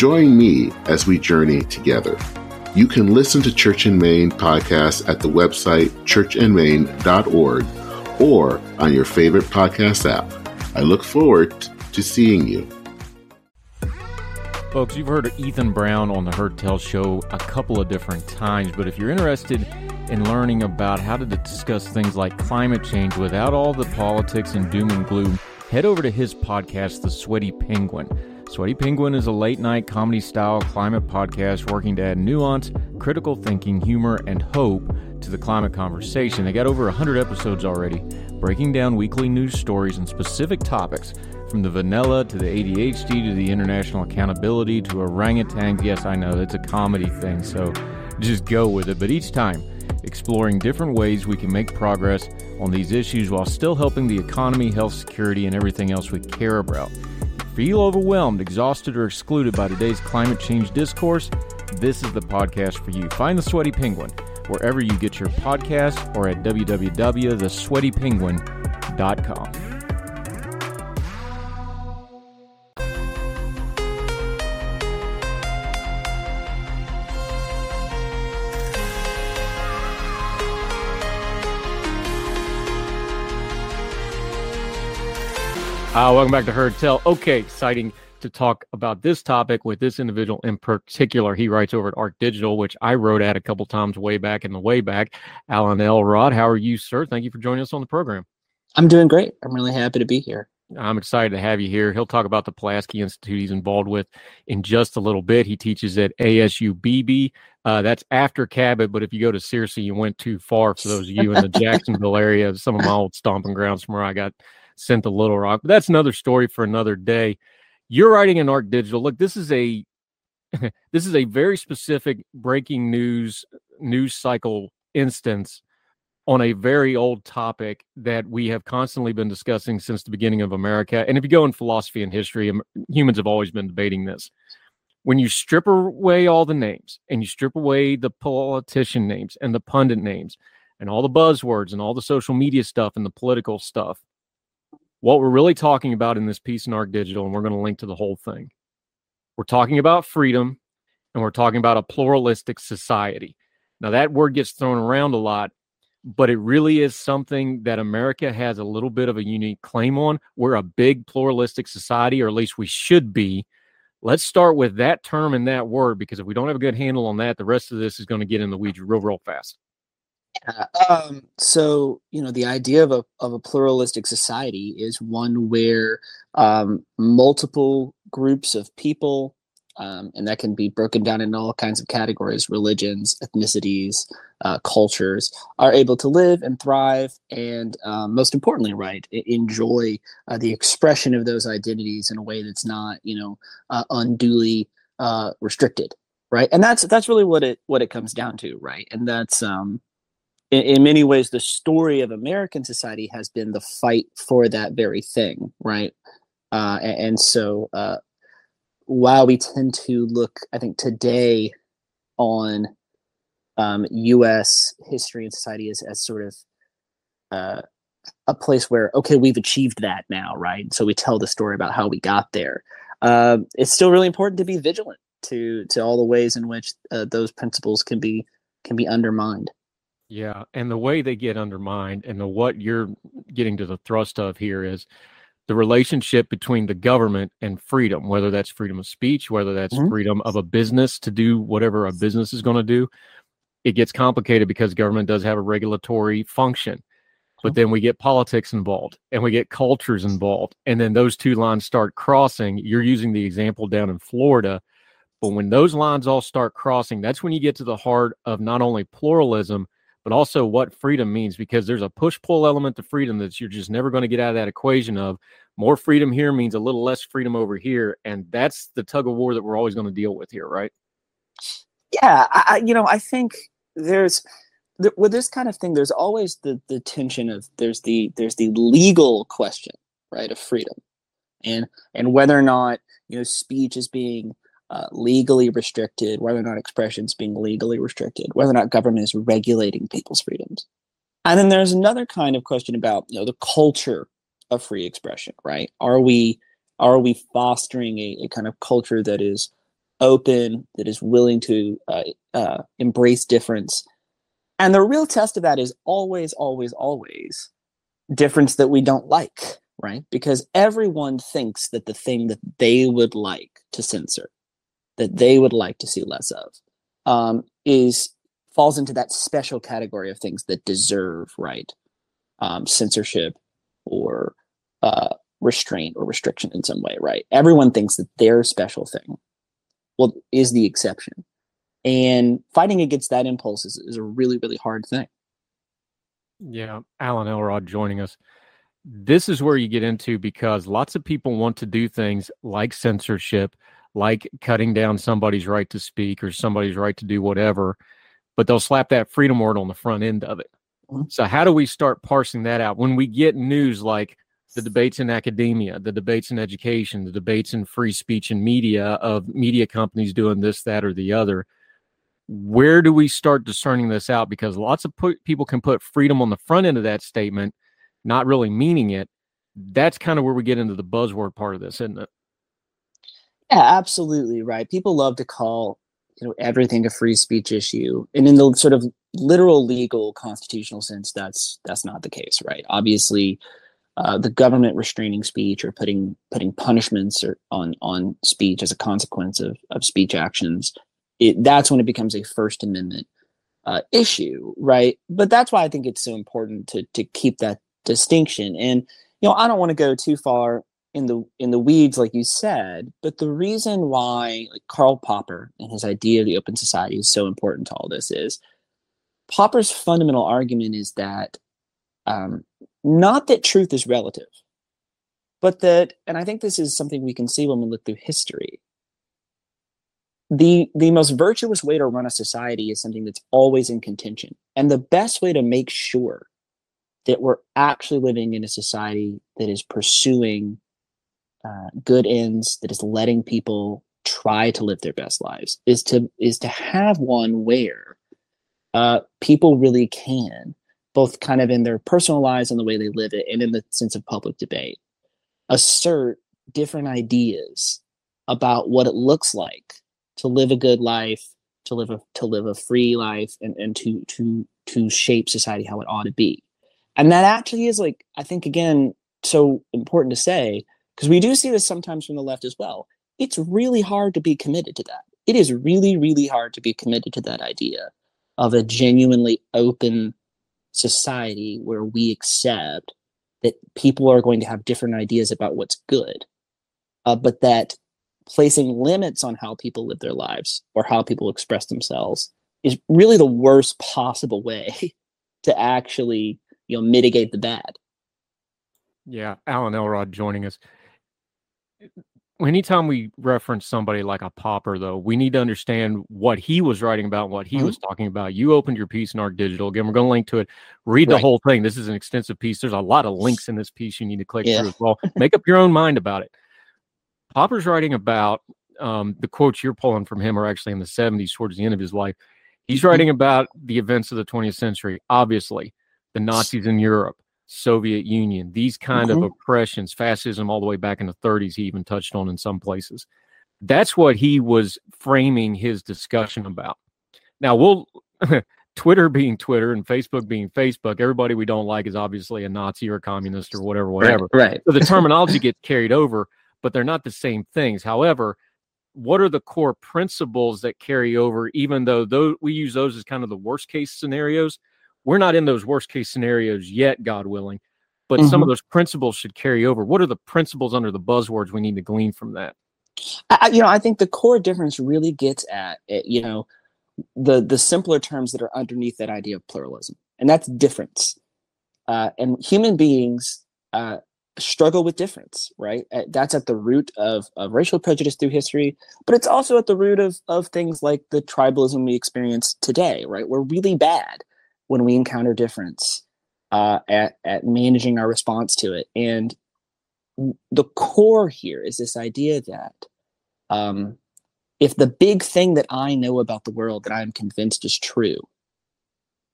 Join me as we journey together. You can listen to Church in Main podcasts at the website churchandmain.org or on your favorite podcast app. I look forward to seeing you. Folks, you've heard Ethan Brown on the Heard Tell Show a couple of different times, but if you're interested in learning about how to discuss things like climate change without all the politics and doom and gloom, head over to his podcast, The Sweaty Penguin. Sweaty Penguin is a late night comedy style climate podcast working to add nuance, critical thinking, humor, and hope to the climate conversation. They got over 100 episodes already, breaking down weekly news stories and specific topics from the vanilla to the ADHD to the international accountability to orangutans. Yes, I know that's a comedy thing, so just go with it. But each time, exploring different ways we can make progress on these issues while still helping the economy, health, security, and everything else we care about. Feel overwhelmed, exhausted, or excluded by today's climate change discourse? This is the podcast for you. Find the Sweaty Penguin wherever you get your podcast or at www.thesweatypenguin.com. Uh, welcome back to Heard Tell. Okay, exciting to talk about this topic with this individual in particular. He writes over at Arc Digital, which I wrote at a couple times way back in the way back. Alan Elrod, how are you, sir? Thank you for joining us on the program. I'm doing great. I'm really happy to be here. I'm excited to have you here. He'll talk about the Pulaski Institute he's involved with in just a little bit. He teaches at ASUBB. Uh, that's after Cabot, but if you go to Searcy, you went too far for those of you in the Jacksonville area, some of my old stomping grounds from where I got sent to Little Rock. But that's another story for another day. You're writing in Arc Digital. Look, this is a this is a very specific breaking news news cycle instance on a very old topic that we have constantly been discussing since the beginning of America. And if you go in philosophy and history, um, humans have always been debating this. When you strip away all the names and you strip away the politician names and the pundit names and all the buzzwords and all the social media stuff and the political stuff, what we're really talking about in this piece in Arc Digital, and we're going to link to the whole thing. We're talking about freedom and we're talking about a pluralistic society. Now, that word gets thrown around a lot, but it really is something that America has a little bit of a unique claim on. We're a big pluralistic society, or at least we should be. Let's start with that term and that word because if we don't have a good handle on that, the rest of this is going to get in the weeds real, real fast. Yeah, um, so you know, the idea of a of a pluralistic society is one where um, multiple groups of people, um, and that can be broken down in all kinds of categories: religions, ethnicities, uh, cultures, are able to live and thrive, and um, most importantly, right, enjoy uh, the expression of those identities in a way that's not, you know, uh, unduly uh, restricted, right? And that's that's really what it what it comes down to, right? And that's um, in, in many ways, the story of American society has been the fight for that very thing, right? Uh, a- and, so, uh, while we tend to look, I think today on um, U.S. history and society as, as sort of uh, a place where okay, we've achieved that now, right? So we tell the story about how we got there. Uh, it's still really important to be vigilant to to all the ways in which uh, those principles can be can be undermined. Yeah, and the way they get undermined, and the what you're getting to the thrust of here is the relationship between the government and freedom, whether that's freedom of speech, whether that's Mhm. freedom of a business to do whatever a business is going to do. It gets complicated because government does have a regulatory function. But then we get politics involved and we get cultures involved. And then those two lines start crossing. You're using the example down in Florida. But when those lines all start crossing, that's when you get to the heart of not only pluralism, but also what freedom means, because there's a push pull element to freedom that you're just never going to get out of that equation of more freedom here means a little less freedom over here. And that's the tug of war that we're always going to deal with here, right? yeah I, you know i think there's th- with this kind of thing there's always the the tension of there's the there's the legal question right of freedom and and whether or not you know speech is being uh, legally restricted whether or not expression is being legally restricted whether or not government is regulating people's freedoms and then there's another kind of question about you know the culture of free expression right are we are we fostering a, a kind of culture that is open, that is willing to uh, uh, embrace difference. And the real test of that is always, always, always difference that we don't like, right? Because everyone thinks that the thing that they would like to censor, that they would like to see less of, um, is falls into that special category of things that deserve right um, censorship or uh, restraint or restriction in some way, right? Everyone thinks that their special thing well is the exception and fighting against that impulse is, is a really really hard thing Yeah, Alan Elrod joining us. This is where you get into because lots of people want to do things like censorship, like cutting down somebody's right to speak or somebody's right to do whatever, but they'll slap that freedom word on the front end of it. Mhm. So, how do we start parsing that out when we get news like the debates in academia, the debates in education, the debates in free speech and media of media companies doing this, that, or the other? where do we start discerning this out? Because lots of put, people can put freedom on the front end of that statement, not really meaning it. That's kind of where we get into the buzzword part of this, isn't it? Yeah absolutely right. People love to call you know everything a free speech issue and in the sort of literal legal constitutional sense that's that's not the case right? Obviously uh, the government restraining speech or putting putting punishments or on on speech as a consequence of, of speech actions it, that's when it becomes a first amendment uh, issue right? But that's why i think it's so important to to keep that distinction and you know i don't want to go too far in the in the weeds like you said but the reason why like karl popper and his idea of the open society is so important to all this is popper's fundamental argument is that um, not that truth is relative but that and i think this is something we can see when we look through history the the most virtuous way to run a society is something that's always in contention. And the best way to make sure that we're actually living in a society that is pursuing uh, good ends that is letting people try to live their best lives is to is to have one where uh, people really can both kind of in their personal lives and the way they live it and in the sense of public debate assert different ideas about what it looks like to live a good life to live a to live a free life and, and to to to shape society how it ought to be. And that actually is like i think again so important to say because we do see this sometimes from the left as well. It's really hard to be committed to that. It is really really hard to be committed to that idea of a genuinely open society where we accept that people are going to have different ideas about what's good uh, but that placing limits on how people live their lives or how people express themselves is really the worst possible way to actually you know mitigate the bad. Yeah, Alan Elrod joining us. Anytime we reference somebody like a Popper, though, we need to understand what he was writing about, what he Mhm. was talking about. You opened your piece in Arc Digital. Again, we're going to link to it. Read the whole thing. This is an extensive piece. There's a lot of links in this piece you need to click Yeah. through as well. Make up your own mind about it. Popper's writing about um, the quotes you're pulling from him are actually in the 70s towards the end of his life. He's writing about the events of the 20th century, obviously, the Nazis in Europe, Soviet Union, these kind Mhm. of oppressions, fascism all the way back in the 30s, he even touched on in some places. That's what he was framing his discussion about. Now, we'll Twitter being Twitter and Facebook being Facebook, everybody we don't like is obviously a Nazi or a communist or whatever, whatever. right. So the terminology gets carried over, but they're not the same things. However, what are the core principles that carry over, even though those, we use those as kind of the worst case scenarios? We're not in those worst case scenarios yet, God willing, but some of Mhm. those principles should carry over. What are the principles under the buzzwords we need to glean from that? I, you know, I think the core difference really gets at you know the the simpler terms that are underneath that idea of pluralism, and that's difference. Uh, and human beings uh, struggle with difference, right? Uh, That's at the root of, of racial prejudice through history, but it's also at the root of of things like the tribalism we experience today, right? We're really bad when we encounter difference uh, at at managing our response to it, and the core here is this idea that um, if the big thing that I know about the world that I'm convinced is true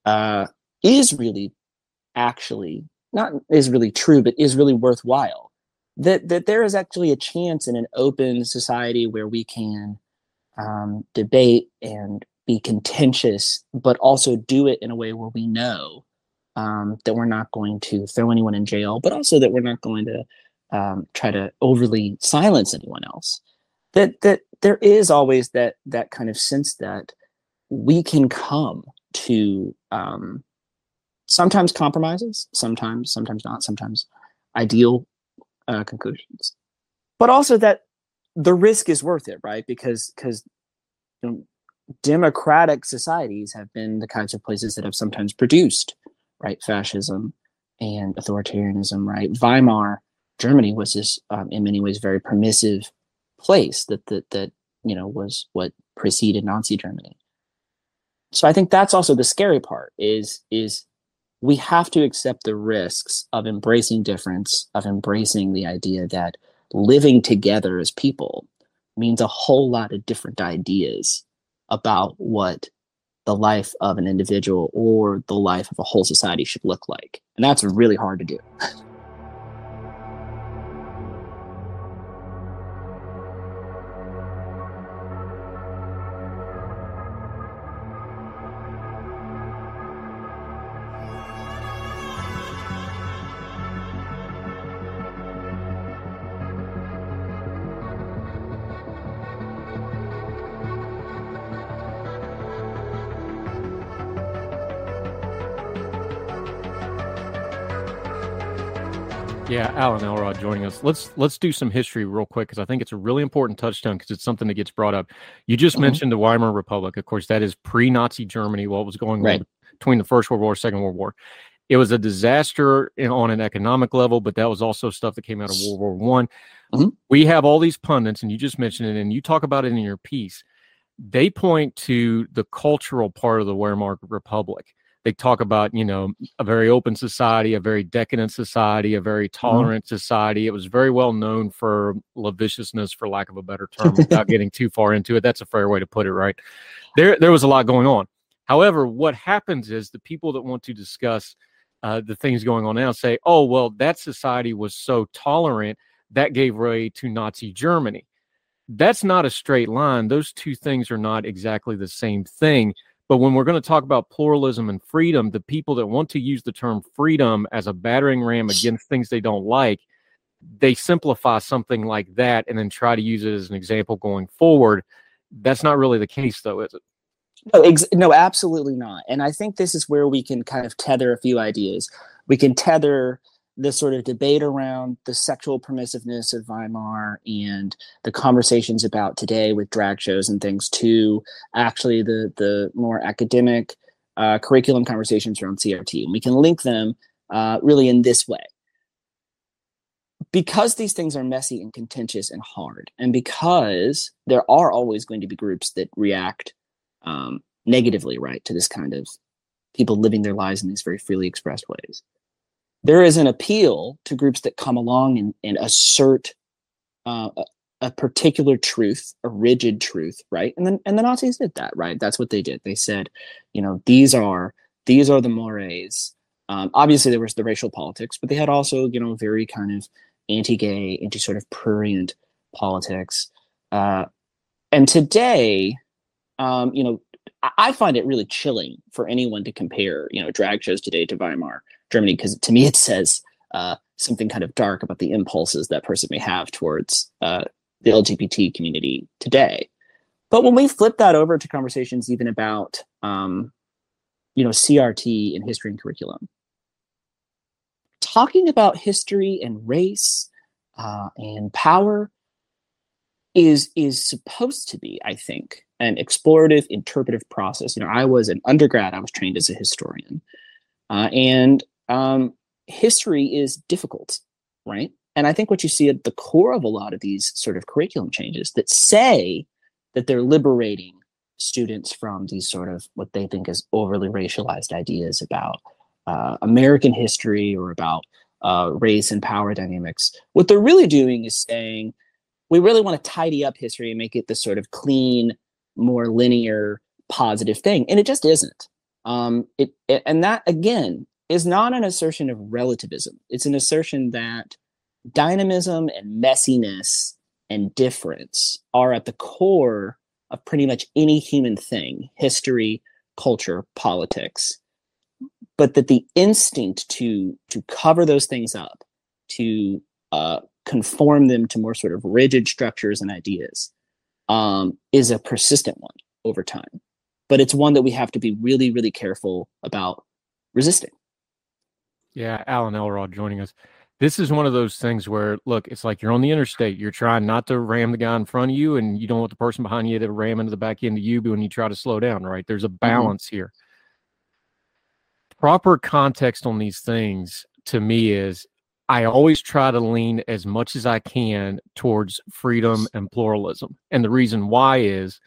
uh, is really actually not is really true, but is really worthwhile, that that there is actually a chance in an open society where we can um, debate and be contentious, but also do it in a way where we know um, that we're not going to throw anyone in jail, but also that we're not going to um, try to overly silence anyone else. That that there is always that that kind of sense that we can come to um, sometimes compromises, sometimes sometimes not, sometimes ideal uh, conclusions, but also that the risk is worth it, right? Because because you know, democratic societies have been the kinds of places that have sometimes produced right fascism and authoritarianism, right? Weimar Germany was this um, in many ways very permissive place that that that you know was what preceded Nazi Germany. So I think that's also the scary part is is we have to accept the risks of embracing difference, of embracing the idea that living together as people means a whole lot of different ideas about what the life of an individual or the life of a whole society should look like. And that's really hard to do. Alan Elrod joining us. Let's let's do some history real quick because I think it's a really important touchstone because it's something that gets brought up. You just Mhm. mentioned the Weimar Republic. Of course, that is pre-Nazi Germany. What was going Right. on between the First World War, Second World War? It was a disaster in- on an economic level, but that was also stuff that came out of World War One. Mhm. We have all these pundits, and you just mentioned it, and you talk about it in your piece. They point to the cultural part of the Weimar Republic they talk about you know a very open society a very decadent society a very tolerant society. It was very well known for lasciviousness for lack of a better term without getting too far into it. That's a fair way to put it right? There there was a lot going on. However what happens is the people that want to discuss uh, the things going on now say oh well that society was so tolerant that gave way to nazi germany. That's not a straight line. Those two things are not exactly the same thing but when we're going to talk about pluralism and freedom, the people that want to use the term freedom as a battering ram against things they don't like, they simplify something like that and then try to use it as an example going forward. That's not really the case, though, is it? No, ex- no, absolutely not. And I think this is where we can kind of tether a few ideas. We can tether the sort of debate around the sexual permissiveness of Weimar and the conversations about today with drag shows and things to actually the the more academic uh, curriculum conversations around CRT. And we can link them uh, really in this way. Because these things are messy and contentious and hard, and because there are always going to be groups that react um, negatively, right, to this kind of people living their lives in these very freely expressed ways. There is an appeal to groups that come along and, and assert uh, a particular truth, a rigid truth, right? And then and the Nazis did that, right? That's what they did. They said, you know, these are these are the mores. Um, obviously, there was the racial politics, but they had also, you know, very kind of anti-gay, anti sort of prurient politics. Uh, and today, um, you know, I, find it really chilling for anyone to compare, you know, drag shows today to Weimar Germany because to me it says uh, something kind of dark about the impulses that person may have towards uh, the LGBT community today. But when we flip that over to conversations even about, um, you know, CRT and history and curriculum, talking about history and race uh, and power is is supposed to be, I think, an explorative, interpretive process. You know, I was an undergrad; I was trained as a historian, uh, and um, history is difficult, right? And I think what you see at the core of a lot of these sort of curriculum changes that say that they're liberating students from these sort of what they think is overly racialized ideas about uh, American history or about uh, race and power dynamics. What they're really doing is saying, we really want to tidy up history and make it this sort of clean, more linear, positive thing. And it just isn't. Um, it, it, and that, again, is not an assertion of relativism. It's an assertion that dynamism and messiness and difference are at the core of pretty much any human thing history culture politics but that the instinct to to cover those things up to uh, conform them to more sort of rigid structures and ideas um, is a persistent one over time. But it's one that we have to be really really careful about resisting. Yeah alan elrod joining us. This is one of those things where look it's like you're on the interstate. You're trying not to ram the guy in front of you and you don't want the person behind you to ram into the back end of you when you try to slow down right? There's a Mm-hmm. balance here. Proper context on these things to me is i always try to lean as much as i can towards freedom and pluralism and the reason why is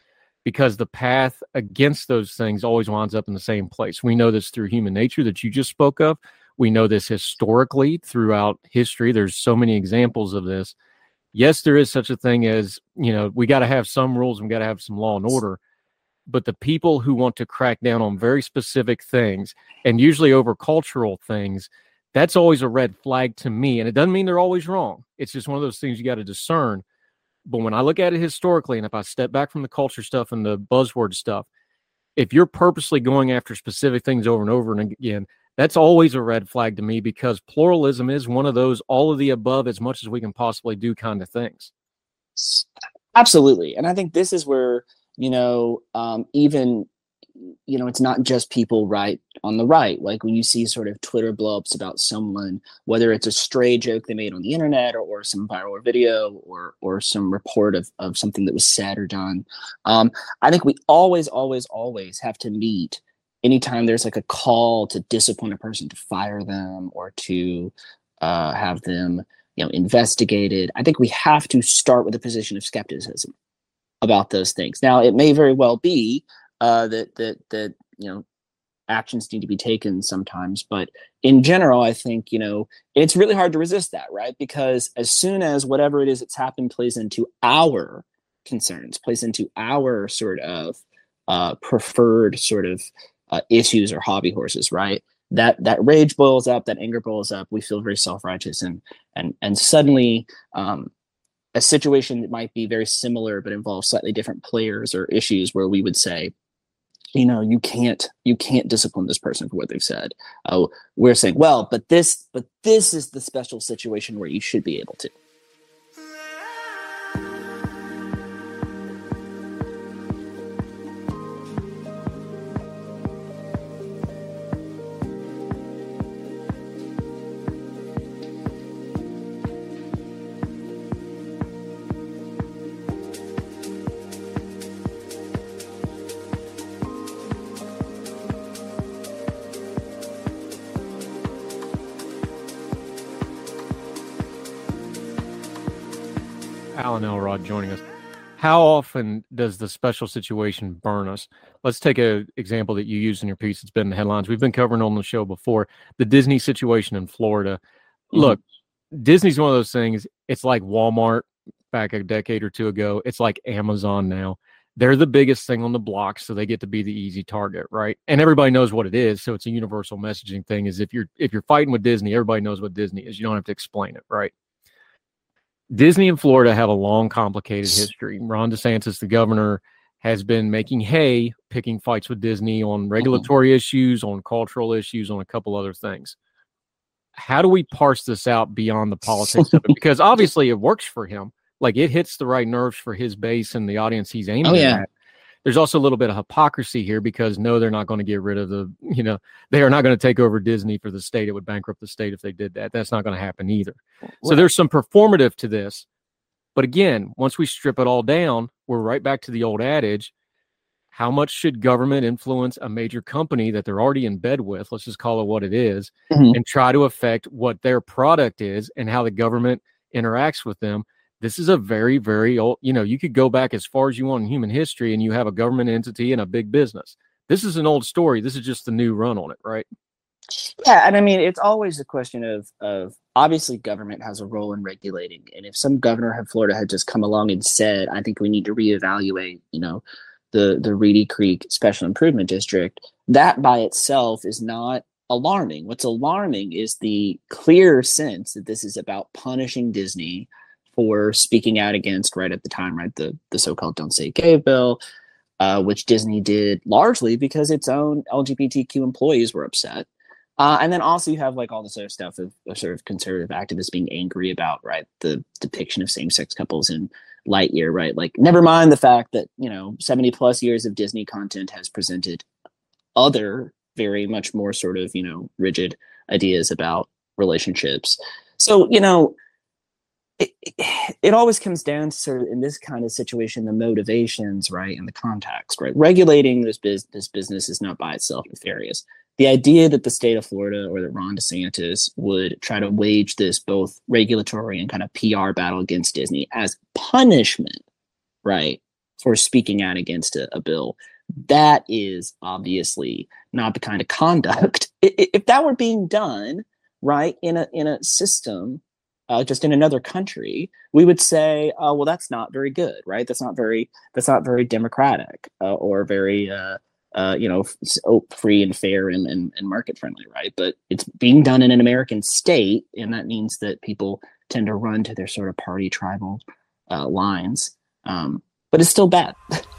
because the path against those things always winds up in the same place we know this through human nature that you just spoke of we know this historically throughout history. There's so many examples of this. Yes, there is such a thing as, you know, we got to have some rules, we got to have some law and order. But the people who want to crack down on very specific things and usually over cultural things, that's always a red flag to me. And it doesn't mean they're always wrong. It's just one of those things you got to discern. But when I look at it historically, and if I step back from the culture stuff and the buzzword stuff, if you're purposely going after specific things over and over and again, that's always a red flag to me because pluralism is one of those all of the above as much as we can possibly do kind of things. Absolutely. And I think this is where, you know, um, even, you know, it's not just people right on the right. Like when you see sort of Twitter blowups about someone, whether it's a stray joke they made on the internet or, or some viral video or or some report of, of something that was said or done. Um, I think we always, always, always have to meet anytime there's like a call to discipline a person to fire them or to uh, have them you know investigated i think we have to start with a position of skepticism about those things now it may very well be uh, that that that you know actions need to be taken sometimes but in general i think you know it's really hard to resist that right because as soon as whatever it is that's happened plays into our concerns plays into our sort of uh, preferred sort of uh, issues or hobby horses, right? That that rage boils up, that anger boils up. We feel very self righteous, and and and suddenly, um, a situation that might be very similar but involves slightly different players or issues, where we would say, you know, you can't you can't discipline this person for what they've said. Oh, we're saying, well, but this but this is the special situation where you should be able to. Elrod joining us. How often does the special situation burn us? Let's take an example that you used in your piece. It's been in the headlines. We've been covering on the show before the Disney situation in Florida. Mm-hmm. Look, Disney's one of those things. It's like Walmart back a decade or two ago. It's like Amazon now. They're the biggest thing on the block, so they get to be the easy target, right? And everybody knows what it is, so it's a universal messaging thing. Is if you're if you're fighting with Disney, everybody knows what Disney is. You don't have to explain it, right? Disney and Florida have a long, complicated history. Ron DeSantis, the governor, has been making hay, picking fights with Disney on mm-hmm. regulatory issues, on cultural issues, on a couple other things. How do we parse this out beyond the politics of it? Because obviously it works for him. Like it hits the right nerves for his base and the audience he's oh, aiming Oh, yeah. at. There's also a little bit of hypocrisy here because no, they're not going to get rid of the, you know, they are not going to take over Disney for the state. It would bankrupt the state if they did that. That's not going to happen either. So there's some performative to this. But again, once we strip it all down, we're right back to the old adage how much should government influence a major company that they're already in bed with? Let's just call it what it is, Mhm. and try to affect what their product is and how the government interacts with them. This is a very, very old, you know, you could go back as far as you want in human history and you have a government entity and a big business. This is an old story. This is just the new run on it, right? Yeah, and I mean it's always a question of of obviously government has a role in regulating, and if some governor of Florida had just come along and said, "I think we need to reevaluate," you know, the the Reedy Creek Special Improvement District, that by itself is not alarming. What's alarming is the clear sense that this is about punishing Disney for speaking out against right at the time, right the the so-called "Don't Say Gay" bill, uh, which Disney did largely because its own LGBTQ employees were upset. Uh, and then also you have like all this other stuff of, of sort of conservative activists being angry about right the depiction of same-sex couples in Lightyear, right? Like never mind the fact that you know 70 plus years of Disney content has presented other very much more sort of you know rigid ideas about relationships. So you know it, it- always comes down to sort of in this kind of situation the motivations right and the context right? Regulating this, bus- this business is not by itself nefarious. The idea that the state of florida or that ron desantis would try to wage this both regulatory and kind of pr battle against disney as punishment right for speaking out against a, a bill that is obviously not the kind of conduct if that were being done right in a in a system uh, just in another country, we would say, uh, well, that's not very good, right? That's not very that's not very democratic uh, or very uh, uh, you know oh, free and fair and, and, and market friendly, right? But it's being done in an American state, and that means that people tend to run to their sort of party tribal uh, lines. Um, but it's still bad.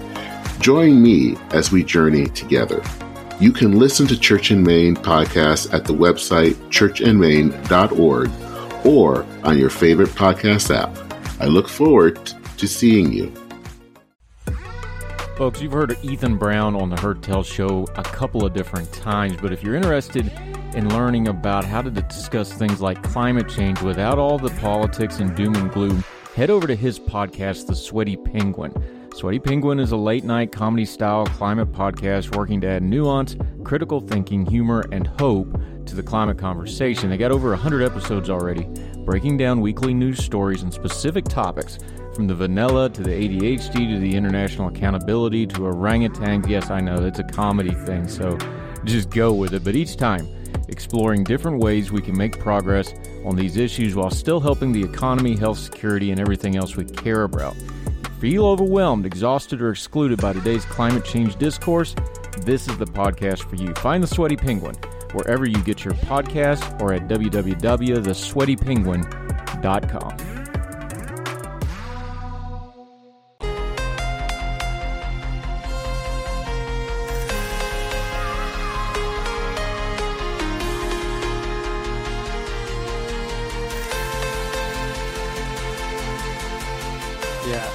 Join me as we journey together. You can listen to Church in Main podcast at the website churchandmain.org or on your favorite podcast app. I look forward to seeing you. Folks, you've heard of Ethan Brown on the Heard Tell Show a couple of different times, but if you're interested in learning about how to discuss things like climate change without all the politics and doom and gloom, head over to his podcast, The Sweaty Penguin. Sweaty Penguin is a late night comedy style climate podcast working to add nuance, critical thinking, humor, and hope to the climate conversation. They got over 100 episodes already, breaking down weekly news stories and specific topics from the vanilla to the ADHD to the international accountability to orangutans. Yes, I know it's a comedy thing, so just go with it. But each time, exploring different ways we can make progress on these issues while still helping the economy, health, security, and everything else we care about. Feel overwhelmed, exhausted, or excluded by today's climate change discourse, this is the podcast for you. Find the Sweaty Penguin wherever you get your podcast or at www.thesweatypenguin.com.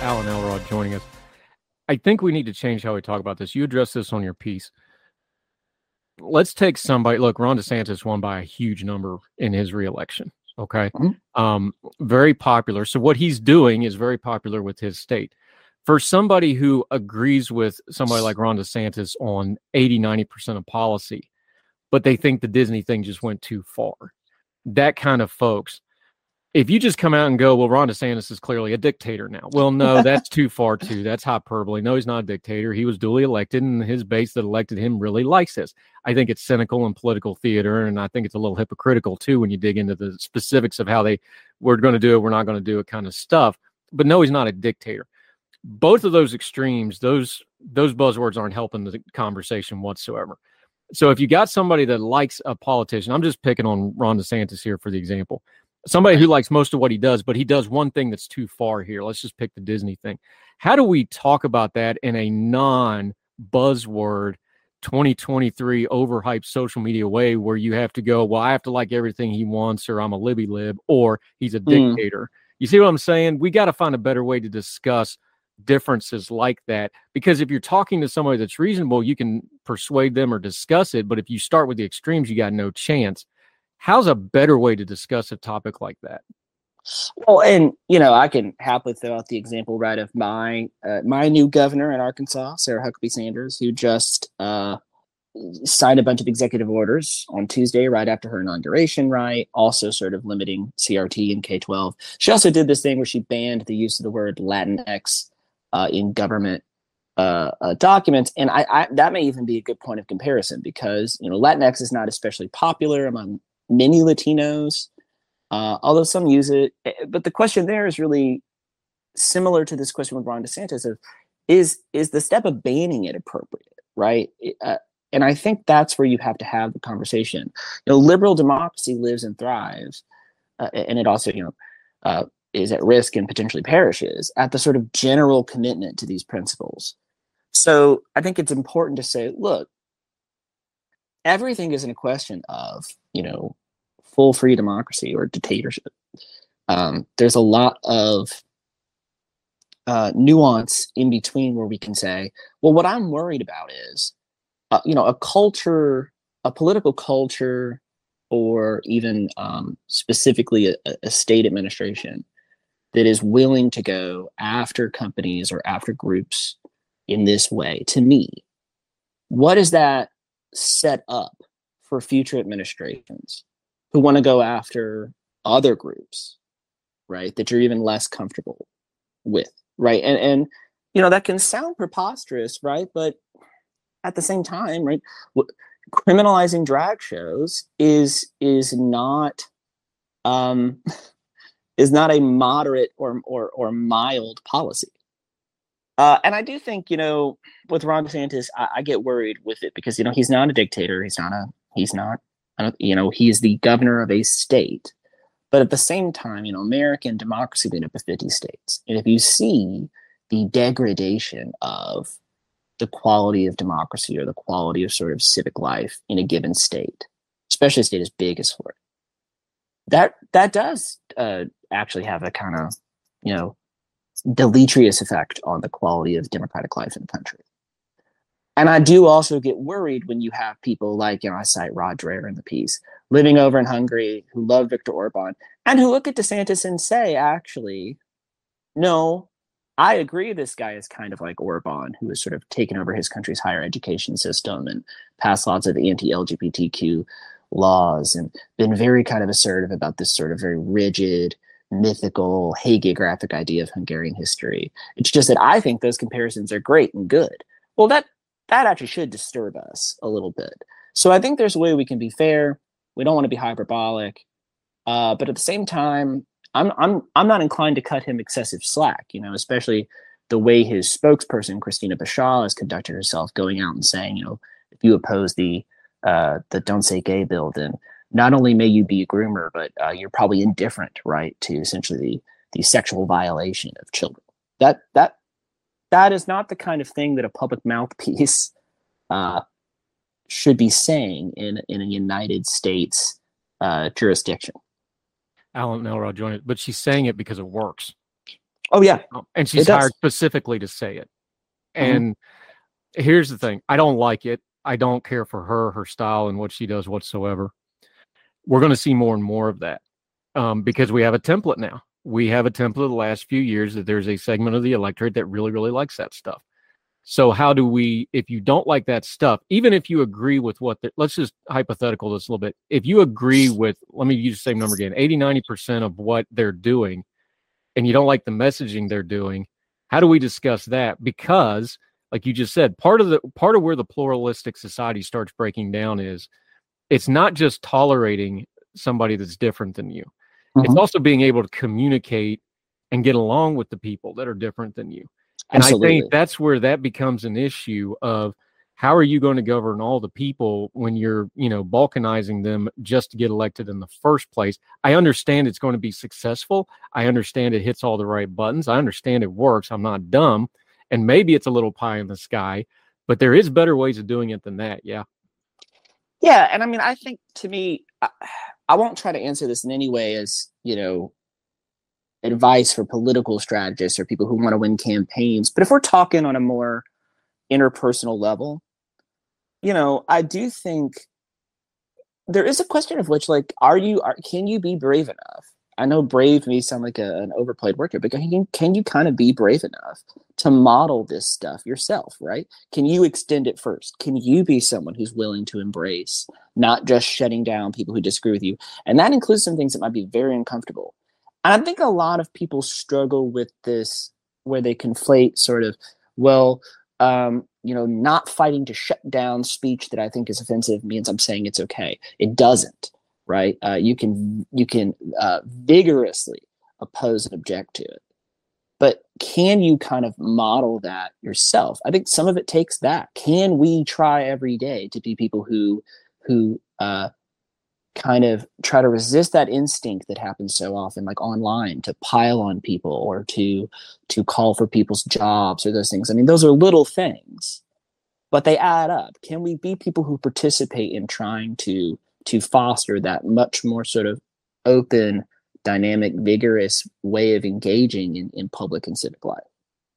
Alan Elrod joining us. I think we need to change how we talk about this. You address this on your piece. Let's take somebody. Look, Ron DeSantis won by a huge number in his reelection. Okay, um, very popular. So what he's doing is very popular with his state. For somebody who agrees with somebody like Ron DeSantis on 80, 90% of policy, but they think the Disney thing just went too far. That kind of folks, if you just come out and go, well, Ron DeSantis is clearly a dictator now. Well, no, that's too far too. That's hyperbole. No, he's not a dictator. He was duly elected, and his base that elected him really likes this. I think it's cynical and political theater, and I think it's a little hypocritical too when you dig into the specifics of how they we're going to do it, we're not going to do it kind of stuff. But no, he's not a dictator. Both of those extremes, those those buzzwords aren't helping the conversation whatsoever. So if you got somebody that likes a politician, I'm just picking on Ron DeSantis here for the example somebody who likes most of what he does, but he does one thing that's too far here. Let's just pick the Disney thing. How do we talk about that in a non buzzword 2023 overhyped social media way where you have to go, well, I have to like everything he wants, or I'm a libby lib, or he's a Mm. dictator? You see what I'm saying? We got to find a better way to discuss differences like that because if you're talking to somebody that's reasonable, you can persuade them or discuss it. But if you start with the extremes, you got no chance. How's a better way to discuss a topic like that? Well, and you know, I can happily throw out the example right of my uh, my new governor in Arkansas, Sarah Huckabee Sanders, who just uh, signed a bunch of executive orders on Tuesday, right after her inauguration. Right, also sort of limiting CRT and K twelve. She also did this thing where she banned the use of the word Latinx uh, in government uh, uh, documents, and I, I that may even be a good point of comparison because you know Latinx is not especially popular among many Latinos uh, although some use it. eh, But the question there is really similar to this question with Ron DeSantis of is is the step of banning it appropriate, right? Uh, and I think that's where you have to have the conversation. You know, liberal democracy lives and thrives, uh, and it also, you know, uh, is at risk and potentially perishes at the sort of general commitment to these principles. So I think it's important to say, look, everything isn't a question of, you know, full free democracy or dictatorship. Um, there's a lot of uh, nuance in between where we can say, well, what I'm worried about is, uh, you know, a culture, a political culture, or even um, specifically a, a state administration that is willing to go after companies or after groups in this way. To me, what is that set up for future administrations? who want to go after other groups, right? That you're even less comfortable with, right? And and you know that can sound preposterous, right? But at the same time, right? Criminalizing drag shows is is not um, is not a moderate or or or mild policy. Uh, and I do think, you know, with Ron DeSantis, I, I get worried with it because you know he's not a dictator. He's not a he's not you know, he is the governor of a state. But at the same time, you know, American democracy made up of 50 states. And if you see the degradation of the quality of democracy or the quality of sort of civic life in a given state, especially a state as big as Florida, that that does uh, actually have a kind of, you know, deleterious effect on the quality of democratic life in the country. And I do also get worried when you have people like, you know, I cite Rod Dreher in the piece, living over in Hungary who love Viktor Orban and who look at DeSantis and say, actually, no, I agree this guy is kind of like Orban, who has sort of taken over his country's higher education system and passed lots of anti LGBTQ laws and been very kind of assertive about this sort of very rigid, mythical, hagiographic idea of Hungarian history. It's just that I think those comparisons are great and good. Well, that that actually should disturb us a little bit. So I think there's a way we can be fair. We don't want to be hyperbolic, uh, but at the same time, I'm I'm I'm not inclined to cut him excessive slack. You know, especially the way his spokesperson Christina Pushaw has conducted herself, going out and saying, you know, if you oppose the uh, the "Don't Say Gay" bill, then not only may you be a groomer, but uh, you're probably indifferent, right, to essentially the the sexual violation of children. That that that is not the kind of thing that a public mouthpiece uh, should be saying in in a United States uh, jurisdiction. Alan Elrod joined it, but she's saying it because it works. Oh yeah, and she's hired specifically to say it. Mm-hmm. And here's the thing: I don't like it. I don't care for her, her style, and what she does whatsoever. We're going to see more and more of that um, because we have a template now. We have a template of the last few years that there's a segment of the electorate that really, really likes that stuff. So how do we, if you don't like that stuff, even if you agree with what, the, let's just hypothetical this a little bit. If you agree with, let me use the same number again, 80, 90% of what they're doing, and you don't like the messaging they're doing, how do we discuss that? Because, like you just said, part of the part of where the pluralistic society starts breaking down is it's not just tolerating somebody that's different than you. It's Mhm. also being able to communicate and get along with the people that are different than you. And I think that's where that becomes an issue of how are you going to govern all the people when you're, you know, balkanizing them just to get elected in the first place? I understand it's going to be successful. I understand it hits all the right buttons. I understand it works. I'm not dumb. And maybe it's a little pie in the sky, but there is better ways of doing it than that. Yeah. Yeah, and I mean, I think to me, I, I won't try to answer this in any way as you know advice for political strategists or people who want to win campaigns. But if we're talking on a more interpersonal level, you know, I do think there is a question of which, like, are you, are, can you be brave enough? I know brave may sound like a, an overplayed word here, but can you, can you kind of be brave enough to model this stuff yourself, right? Can you extend it first? Can you be someone who's willing to embrace, not just shutting down people who disagree with you? And that includes some things that might be very uncomfortable. And I think a lot of people struggle with this where they conflate sort of, well, um, you know, not fighting to shut down speech that I think is offensive means I'm saying it's okay. It doesn't, right? Uh, you can you can uh, vigorously oppose and object to it, but can you kind of model that yourself? I think some of it takes that. Can we try every day to be people who who uh, kind of try to resist that instinct that happens so often like online to pile on people or to to call for people's jobs or those things i mean those are little things but they add up can we be people who participate in trying to to foster that much more sort of open dynamic vigorous way of engaging in, in public and civic life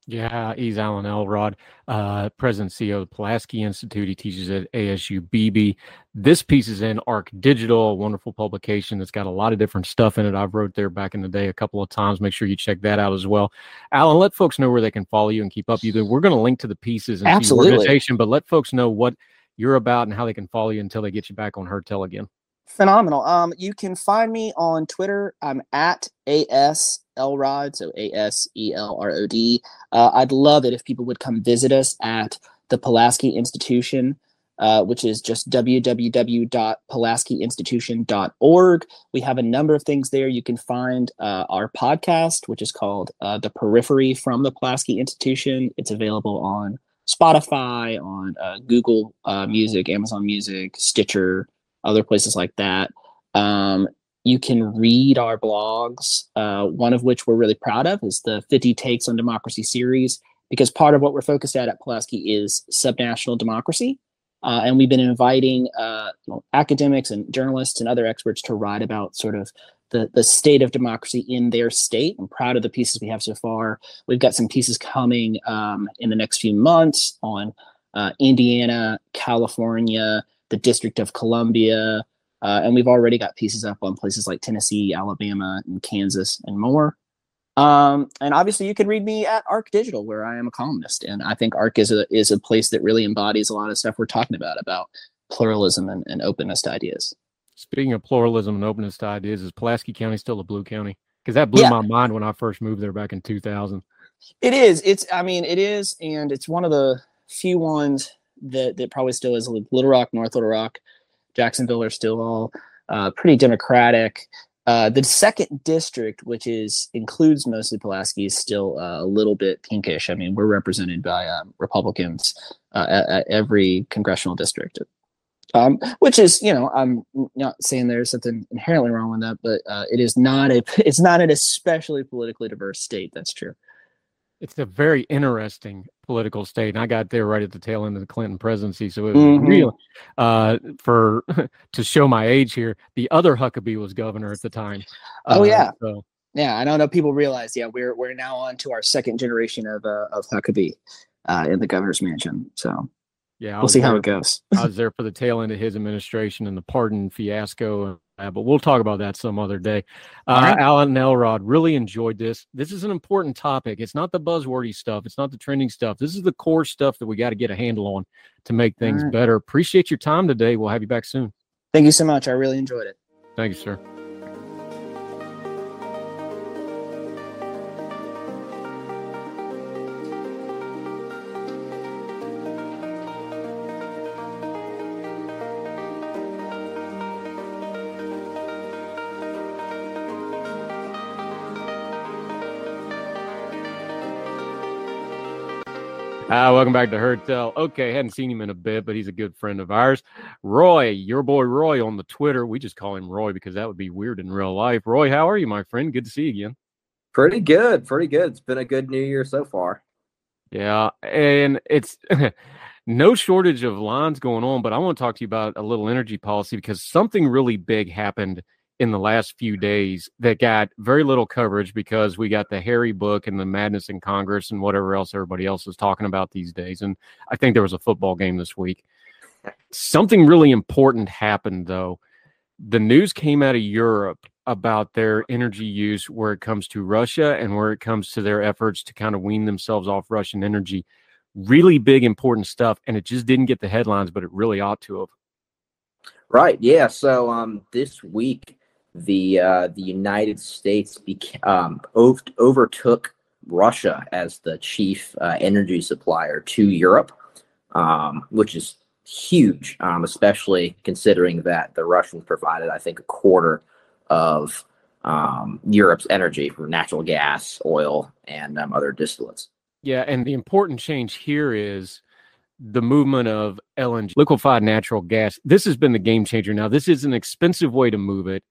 Yeah, he's Alan Elrod, uh, president CEO of the Pulaski Institute. He teaches at ASU Beebe. This piece is in Arc Digital, a wonderful publication that's got a lot of different stuff in it. I've wrote there back in the day a couple of times. Make sure you check that out as well. Alan, let folks know where they can follow you and keep up with you. We're going to link to the pieces and Absolutely. organization, but let folks know what you're about and how they can follow you until they get you back on Heard Tell again. phenomenal um you can find me on twitter i'm at as elrod so a-s-e-l-r-o-d uh, i'd love it if people would come visit us at the pulaski institution uh, which is just www.pulaskiinstitution.org. We have a number of things there. You can find uh, our podcast, which is called uh, The Periphery from the Pulaski Institution. It's available on Spotify, on uh, Google uh, Music, Amazon Music, Stitcher, other places like that. Um, you can read our blogs, uh, one of which we're really proud of is the 50 Takes on Democracy series, because part of what we're focused at at Pulaski is subnational democracy. Uh, and we've been inviting uh, you know, academics and journalists and other experts to write about sort of the, the state of democracy in their state. I'm proud of the pieces we have so far. We've got some pieces coming um, in the next few months on uh, Indiana, California, the District of Columbia, uh, and we've already got pieces up on places like Tennessee, Alabama, and Kansas, and more. Um, and obviously, you can read me at Arc Digital, where I am a columnist, and I think Arc is a is a place that really embodies a lot of stuff we're talking about about pluralism and, and openness to ideas. Speaking of pluralism and openness to ideas, is Pulaski County still a blue county? Because that blew Yeah. my mind when I first moved there back in 2000. It is. It's. I mean, it is, and it's one of the few ones that that probably still is. Little Rock, North Little Rock, Jacksonville are still all uh, pretty democratic. Uh, the second district, which is includes mostly Pulaski, is still uh, a little bit pinkish. I mean, we're represented by um, Republicans uh, at, at every congressional district, um, which is, you know, I'm not saying there's something inherently wrong with that, but uh, it is not a it's not an especially politically diverse state. That's true. It's a very interesting political state, and I got there right at the tail end of the Clinton presidency, so it was Mhm. real. Uh, for to show my age here, the other Huckabee was governor at the time. Oh Uh, yeah, so yeah. I don't know. if People realize, yeah, we're we're now on to our second generation of uh, of Huckabee uh, in the governor's mansion. So yeah, we'll see how it goes. I was there for the tail end of his administration and the pardon fiasco. Uh, but we'll talk about that some other day. Uh, right. Alan Elrod really enjoyed this. This is an important topic. It's not the buzzwordy stuff. It's not the trending stuff. This is the core stuff that we got to get a handle on to make things right. better. Appreciate your time today. We'll have you back soon. Thank you so much. I really enjoyed it. Thank you, sir. Ah, welcome back to Heard Tell. Okay, hadn't seen him in a bit, but he's a good friend of ours. Roy, your boy Roy on the Twitter. We just call him Roy because that would be weird in real life. Roy, how are you, my friend? Good to see you again. Pretty good, pretty good. It's been a good new year so far. Yeah, and it's no shortage of lines going on, but I want to talk to you about a little energy policy because something really big happened in the last few days that got very little coverage because we got the Harry book and the madness in Congress and whatever else everybody else is talking about these days. And I think there was a football game this week. Something really important happened though. The news came out of Europe about their energy use where it comes to Russia and where it comes to their efforts to kind of wean themselves off Russian energy. Really big, important stuff. And it just didn't get the headlines, but it really ought to have. Right. Yeah. So um, this week, the uh, the United States beca- um, ov- overtook Russia as the chief uh, energy supplier to Europe, um, which is huge, um, especially considering that the Russians provided, I think, a quarter of um, Europe's energy from natural gas, oil, and um, other distillates. Yeah, and the important change here is the movement of LNG, liquefied natural gas. This has been the game changer. Now, this is an expensive way to move it,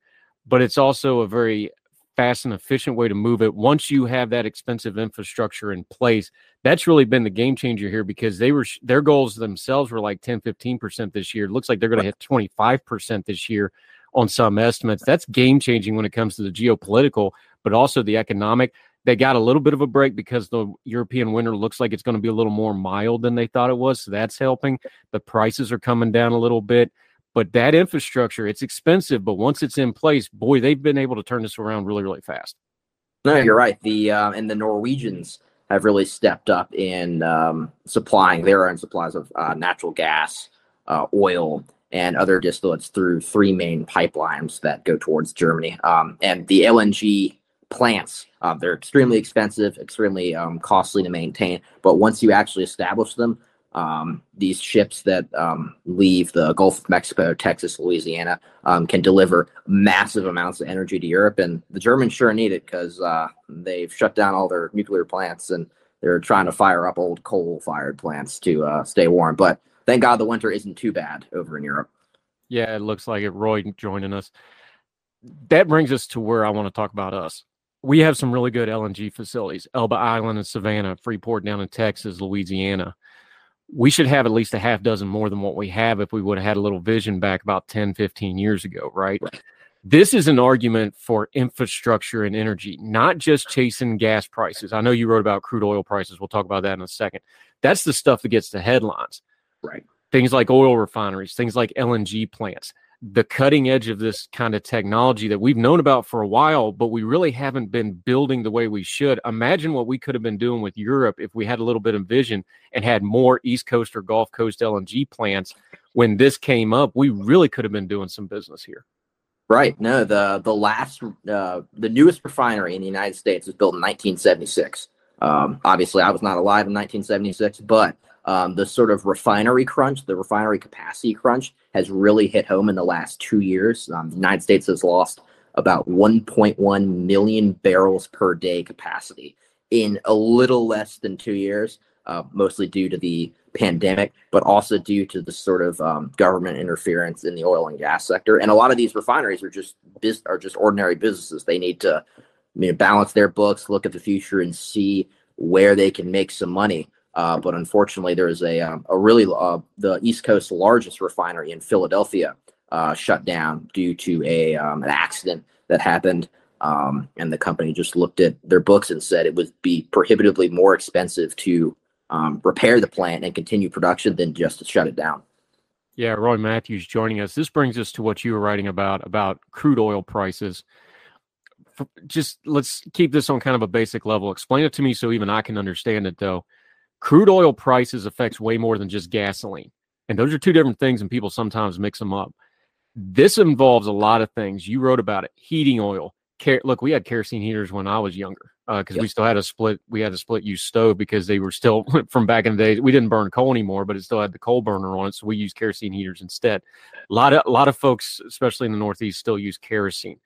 but it's also a very fast and efficient way to move it. Once you have that expensive infrastructure in place, that's really been the game changer here because they were their goals themselves were like 10, 15% this year. It looks like they're going to hit 25% this year on some estimates. That's game changing when it comes to the geopolitical, but also the economic. They got a little bit of a break because the European winter looks like it's going to be a little more mild than they thought it was. So that's helping. The prices are coming down a little bit. But that infrastructure, it's expensive, but once it's in place, boy, they've been able to turn this around really, really fast. No, you're right. The uh, and the Norwegians have really stepped up in um, supplying their own supplies of uh, natural gas, uh, oil, and other distillates through three main pipelines that go towards Germany. Um, and the LNG plants, uh, they're extremely expensive, extremely um, costly to maintain. But once you actually establish them, um, these ships that um, leave the Gulf of Mexico, Texas, Louisiana um, can deliver massive amounts of energy to Europe, and the Germans sure need it because uh, they've shut down all their nuclear plants and they're trying to fire up old coal-fired plants to uh, stay warm. But thank God the winter isn't too bad over in Europe. Yeah, it looks like it. Roy joining us. That brings us to where I want to talk about us. We have some really good LNG facilities Elba Island and Savannah, Freeport down in Texas, Louisiana. We should have at least a half dozen more than what we have if we would have had a little vision back about 10, 15 years ago, right? Right. This is an argument for infrastructure and energy, not just chasing gas prices. I know you wrote about crude oil prices. We'll talk about that in a second. That's the stuff that gets the headlines Right. things like oil refineries, things like LNG plants, the cutting edge of this kind of technology that we've known about for a while, but we really haven't been building the way we should. Imagine what we could have been doing with Europe if we had a little bit of vision and had more East Coast or Gulf Coast LNG plants. When this came up, we really could have been doing some business here. Right. No, the the last uh, the newest refinery in the United States was built in 1976. Um, obviously, I was not alive in 1976, but um, the sort of refinery crunch, the refinery capacity crunch, has really hit home in the last two years. Um, the United States has lost about 1.1 million barrels per day capacity in a little less than two years, uh, mostly due to the pandemic, but also due to the sort of um, government interference in the oil and gas sector. And a lot of these refineries are just are just ordinary businesses. They need to you know, balance their books, look at the future, and see where they can make some money. Uh, but unfortunately, there is a um, a really uh, the East Coast largest refinery in Philadelphia uh, shut down due to a um, an accident that happened. Um, and the company just looked at their books and said it would be prohibitively more expensive to um, repair the plant and continue production than just to shut it down. Yeah, Roy Matthews joining us. This brings us to what you were writing about about crude oil prices. Just let's keep this on kind of a basic level. Explain it to me so even I can understand it though. Crude oil prices affects way more than just gasoline. And those are two different things and people sometimes mix them up. This involves a lot of things. You wrote about it. Heating oil. Ker- look, we had kerosene heaters when I was younger because uh, yep. we still had a split. We had a split use stove because they were still from back in the day. We didn't burn coal anymore, but it still had the coal burner on it, so we used kerosene heaters instead. A lot of a lot of folks, especially in the Northeast, still use kerosene,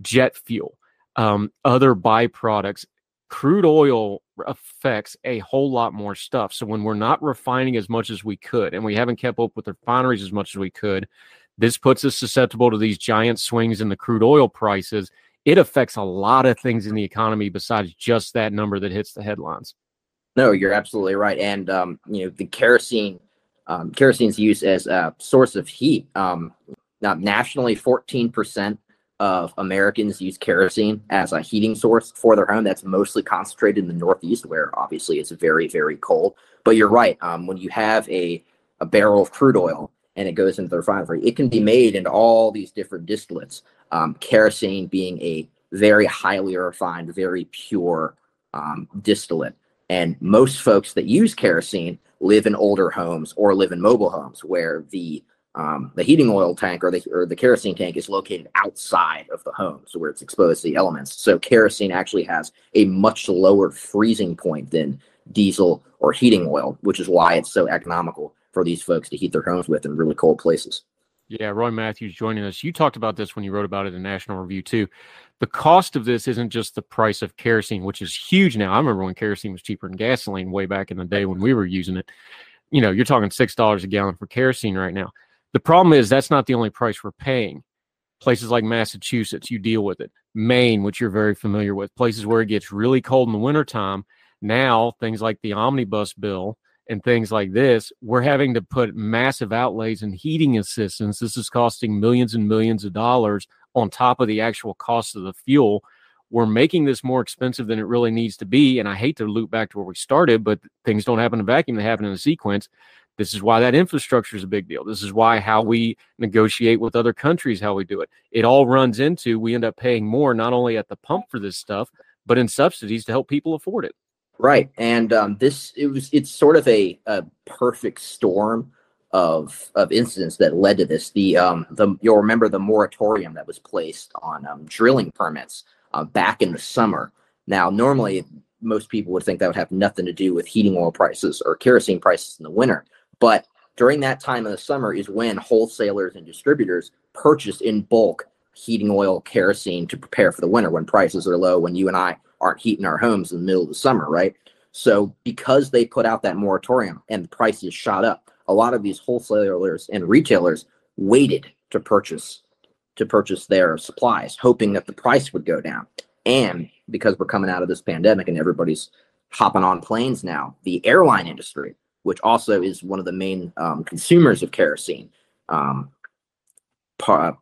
jet fuel, um, other byproducts. Crude oil affects a whole lot more stuff. So when we're not refining as much as we could, and we haven't kept up with refineries as much as we could, this puts us susceptible to these giant swings in the crude oil prices it affects a lot of things in the economy besides just that number that hits the headlines. No, you're absolutely right. And um, you know, the kerosene, um, kerosene's use as a source of heat. Um, nationally, 14% of Americans use kerosene as a heating source for their home. That's mostly concentrated in the Northeast, where obviously it's very, very cold. But you're right. Um, when you have a a barrel of crude oil and it goes into the refinery, it can be made into all these different distillates um, kerosene being a very highly refined, very pure um, distillate. And most folks that use kerosene live in older homes or live in mobile homes where the um, the heating oil tank or the or the kerosene tank is located outside of the home, so where it's exposed to the elements. So kerosene actually has a much lower freezing point than diesel or heating oil, which is why it's so economical for these folks to heat their homes with in really cold places. Yeah, Roy Matthews joining us. You talked about this when you wrote about it in National Review too. The cost of this isn't just the price of kerosene, which is huge now. I remember when kerosene was cheaper than gasoline way back in the day when we were using it. You know, you're talking six dollars a gallon for kerosene right now. The problem is that's not the only price we're paying. Places like Massachusetts, you deal with it. Maine, which you're very familiar with, places where it gets really cold in the wintertime. Now, things like the omnibus bill and things like this, we're having to put massive outlays in heating assistance. This is costing millions and millions of dollars on top of the actual cost of the fuel. We're making this more expensive than it really needs to be. And I hate to loop back to where we started, but things don't happen in a vacuum, they happen in a sequence. This is why that infrastructure is a big deal. This is why how we negotiate with other countries, how we do it. It all runs into we end up paying more, not only at the pump for this stuff, but in subsidies to help people afford it. Right, and um, this it was it's sort of a, a perfect storm of of incidents that led to this. The um the you'll remember the moratorium that was placed on um, drilling permits uh, back in the summer. Now, normally most people would think that would have nothing to do with heating oil prices or kerosene prices in the winter, but during that time of the summer is when wholesalers and distributors purchase in bulk heating oil, kerosene to prepare for the winter when prices are low. When you and I aren't heating our homes in the middle of the summer, right? So because they put out that moratorium and the prices shot up, a lot of these wholesalers and retailers waited to purchase to purchase their supplies, hoping that the price would go down. And because we're coming out of this pandemic and everybody's hopping on planes now, the airline industry, which also is one of the main um, consumers of kerosene, um,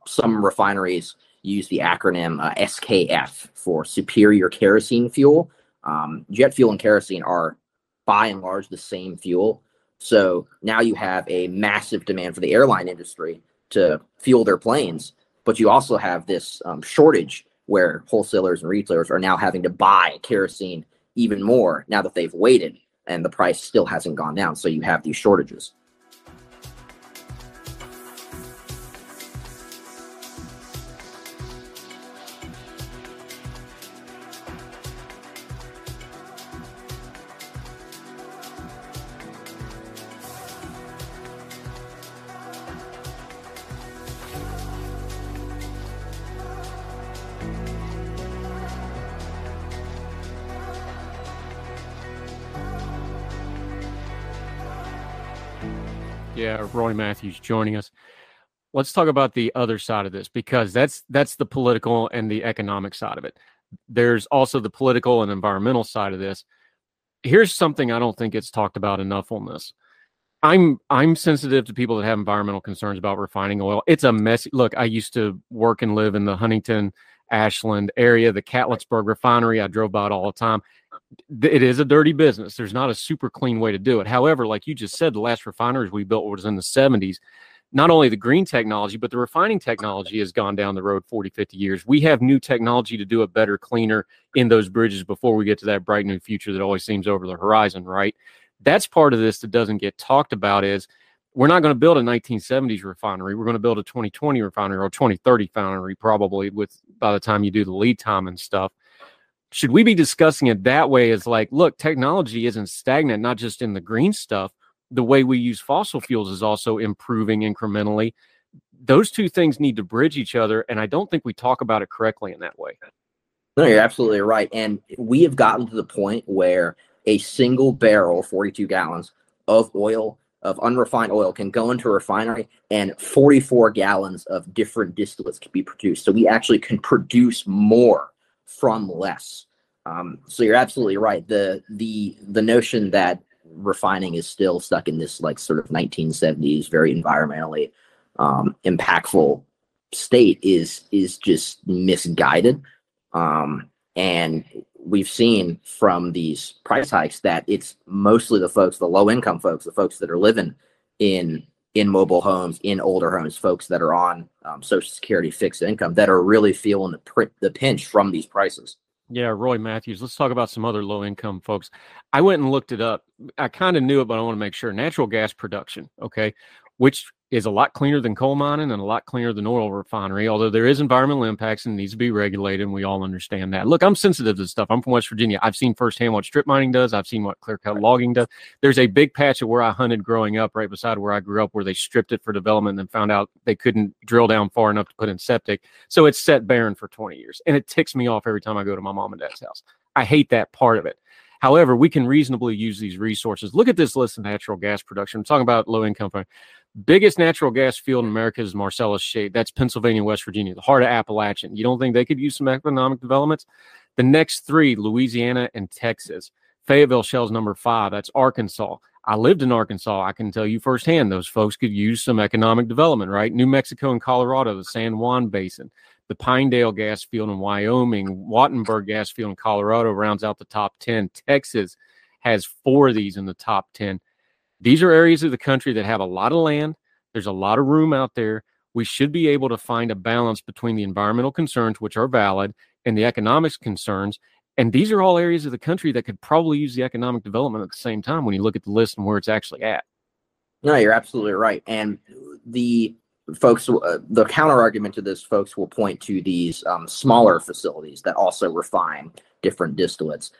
some refineries use the acronym uh, SKF for Superior Kerosene Fuel. Um, jet fuel and kerosene are by and large the same fuel. So now you have a massive demand for the airline industry to fuel their planes, but you also have this um, shortage where wholesalers and retailers are now having to buy kerosene even more now that they've waited and the price still hasn't gone down. So you have these shortages. Roy Matthews joining us. Let's talk about the other side of this because that's that's the political and the economic side of it. There's also the political and environmental side of this. Here's something I don't think it's talked about enough on this. I'm I'm sensitive to people that have environmental concerns about refining oil. It's a messy look. I used to work and live in the Huntington, Ashland area, the Catlettsburg refinery. I drove by it all the time. It is a dirty business. There's not a super clean way to do it. However, like you just said, the last refineries we built was in the 70s. Not only the green technology, but the refining technology has gone down the road 40, 50 years. We have new technology to do it better, cleaner in those bridges before we get to that bright new future that always seems over the horizon, right? That's part of this that doesn't get talked about is we're not going to build a 1970s refinery. We're going to build a 2020 refinery or 2030 refinery, probably with by the time you do the lead time and stuff. Should we be discussing it that way? As like, look, technology isn't stagnant, not just in the green stuff. The way we use fossil fuels is also improving incrementally. Those two things need to bridge each other, and I don't think we talk about it correctly in that way. No, you're absolutely right. And we have gotten to the point where a single barrel, 42 gallons of oil, of unrefined oil, can go into a refinery and 44 gallons of different distillates can be produced. So we actually can produce more from less. Um, so you're absolutely right. The the the notion that refining is still stuck in this like sort of 1970s very environmentally um, impactful state is is just misguided. Um, and we've seen from these price hikes that it's mostly the folks, the low income folks, the folks that are living in in mobile homes, in older homes, folks that are on um, Social Security fixed income that are really feeling the pr- the pinch from these prices. Yeah, Roy Matthews. Let's talk about some other low income folks. I went and looked it up. I kind of knew it, but I want to make sure. Natural gas production, okay, which is a lot cleaner than coal mining and a lot cleaner than oil refinery, although there is environmental impacts and needs to be regulated, and we all understand that. Look, I'm sensitive to this stuff. I'm from West Virginia. I've seen firsthand what strip mining does. I've seen what clear cut logging does. There's a big patch of where I hunted growing up, right beside where I grew up, where they stripped it for development and found out they couldn't drill down far enough to put in septic. So it's set barren for 20 years. And it ticks me off every time I go to my mom and dad's house. I hate that part of it. However, we can reasonably use these resources. Look at this list of natural gas production. I'm talking about low income. Biggest natural gas field in America is Marcellus Shale. That's Pennsylvania, West Virginia, the heart of Appalachian. You don't think they could use some economic developments? The next three, Louisiana and Texas. Fayetteville Shale's number five. That's Arkansas. I lived in Arkansas. I can tell you firsthand, those folks could use some economic development, right? New Mexico and Colorado, the San Juan Basin, the Pinedale gas field in Wyoming, Wattenberg gas field in Colorado rounds out the top 10. Texas has four of these in the top 10. These are areas of the country that have a lot of land. There's a lot of room out there. We should be able to find a balance between the environmental concerns, which are valid, and the economics concerns. And these are all areas of the country that could probably use the economic development at the same time when you look at the list and where it's actually at. No, you're absolutely right. And the folks, uh, the counter argument to this, folks will point to these um, smaller facilities that also refine different distillates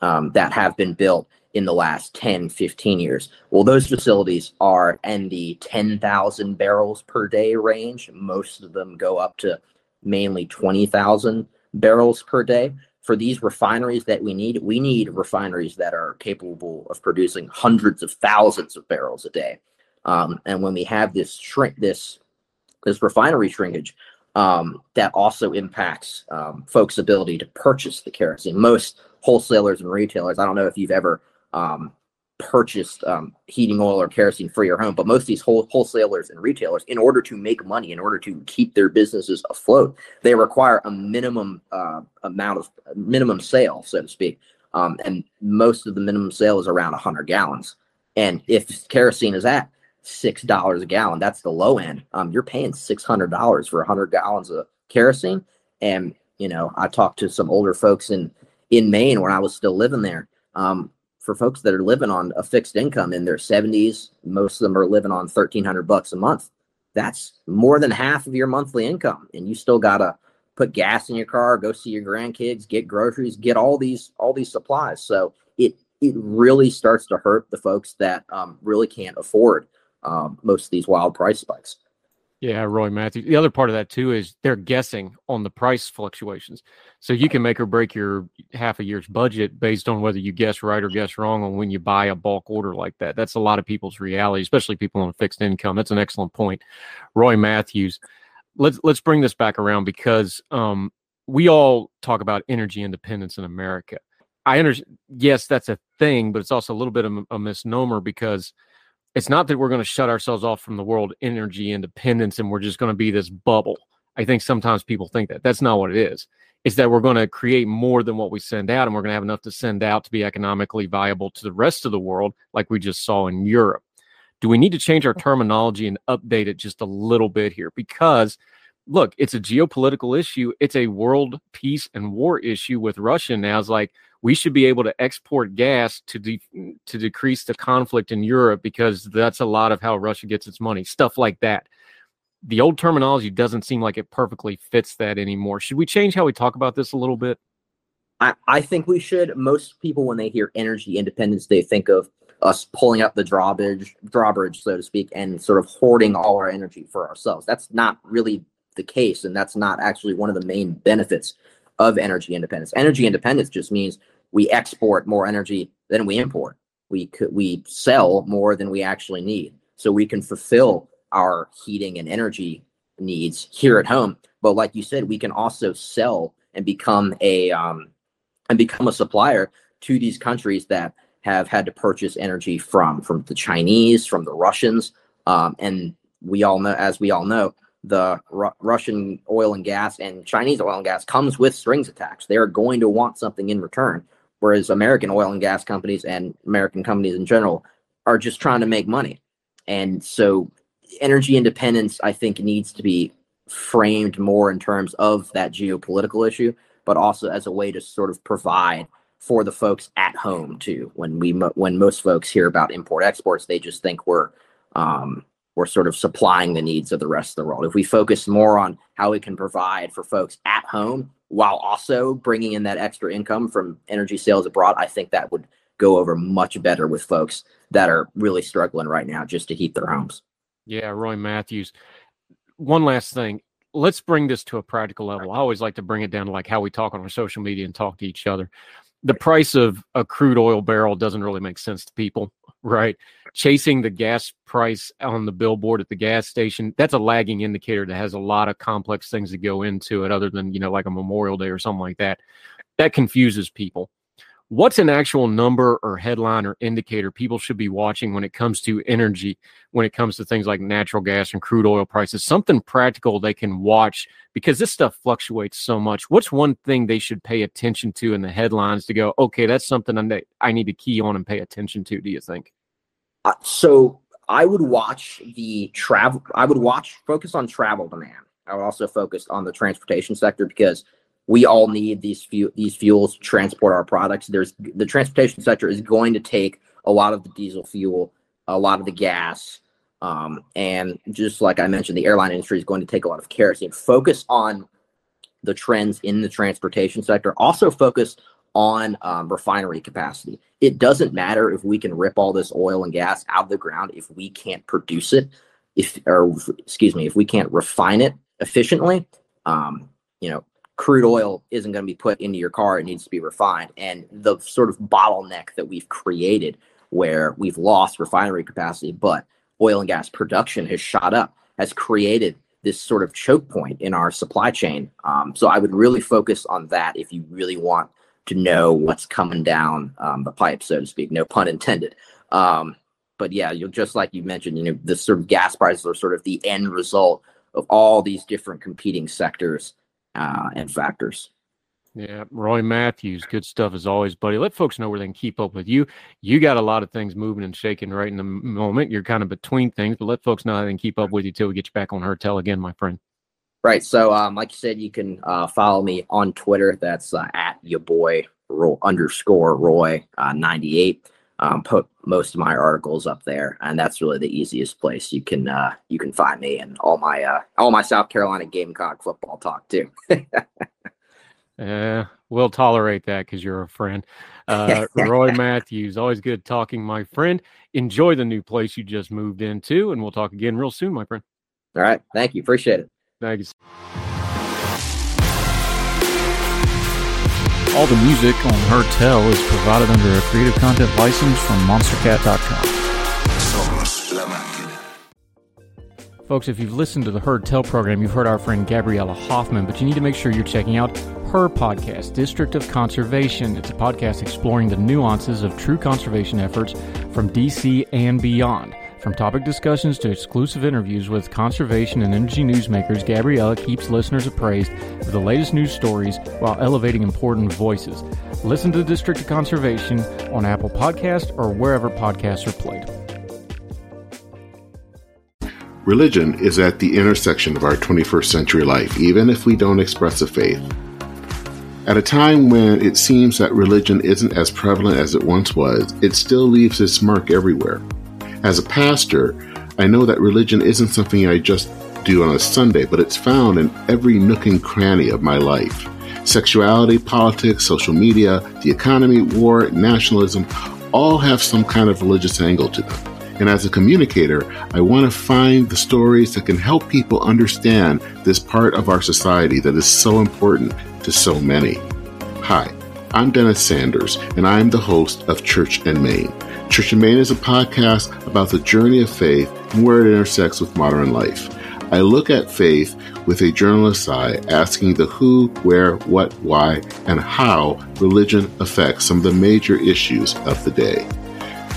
um, that have been built in the last 10, 15 years. Well, those facilities are in the 10,000 barrels per day range. Most of them go up to mainly 20,000 barrels per day. For these refineries that we need, we need refineries that are capable of producing hundreds of thousands of barrels a day. Um, and when we have this shrink, this this refinery shrinkage, um, that also impacts um, folks' ability to purchase the kerosene. Most wholesalers and retailers, I don't know if you've ever um, purchased um, heating oil or kerosene for your home. But most of these whole, wholesalers and retailers, in order to make money, in order to keep their businesses afloat, they require a minimum uh, amount of minimum sale, so to speak. Um, and most of the minimum sale is around 100 gallons. And if kerosene is at six dollars a gallon, that's the low end. Um, you're paying six hundred dollars for 100 gallons of kerosene. And you know, I talked to some older folks in in Maine when I was still living there. Um, for folks that are living on a fixed income in their 70s, most of them are living on 1300 bucks a month. That's more than half of your monthly income and you still got to put gas in your car, go see your grandkids, get groceries, get all these all these supplies. So it it really starts to hurt the folks that um, really can't afford um, most of these wild price spikes. Yeah, Roy Matthews. The other part of that too is they're guessing on the price fluctuations. So you can make or break your half a year's budget based on whether you guess right or guess wrong on when you buy a bulk order like that. That's a lot of people's reality, especially people on a fixed income. That's an excellent point. Roy Matthews. Let's let's bring this back around because um, we all talk about energy independence in America. I understand. Yes, that's a thing, but it's also a little bit of a misnomer because it's not that we're going to shut ourselves off from the world energy independence and we're just going to be this bubble. I think sometimes people think that that's not what it is. It's that we're going to create more than what we send out and we're going to have enough to send out to be economically viable to the rest of the world, like we just saw in Europe. Do we need to change our terminology and update it just a little bit here? Because look, it's a geopolitical issue. It's a world peace and war issue with Russia now. It's like, we should be able to export gas to de- to decrease the conflict in Europe because that's a lot of how Russia gets its money. Stuff like that. The old terminology doesn't seem like it perfectly fits that anymore. Should we change how we talk about this a little bit? I, I think we should. Most people, when they hear energy independence, they think of us pulling up the drawbridge, drawbridge, so to speak, and sort of hoarding all our energy for ourselves. That's not really the case, and that's not actually one of the main benefits of energy independence. Energy independence just means we export more energy than we import. We could we sell more than we actually need, so we can fulfill our heating and energy needs here at home. But like you said, we can also sell and become a um, and become a supplier to these countries that have had to purchase energy from from the Chinese, from the Russians, um, and we all know, as we all know, the Ru- Russian oil and gas and Chinese oil and gas comes with strings attached. They are going to want something in return, whereas American oil and gas companies and American companies in general are just trying to make money. And so, energy independence, I think, needs to be framed more in terms of that geopolitical issue, but also as a way to sort of provide for the folks at home too. When we when most folks hear about import exports, they just think we're um, we're sort of supplying the needs of the rest of the world. If we focus more on how we can provide for folks at home while also bringing in that extra income from energy sales abroad, I think that would go over much better with folks that are really struggling right now just to heat their homes. Yeah, Roy Matthews. One last thing. Let's bring this to a practical level. I always like to bring it down to like how we talk on our social media and talk to each other. The price of a crude oil barrel doesn't really make sense to people right? Chasing the gas price on the billboard at the gas station, that's a lagging indicator that has a lot of complex things that go into it, other than, you know, like a Memorial Day or something like that. That confuses people. What's an actual number or headline or indicator people should be watching when it comes to energy, when it comes to things like natural gas and crude oil prices? Something practical they can watch because this stuff fluctuates so much. What's one thing they should pay attention to in the headlines to go, okay, that's something I need to key on and pay attention to? Do you think? Uh, so I would watch the travel. I would watch focus on travel demand. I would also focus on the transportation sector because we all need these fuel these fuels to transport our products. There's the transportation sector is going to take a lot of the diesel fuel, a lot of the gas, um, and just like I mentioned, the airline industry is going to take a lot of kerosene. Focus on the trends in the transportation sector. Also focus on um, refinery capacity. It doesn't matter if we can rip all this oil and gas out of the ground if we can't produce it, if or excuse me, if we can't refine it efficiently. Um, you know, crude oil isn't going to be put into your car; it needs to be refined. And the sort of bottleneck that we've created, where we've lost refinery capacity, but oil and gas production has shot up, has created this sort of choke point in our supply chain. Um, so I would really focus on that if you really want to know what's coming down um, the pipe, so to speak. No pun intended. Um, but yeah, you'll just like you mentioned, you know, the sort of gas prices are sort of the end result of all these different competing sectors uh, and factors. Yeah, Roy Matthews, good stuff as always, buddy. Let folks know where they can keep up with you. You got a lot of things moving and shaking right in the moment. You're kind of between things, but let folks know how they can keep up with you till we get you back on Heard Tell again, my friend. Right. So, um, like you said, you can uh, follow me on Twitter. That's uh, at your boy Roy, underscore Roy uh, ninety eight. Um, put most of my articles up there, and that's really the easiest place you can uh, you can find me and all my uh, all my South Carolina Gamecock football talk too. Yeah, we'll tolerate that because you're a friend. Uh, Roy Matthews, always good talking, my friend. Enjoy the new place you just moved into, and we'll talk again real soon, my friend. All right. Thank you. Appreciate it. Thanks. All the music on Heard Tell is provided under a creative content license from monstercat.com. Folks, if you've listened to the Heard Tell program, you've heard our friend Gabriella Hoffman, but you need to make sure you're checking out her podcast, District of Conservation. It's a podcast exploring the nuances of true conservation efforts from DC and beyond. From topic discussions to exclusive interviews with conservation and energy newsmakers, Gabriella keeps listeners appraised of the latest news stories while elevating important voices. Listen to the District of Conservation on Apple Podcast or wherever podcasts are played. Religion is at the intersection of our 21st century life, even if we don't express a faith. At a time when it seems that religion isn't as prevalent as it once was, it still leaves its mark everywhere. As a pastor, I know that religion isn't something I just do on a Sunday, but it's found in every nook and cranny of my life. Sexuality, politics, social media, the economy, war, nationalism all have some kind of religious angle to them. And as a communicator, I want to find the stories that can help people understand this part of our society that is so important to so many. Hi, I'm Dennis Sanders, and I'm the host of Church and Main. Church and Main is a podcast about the journey of faith and where it intersects with modern life. I look at faith with a journalist's eye, asking the who, where, what, why, and how religion affects some of the major issues of the day.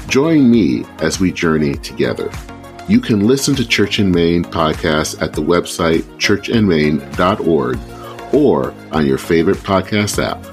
Join me as we journey together. You can listen to Church in Main podcast at the website churchandmain.org or on your favorite podcast app.